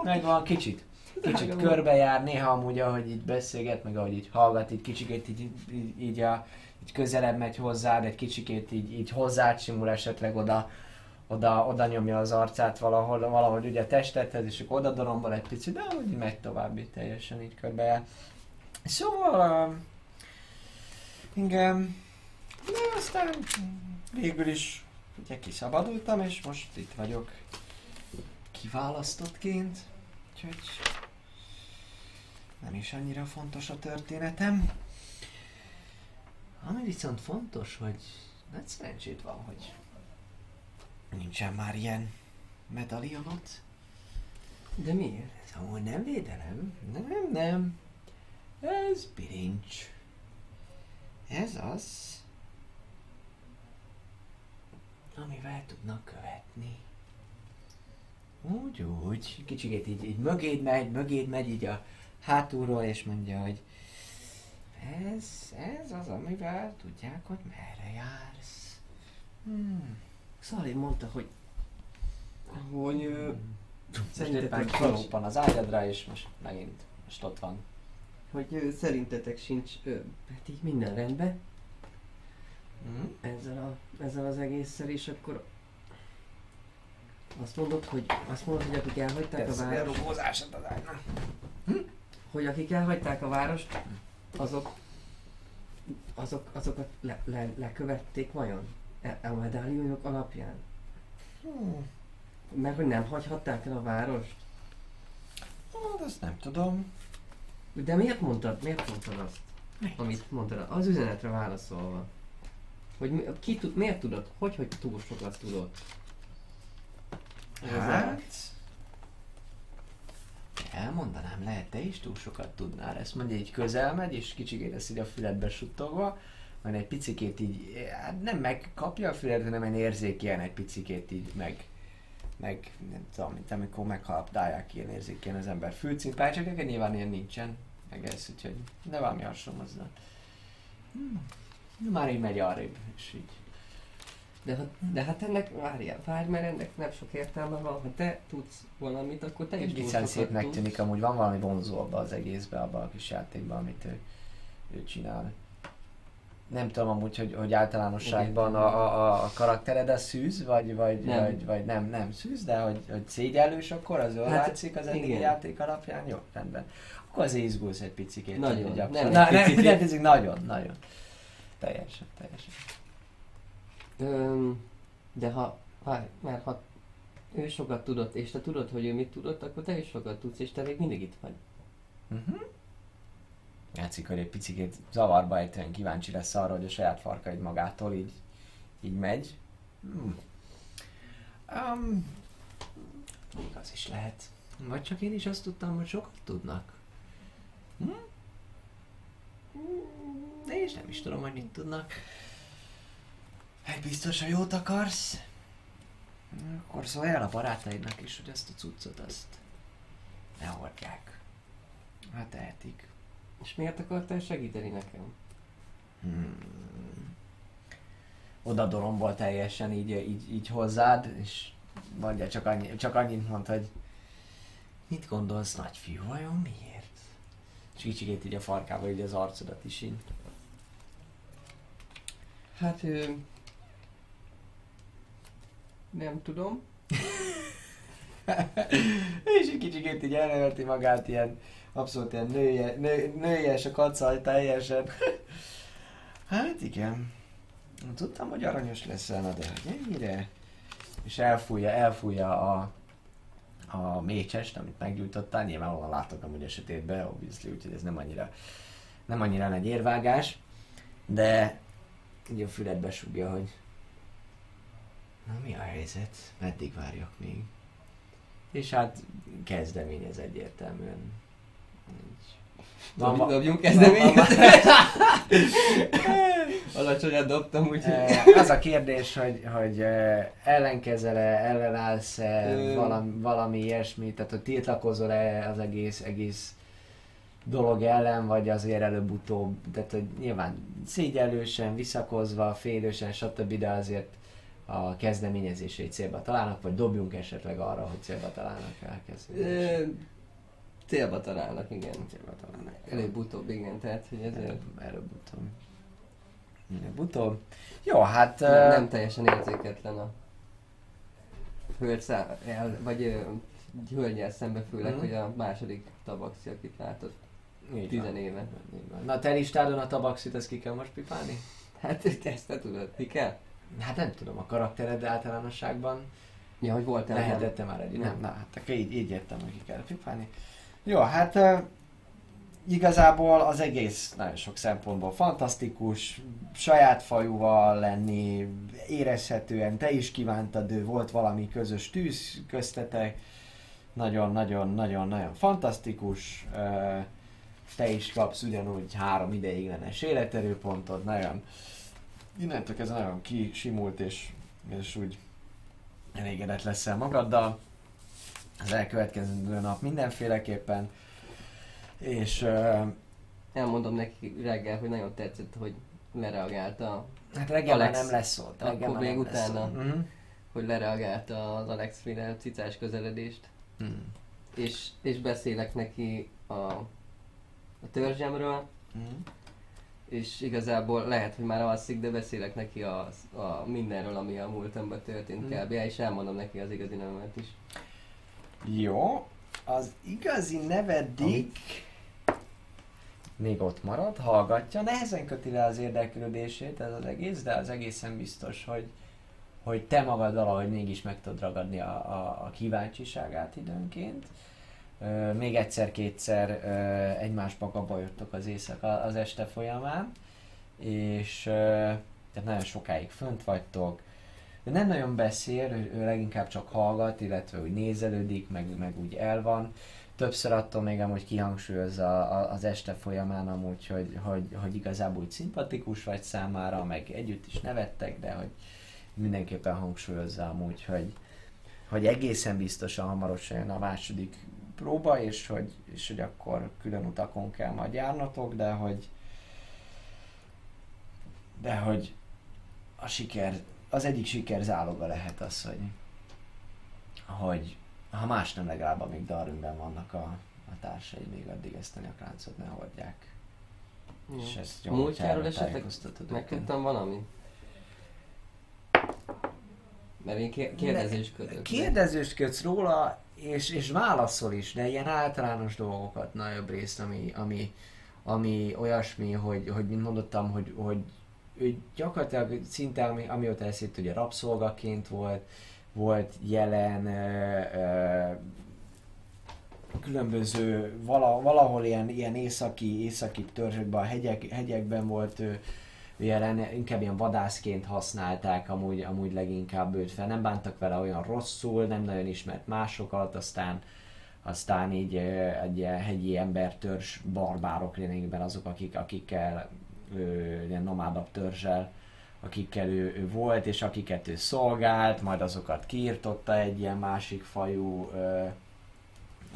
A: megvan kicsit. Kicsit körbejár, néha amúgy, ahogy így beszélget, meg ahogy így hallgat, így kicsikét így, így, így, a, így közelebb megy hozzád, egy kicsikét így, így hozzád simul esetleg oda, oda, oda nyomja az arcát valahol, valahogy ugye a testethez, és akkor oda dorombol egy picit, de úgy megy tovább, így teljesen így körbejár. Szóval, um, igen, de aztán végül is ugye kiszabadultam, és most itt vagyok kiválasztottként, úgyhogy nem is annyira fontos a történetem. Ami viszont fontos, hogy nagy szerencsét van, hogy nincsen már ilyen medalionot.
B: De miért?
A: Ez amúgy nem védelem. Nem, nem. Ez bilincs. Ez az, amivel tudnak követni. Úgy, úgy. Kicsikét így, így mögéd megy, mögéd megy így a hátulról, és mondja, hogy ez, ez az, amivel tudják, hogy merre jársz.
B: Szalin mondta, hogy hogy ö,
A: Szerintetek feloppan az ágyadra, és most megint most ott van.
B: hogy ö, szerintetek sincs, ö, hát így minden rendben
A: Mm.
B: ezzel, a, ezzel az egésszel, és akkor azt mondod, hogy azt mondod, hogy akik elhagyták a
A: Persze,
B: várost,
A: elrugózásod az ágynak.
B: Hogy akik elhagyták a várost, azok azok, azokat le, le, lekövették vajon? E, a medállionok alapján?
A: Hmm.
B: Mert hogy nem hagyhatták el a várost?
A: Hát azt nem tudom.
B: De miért mondtad, miért mondtad azt? Amit mondtad, az üzenetre válaszolva. Hogy mi, ki tud, miért tudod? Hogy, hogy túl sokat tudod?
A: Hát... Elmondanám, lehet te is túl sokat tudnál. Ezt mondja, így közel megy, és kicsikét ezt így a füledbe suttogva, majd egy picikét így, hát nem megkapja a füledet, hanem egy érzékien egy picikét így meg, meg nem tudom, mint amikor meghalapdálják ilyen érzékien az ember fülcimpácsokat, nyilván ilyen nincsen, meg ez, úgyhogy de valami hasonló hozzá. Hmm. Már így megy arrébb, és így.
B: De, ha- de hát ennek, várjál, várj, mert ennek nem sok értelme van. Ha te tudsz valamit, akkor te is sokat
A: szépnek
B: tudsz.
A: tűnik, amúgy van valami vonzó abba az egészben, abban a kis játékban, amit ő, ő csinál. Nem tudom amúgy, hogy, hogy általánosságban a, a, a karaktered a szűz, vagy, vagy,
B: Nem.
A: vagy, vagy nem, nem szűz, de hogy, hogy szégyellős akkor, az jól
B: Hát,
A: látszik az eddigi játék alapján? Jó, rendben. Akkor azért izgulsz egy picikét.
B: Nagyon, nem
A: Na, nem,
B: picikét.
A: nem, picit, nagyon, nagyon. Teljesen, teljesen.
B: Öm, de ha, várj, mert ha ő sokat tudott, és te tudod, hogy ő mit tudott, akkor te is sokat tudsz, és te még mindig itt vagy.
A: Uh-huh. Játszik, hogy egy picit zavarba ejtően kíváncsi lesz arra, hogy a saját farkaid magától így, így megy. Hmm. Um, még az is lehet. Vagy csak én is azt tudtam, hogy sokat tudnak. Hm? De én is nem is tudom, hogy mit tudnak. Hát biztos, ha jót akarsz, akkor szólj el a barátaidnak is, hogy ezt a cuccot azt ne hordják. Hát tehetik.
B: És miért akartál segíteni nekem?
A: Hmm. Oda dorombol teljesen így, így, így hozzád, és mondja csak, annyi, csak annyit mond, hogy mit gondolsz nagyfiú, vajon miért? És kicsikét így a farkával így az arcodat is így.
B: Hát, ö, nem tudom.
A: és egy kicsikét így elneverti magát, ilyen abszolút ilyen nője, nő, nőies a kacaj teljesen. hát igen. Tudtam, hogy aranyos leszel, na de hogy ennyire. És elfújja, elfújja a, a mécsest, amit meggyújtottál. Nyilvánvalóan látok amúgy esetében, obviously, úgyhogy ez nem annyira, nem annyira nagy érvágás. De így a füledbe sugja, hogy na mi a helyzet? Meddig várjak még? És hát kezdeményez egyértelműen. Így.
B: Dob,
A: va-
B: dobjunk kezdeményezést. Alacsonyat dobtam, úgyhogy...
A: Eh, Az a kérdés, hogy, hogy eh, ellenkezel-e, ellenállsz-e, valami, valami ilyesmi, tehát hogy tiltakozol-e az egész, egész dolog ellen, vagy azért előbb-utóbb, tehát hogy nyilván szégyellősen, visszakozva, félősen, stb., de azért a kezdeményezését célba találnak, vagy dobjunk esetleg arra, hogy célba találnak el
B: Célba találnak, igen.
A: Célba találnak.
B: Előbb-utóbb, igen, tehát hogy ezért
A: Előbb, előbb-utóbb. Előbb-utóbb. Jó, hát...
B: nem, nem teljesen érzéketlen a hölgy el, vagy ö, hölgyel szembe főleg,
A: Mhm.
B: hogy a második tabaxi, akit látott
A: így
B: tizen éve.
A: Na, te listádon a tabaxit, ezt ki kell most pipálni?
B: Hát ezt te tudod, mi kell?
A: Hát nem tudom, a karaktered általánosságban
B: Ja, hogy voltál
A: lehetette már egy. Nem,
B: Nem.
A: na, hát akkor így, így értem, hogy ki kell pipálni. Jó, hát igazából az egész nagyon sok szempontból fantasztikus, saját fajúval lenni, érezhetően, te is kívántad, ő volt valami közös tűz köztetek, nagyon-nagyon-nagyon-nagyon fantasztikus, te is kapsz ugyanúgy három ideiglenes életerőpontot, nagyon innentől ez nagyon kisimult és, és úgy elégedett leszel magaddal. Az elkövetkező nap mindenféleképpen. És uh,
B: Elmondom neki reggel, hogy nagyon tetszett, hogy lereagálta,
A: Hát reggel
B: Alex,
A: nem lesz ott. Reggel
B: akkor még utána.
A: Mhm.
B: hogy lereagálta az Alex féle cicás közeledést,
A: Mhm.
B: és, és beszélek neki a, a törzsemről,
A: Mhm.
B: És igazából lehet, hogy már alszik, de beszélek neki a, a mindenről, ami a múltamban történt
A: Hmm.
B: kb. és elmondom neki az igazi nevemet is.
A: Jó, az igazi neve Dick még ott marad, hallgatja, nehezen köti le az érdeklődését ez az egész, de az egészen biztos, hogy, hogy te magad valahogy mégis meg tudod ragadni a, a, a kíváncsiságát időnként. Még egyszer-kétszer egymásba gabajodtok az éjszaka, az este folyamán, és ö, tehát nagyon sokáig fönt vagytok, de nem nagyon beszél, ő, leginkább csak hallgat, illetve úgy nézelődik, meg, meg úgy el van. Többször attól még amúgy kihangsúlyozza az este folyamán amúgy, hogy, hogy, hogy igazából úgy szimpatikus vagy számára, meg együtt is nevettek, de hogy mindenképpen hangsúlyozza amúgy, hogy, hogy egészen biztosan hamarosan jön a második próba, és hogy, és hogy akkor külön utakon kell majd járnatok, de hogy de hogy a siker, az egyik siker záloga lehet az, hogy, hogy ha más nem legalább amíg Darwinben vannak a, a társai, még addig ezt a nyakláncot ne hordják. És ezt
B: A
A: jó,
B: múltjáról esetleg. Megtudtam valami? Mert én ké- kérdezősködök.
A: Kérdezősködsz róla, és, és válaszol is, de ilyen általános dolgokat nagyobb részt, ami, ami, ami olyasmi, hogy, hogy mint mondottam, hogy, hogy ő gyakorlatilag szinte, ami, amióta eszét, ugye rabszolgaként volt, volt jelen, ö, ö, különböző, vala, valahol ilyen, ilyen északi, északi törzsekben, a hegyek, hegyekben volt ő jelen, inkább ilyen vadászként használták amúgy, amúgy leginkább őt fel. Nem bántak vele olyan rosszul, nem nagyon ismert másokat, aztán aztán így egy ilyen hegyi embertörzs barbárok lényegében azok, akik, akikkel ö, ilyen nomádabb törzsel akikkel ő, ő volt, és akiket ő szolgált, majd azokat kiirtotta egy ilyen másik fajú ö,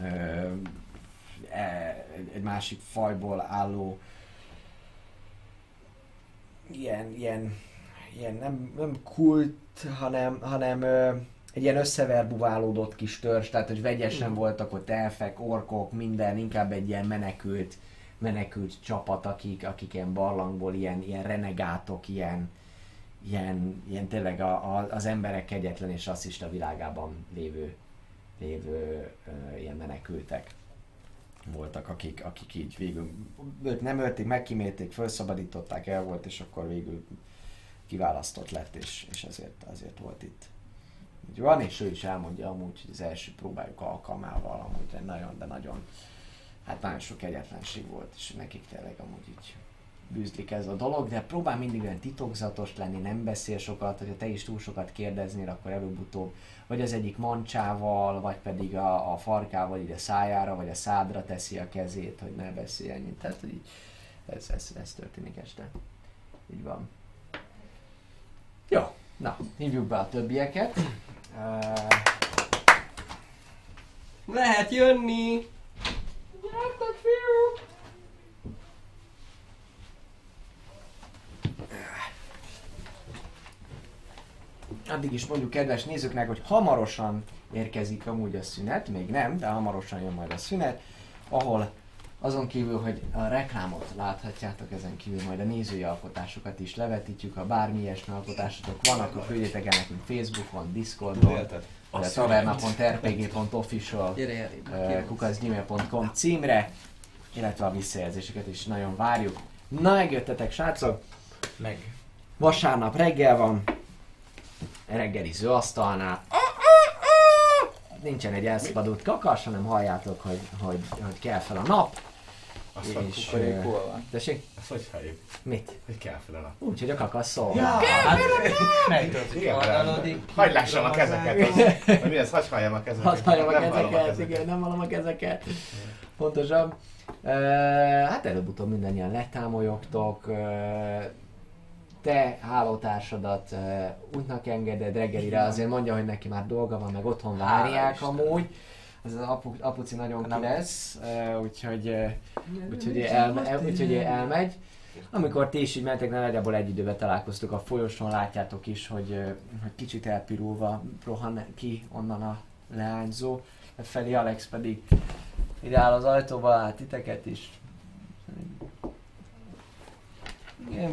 A: ö, e, egy másik fajból álló ilyen, ilyen, ilyen nem, nem kult, hanem, hanem ö, egy ilyen összeverbuválódott kis törzs, tehát hogy vegyesen voltak ott elfek, orkok, minden, inkább egy ilyen menekült, menekült csapat, akik, akik ilyen barlangból, ilyen, ilyen renegátok, ilyen, ilyen, ilyen tényleg a, a, az emberek kegyetlen és rasszista világában lévő, lévő ö, ilyen menekültek voltak, akik, akik így végül őt nem ölték, megkímélték, felszabadították, el volt, és akkor végül kiválasztott lett, és, és ezért, azért volt itt. Úgy van, és ő is elmondja amúgy, hogy az első próbájuk alkalmával amúgy de nagyon, de nagyon, hát nagyon sok egyetlenség volt, és nekik tényleg amúgy így bűzlik ez a dolog, de próbál mindig olyan titokzatos lenni, nem beszél sokat, hogyha te is túl sokat kérdeznél, akkor előbb-utóbb vagy az egyik mancsával, vagy pedig a, a farkával így a szájára, vagy a szádra teszi a kezét, hogy ne beszéljen. Tehát, így ez, ez, ez történik este. Így van. Jó, na, hívjuk be a többieket. Uh,
B: Lehet jönni!
A: Gyertek, fiúk! Addig is mondjuk kedves nézőknek, hogy hamarosan érkezik amúgy a szünet, még nem, de hamarosan jön majd a szünet, ahol azon kívül, hogy a reklámot láthatjátok, ezen kívül majd a nézői alkotásokat is levetítjük, ha bármi ilyesmi alkotásotok van, akkor küldjétek el nekünk Facebookon, Discordon, eh, kukaszgmail.com címre, illetve a visszajelzéseket is nagyon várjuk. Na, megjöttetek, srácok!
C: Meg.
A: Vasárnap reggel van, reggeliző asztalnál. Nincsen egy elszabadult kakas, hanem halljátok, hogy, hogy, hogy kell fel a nap.
D: Azt
A: És, eh,
C: van.
A: Tessék?
D: azt hogy halljuk?
A: Mit?
D: Hogy kell fel a nap.
A: Úgy, hogy a kakasz szól.
C: Hát,
D: Igen,
B: Oldalodik.
D: Hagyd lássam a kezeket. Az, mi ez? Hadd halljam a kezeket.
A: Hadd halljam a kezeket, igen, nem hallom a kezeket. Pontosabb. Uh, hát előbb-utóbb mindannyian letámolyogtok. Te hálótársadat uh, útnak engeded reggelire, azért mondja, hogy neki már dolga van, meg otthon
C: Hála
A: várják
C: Istennek.
A: amúgy. Ez az apu, apuci nagyon ki lesz, uh, úgyhogy, uh, úgyhogy, elme, el, úgyhogy elmegy. Amikor ti is így mentek, nagyjából egy időben találkoztuk a folyosón, látjátok is, hogy, hogy kicsit elpirulva rohan ki onnan a leányzó. Felé Alex pedig ide áll az ajtóba, lát titeket is. Igen.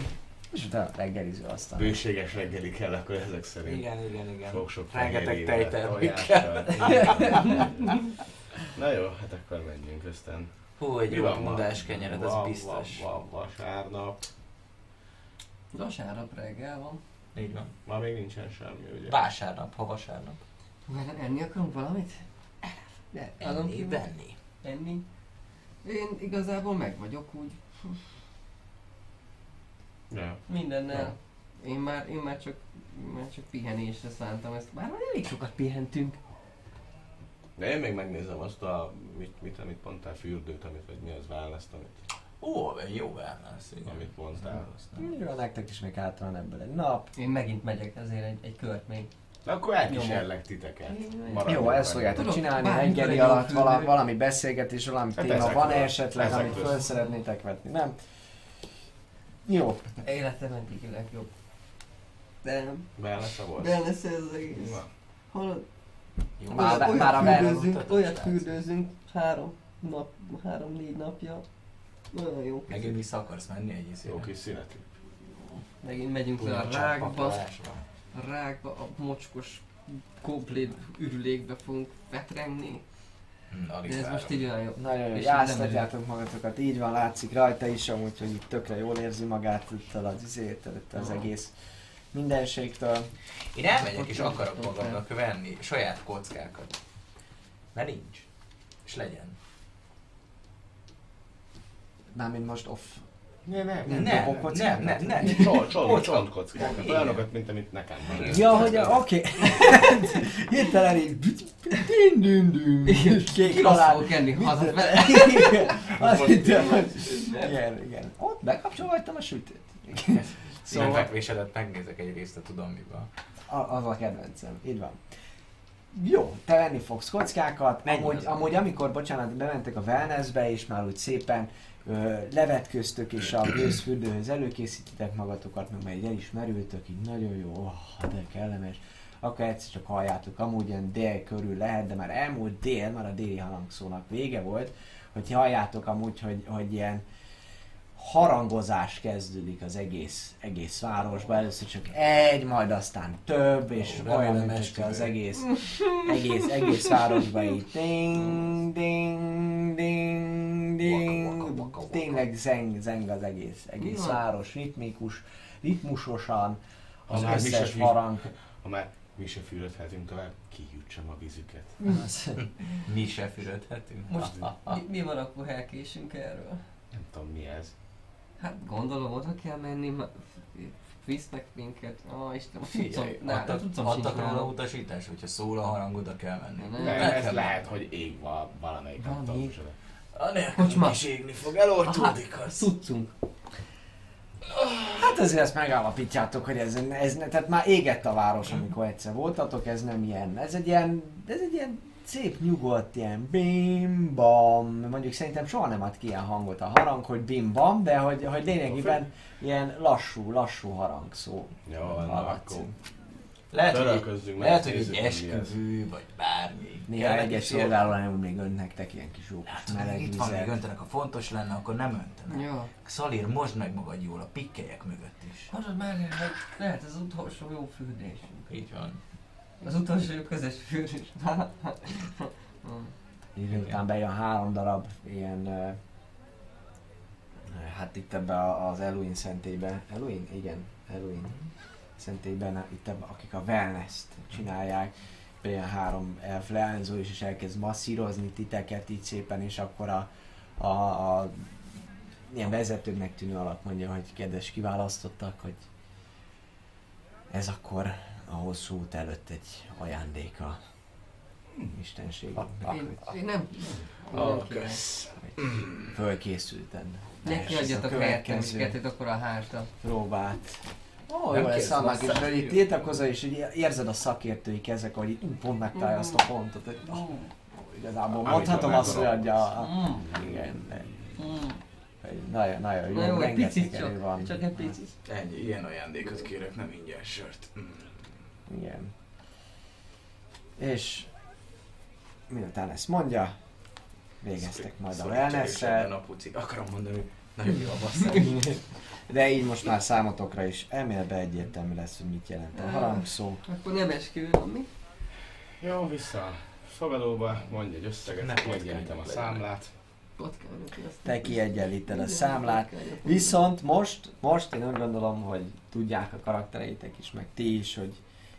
A: És utána reggeliző aztán.
D: Bőséges reggeli kell akkor ezek szerint.
C: Igen, igen, igen.
D: Sok-sok
C: Rengeteg tejtermék.
D: Na jó, hát akkor menjünk aztán.
C: Hú, egy
D: Mi
C: jó
D: van ma?
C: bundás kenyered, az
D: Van-
C: biztos.
D: Van, van vasárnap.
B: Vasárnap reggel van.
C: Így van.
D: Ma még nincsen semmi, ugye?
C: Vásárnap, ha vasárnap.
B: Mert enni akarunk valamit? De,
C: Enni, venni.
B: Enni? Én igazából meg vagyok úgy.
D: Ja.
B: Mindennel. Én már, én már csak, már csak pihenésre szántam ezt. Már elég sokat pihentünk.
D: De én még megnézem azt a, mit, mit amit mondtál, fürdőt, amit, vagy mi az választ, amit,
C: Ó, jó wellness, igen.
D: amit mondtál.
A: Jó, nektek is még hátra van ebből egy nap.
B: Én megint megyek ezért egy, egy kört még.
D: De akkor elkísérlek titeket.
B: Jó,
D: Maradjunk
A: Jó, ezt fogjátok csinálni
B: egy jó
A: alatt, vala,
B: fürdő.
A: valami beszélgetés, valami
D: Hát
A: téma van esetleg, amit föl szeretnétek vetni, nem? Jó,
B: Életem eddig legjobb. De nem.
D: Wellness a volt?
B: De lesz ez az egész.
D: Na,
B: Hallod?
C: Jó,
A: Már-
B: Olyat,
A: már a
B: olyat
A: wellness
B: fürdőzünk, olyat fürdőzünk három nap, három-négy napja. Nagyon jó.
C: Megint vissza akarsz menni egy
D: Jó
C: izére?
D: kis szünet.
B: Megint megyünk le a rákba. A rákba, a mocskos, komplet ürülékbe fogunk vetrengni.
C: Hm, alig
B: De ez
C: várom.
B: most így olyan jó.
A: nagyon jó,
B: És
A: játsztatjátok magatokat, így van, látszik rajta is amúgy, hogy itt tökre jól érzi magát itt az izétől, itt az egész mindenségtől.
C: Én elmegyek és akarok magamnak venni saját kockákat. Mert nincs. És legyen.
A: Mármint most off.
D: Ne, ne,
C: Nem,
A: Nem,
C: nem, nem, nem.
D: Csont, csont, csontkockák.
C: Igen.
D: Olyanokat, mint amit nekem van.
A: Ja, hogy oké. Hirtelen így. Din, din, din. Kék
B: Ki
A: halál.
B: fogok enni hazat vele.
A: Igen, azt hittem, hogy... Igen, igen. Ott bekapcsolhattam a sütőt.
C: Szóval
A: Szóval
C: fekvésedet megnézek egy részt a tudom miben.
A: a- az a kedvencem, így van. Jó, te venni fogsz kockákat, amúgy, amúgy amikor, bocsánat, bementek a wellnessbe, és már úgy szépen levetköztök, és a gőzfürdőhöz előkészítitek magatokat, meg már így elismerültök, így nagyon jó, oh, de kellemes, akkor egyszer csak halljátok, amúgy ilyen dél körül lehet, de már elmúlt dél, már a déli halangszónak vége volt, hogy halljátok amúgy, hogy, hogy ilyen harangozás kezdődik az egész, egész városban. Először csak egy, majd aztán több, és
C: Ó,
A: olyan, hogyha az egész, egész, egész városban így ding, ding, ding, ding,
C: Waka, waka, waka, waka.
A: tényleg zeng, zeng az egész, egész város, ritmikus, ritmusosan, az
D: Ha
A: összes
D: se
A: harang.
D: Ha már mi se fürödhetünk tovább, kijutsam a vizüket.
A: Az,
C: Mi se fürödhetünk.
B: Most mi, mi van akkor, ha elkésünk erről?
D: Nem tudom mi ez.
B: Hát gondolom, oda kell menni, ma- visznek minket. Ó, Istenem, a cuccom,
C: Figyelj,
B: a
C: adtak,
B: cuccom
C: adtak róla utasítás, hogyha szól a harang, oda kell menni.
B: Nem.
D: Nem,
B: Ne
D: ez
C: kell
D: lehet,
C: menni.
D: hogy ég val- valamelyik
A: Valami.
C: Anélkül is égni fog, elortódik az.
B: Cuccunk.
A: Hát azért ezt megállapítjátok, hogy ez, ez tehát már égett a város, amikor egyszer voltatok, ez nem ilyen, ez egy ilyen, ez egy ilyen szép nyugodt, ilyen bim bam, mondjuk szerintem soha nem ad ki ilyen hangot a harang, hogy bim bam, de hogy, hogy lényegében ilyen lassú, lassú harang szó.
D: Jó,
A: hallatszik.
D: akkor
C: Lehet, hogy, lehet, hogy egy esküvő, vagy bármi.
A: Néha egyes szolgálóan még önnek ilyen kis jó
C: Hát,
A: kis
C: ha még
A: meleg
C: itt van, még öntenek, ha fontos lenne, akkor nem öntenek.
B: Ja.
C: Szalír, mosd meg magad jól a pikkelyek mögött is.
B: Hallod már, hogy lehet ez az utolsó jó fürdésünk.
C: Így van.
B: Az utolsó közös fürdés.
A: Idő után bejön három darab ilyen, ö, hát itt ebbe az Eluin szentélybe, Eluin? Igen, Eluin szentélyben, itt ebbe, akik a wellness-t csinálják, bejön három elf leányzó is, és elkezd masszírozni titeket így szépen, és akkor a, a, a ilyen vezetőnek tűnő alak mondja, hogy kedves kiválasztottak, hogy ez akkor a hosszú út előtt egy ajándéka istenségünknek,
B: Én, én nem...
D: Kösz.
A: fölkészülten.
B: Neki adjatok kettőt akkor a házra.
A: próbát. Ó,
C: Nem
A: jó lesz annak is, hogy itt tiltakozol, és így érzed a szakértői kezek, hogy itt pont megtalálja azt a pontot, hogy oh, igazából mondhatom
D: a
A: azt, hogy adja a...
B: Mm.
A: Igen,
B: Mm.
A: nagyon, nagyon jó,
B: Na jó,
A: rengeteg erő van.
B: csak egy picit.
C: Ennyi, ilyen ajándékot kérek, nem ingyen sört. Mm.
A: Igen. És miután ezt mondja, végeztek majd a
C: is
A: wellness
C: a. Akarom mondani, hogy nagyon jó a basszány.
A: de így most már számotokra is elméletben egyértelmű lesz, hogy mit jelent a harangszó.
B: Akkor nem esküvő van mi?
D: Jó, vissza a fogadóba, mondj egy összeget,
C: Ne
D: kiegyenlítem a számlát.
A: Te kiegyenlíted a számlát. Viszont most, most én úgy gondolom, hogy tudják a karaktereitek is, meg ti is, hogy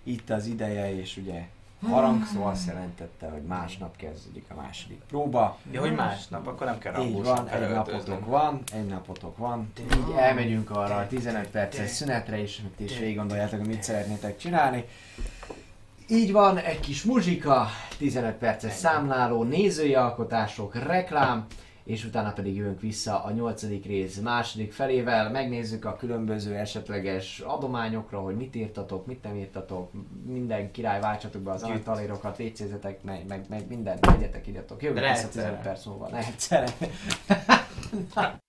A: itt az ideje, és ugye harangszó azt jelentette, hogy másnap kezdődik a második próba.
C: Ja, hogy másnap, akkor nem kell
A: Így
C: rangósan
A: van, egy napotok van, egy napotok van. Így elmegyünk arra a 15 perces szünetre hogy ti is végig gondoljátok, hogy mit szeretnétek csinálni. Így van, egy kis muzsika, 15 perces számláló, nézői alkotások, reklám, és utána pedig jövünk vissza a nyolcadik rész második felével, megnézzük a különböző esetleges adományokra, hogy mit írtatok, mit nem írtatok, minden király váltsatok be az
C: Gyűjt.
A: anatalérokat, vécézetek, meg, meg, meg minden, tegyetek, írjatok, jövünk vissza
C: egyszerre.
A: 15 perc múlva, ne egyszerre.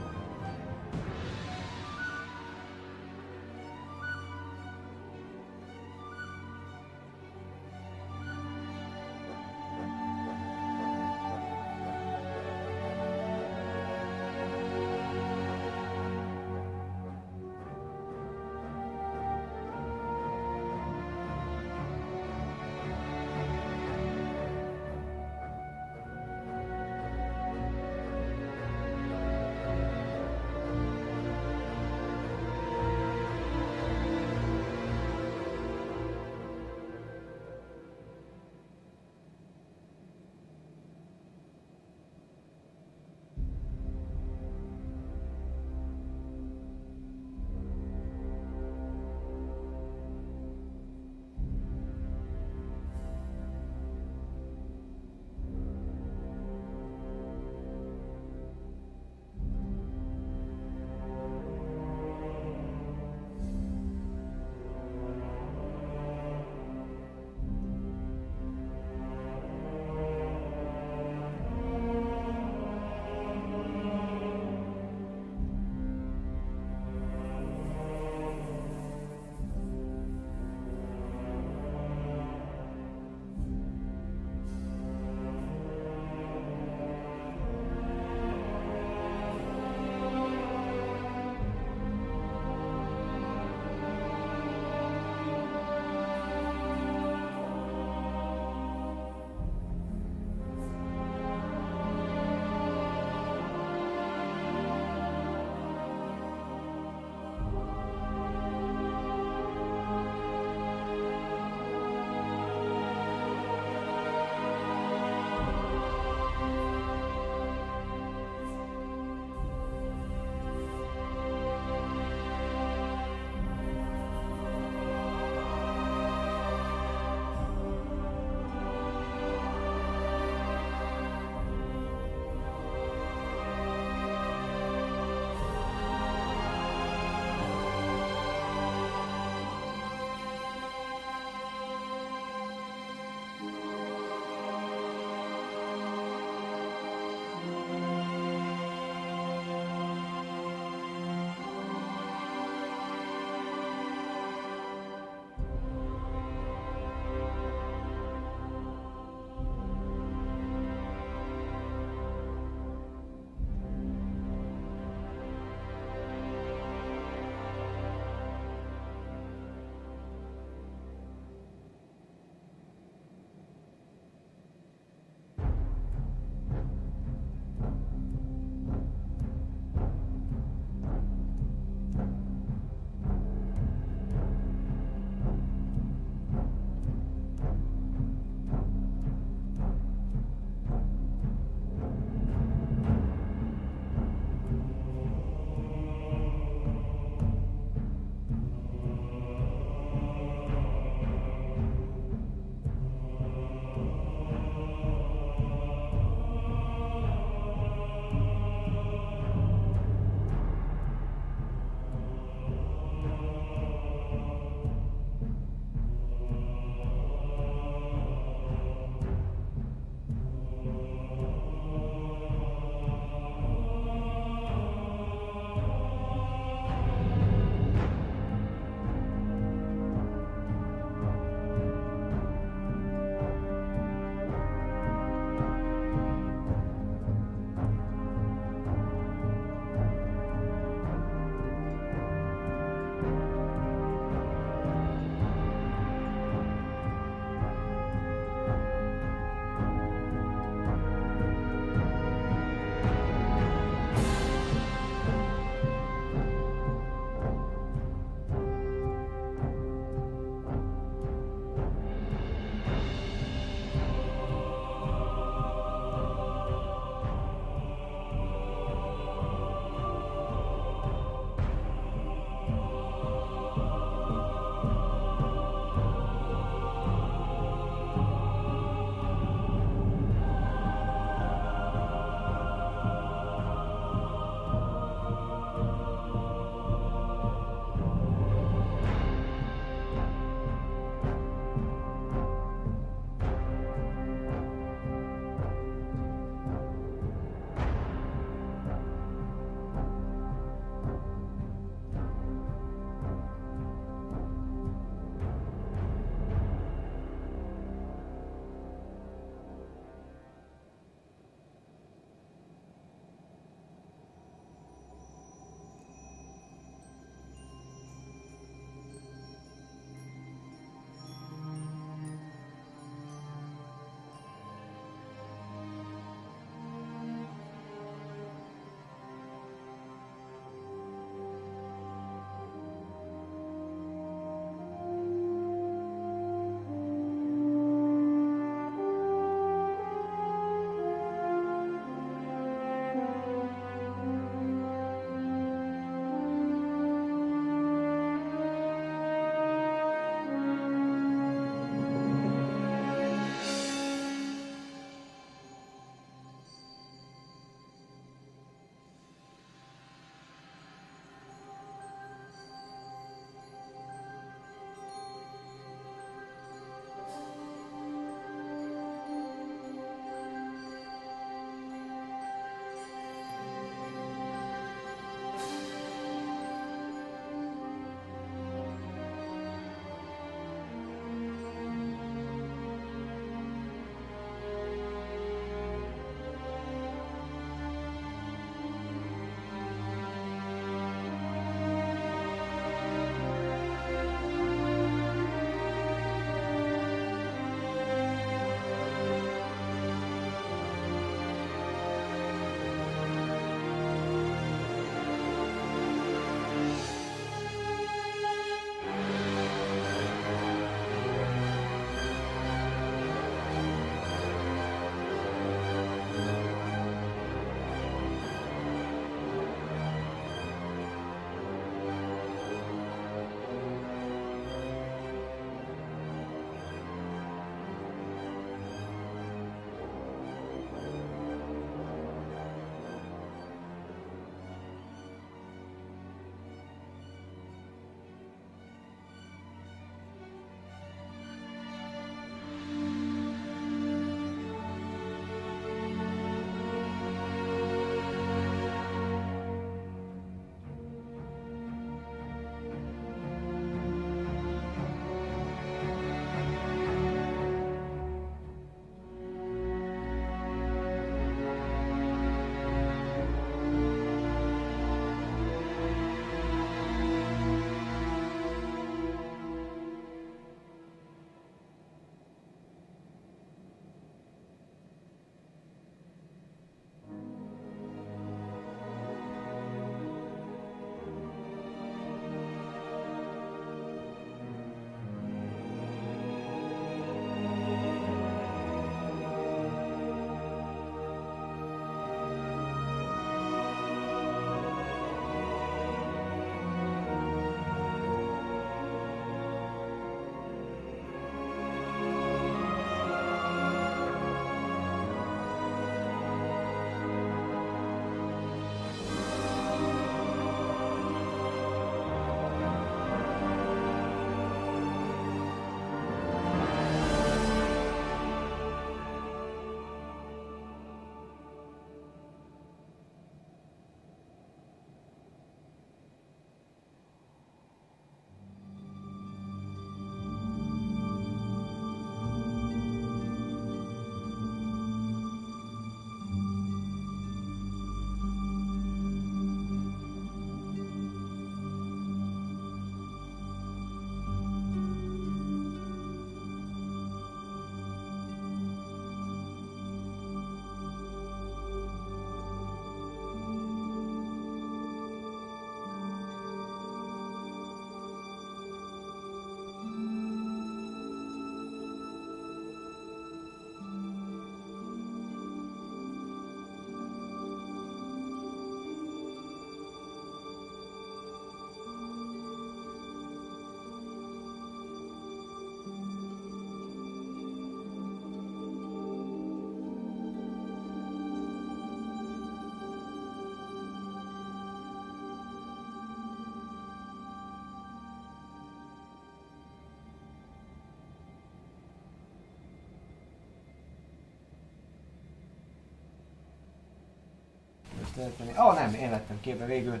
A: tölteni. Ó, oh, nem, én lettem képbe végül.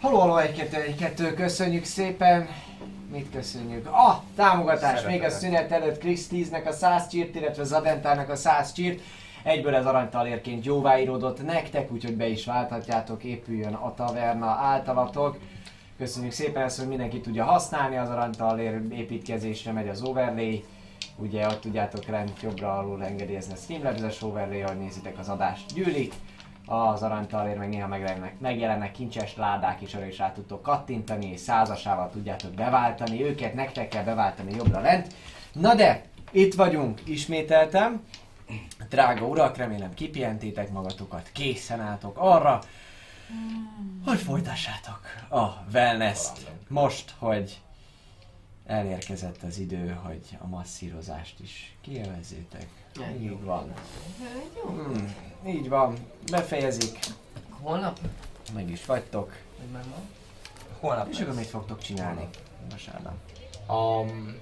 A: Haló, haló, egy, kettő, egy, kettő, köszönjük szépen. Mit köszönjük? Ah, támogatás! Még a szünet előtt Chris 10-nek a 100 csírt, illetve Zadentának a 100 csírt. Egyből ez aranytalérként jóváíródott nektek, úgyhogy be is válthatjátok, épüljön a taverna általatok. Köszönjük szépen ezt, hogy mindenki tudja használni, az aranytalér építkezésre megy az overlay. Ugye ott tudjátok rend jobbra alul engedélyezni a Streamlabs-es overlay, ahogy nézitek az adást gyűlik. Az aranytalér meg néha megjelennek, megjelennek kincses ládák is, arra is rá tudtok kattintani, és százasával tudjátok beváltani őket, nektek kell beváltani jobbra lent. Na de, itt vagyunk, ismételtem. Drága urak, remélem kipihentétek magatokat, készen álltok arra, hogy folytassátok a wellness-t. Most, hogy elérkezett az idő, hogy a masszírozást is kielvezzétek. Így van. Hmm, így van. Befejezik,
B: Holnap?
A: meg is vagytok.
B: Vagy már ma?
C: Holnap
A: És akkor mit fogtok csinálni? Vasárnap.
C: Um,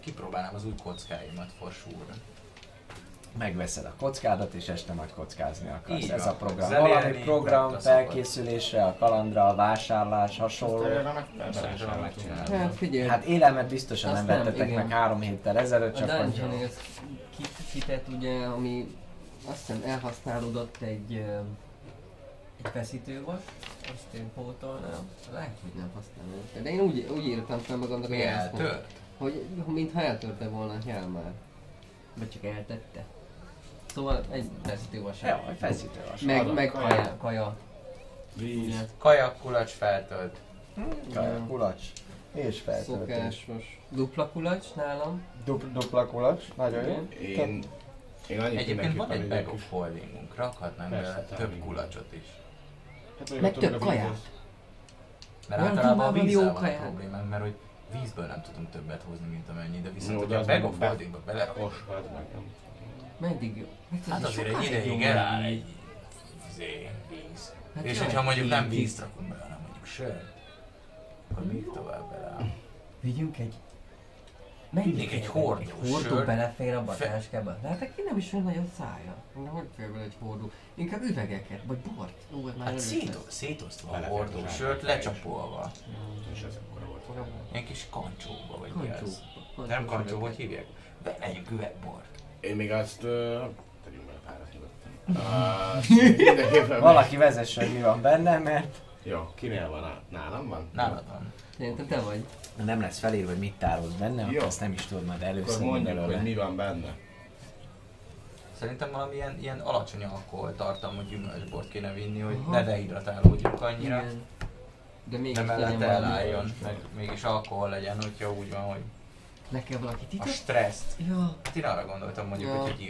C: kipróbálnám az új kockáimat for sure.
A: Megveszed a kockádat, és este majd kockázni akarsz.
C: Így
A: Ez
C: van.
A: a program.
C: Zenélni,
A: Valami program,
C: a
A: felkészülésre, a kalandra, a vásárlás, hasonló.
B: Hát figyelj,
A: Hát élelmet biztosan nem
B: Azt nem,
A: vettetek meg három héttel ezelőtt,
B: a
A: csak hogy...
B: Dungeon kit, kitet ugye, ami azt hiszem elhasználódott egy, egy feszítő volt, azt én pótolnám. Lehet, hogy nem használódott. De én úgy, úgy írtam fel magamnak, hogy
C: eltört?
B: Hogy mintha eltörte volna a Helmár. Vagy csak eltette. Szóval egy feszítő vasár.
A: Ja, egy feszítő vas.
B: Meg, meg
D: kaja.
B: kaja. kaja.
D: Víz.
C: Kajak, kulacs, feltölt.
A: Kaja, kulacs. És feltöltés.
B: Szokásos. Dupla kulacs nálam.
A: Dupl- dupla kulacs, nagyon jó.
D: Én, én annyit
C: Egyébként van egy bag of holdingunk, rakhatnánk bele több kulacsot is.
D: Hát,
B: Meg több kaját.
C: Mert
B: Olyan
C: általában a
B: jó
C: vízzel van a
B: kaját.
C: problémánk, mert hogy vízből nem tudunk többet hozni, mint amennyi, de viszont
D: Jó,
C: hogy a bag of holdingba belerakjuk,
B: Meddig jó?
C: hát azért egy ideig eláll egy izé, víz.
B: Hát
C: És hogyha mondjuk
B: egy
C: nem vízt rakunk bele, hanem mondjuk sört, akkor még tovább beleáll.
B: Vigyünk egy...
C: Vinnék egy hordó
B: Egy hordó
C: sört.
B: belefér abba a
C: Fe-
B: táskába. Lehetek ki nem is olyan nagyon szája. De hogy fér bele egy hordó? Inkább üvegeket, vagy bort. Ó, ez már
C: Hát
B: előtt
C: szét,
B: lesz.
C: szétosztva a hordó
D: a
C: sört, lecsapolva.
D: És ez akkora volt.
C: Ilyen kis kancsóba, vagy mi az. Nem kancsó, hogy hívják? Belegyünk üvegbort.
D: Én még azt... Uh, tegyünk bele párat nyugodtan. Uh, mindenképpen
A: Valaki vezesse, hogy mi van benne, mert
D: Jó, kinél van? Ná- Nálam van?
C: Nálad van.
B: Szerintem te vagy.
A: nem lesz felírva, hogy mit tárolsz benne,
D: Jó.
A: akkor azt nem is tudod majd
D: Akkor
A: először
D: mondjuk,
A: belőle.
D: hogy mi van benne.
C: Szerintem valamilyen ilyen alacsony alkoholtartalmú gyümölcsbort kéne vinni, hogy
B: Aha.
C: ne dehidratálódjunk annyira.
B: Igen. De még
C: De mellette elálljon, meg mégis alkohol legyen, hogyha úgy van, hogy
B: Le kell valaki
C: a
B: titok?
C: stresszt.
B: Ja.
C: Hát én arra gondoltam mondjuk,
B: Ja.
C: hogy egy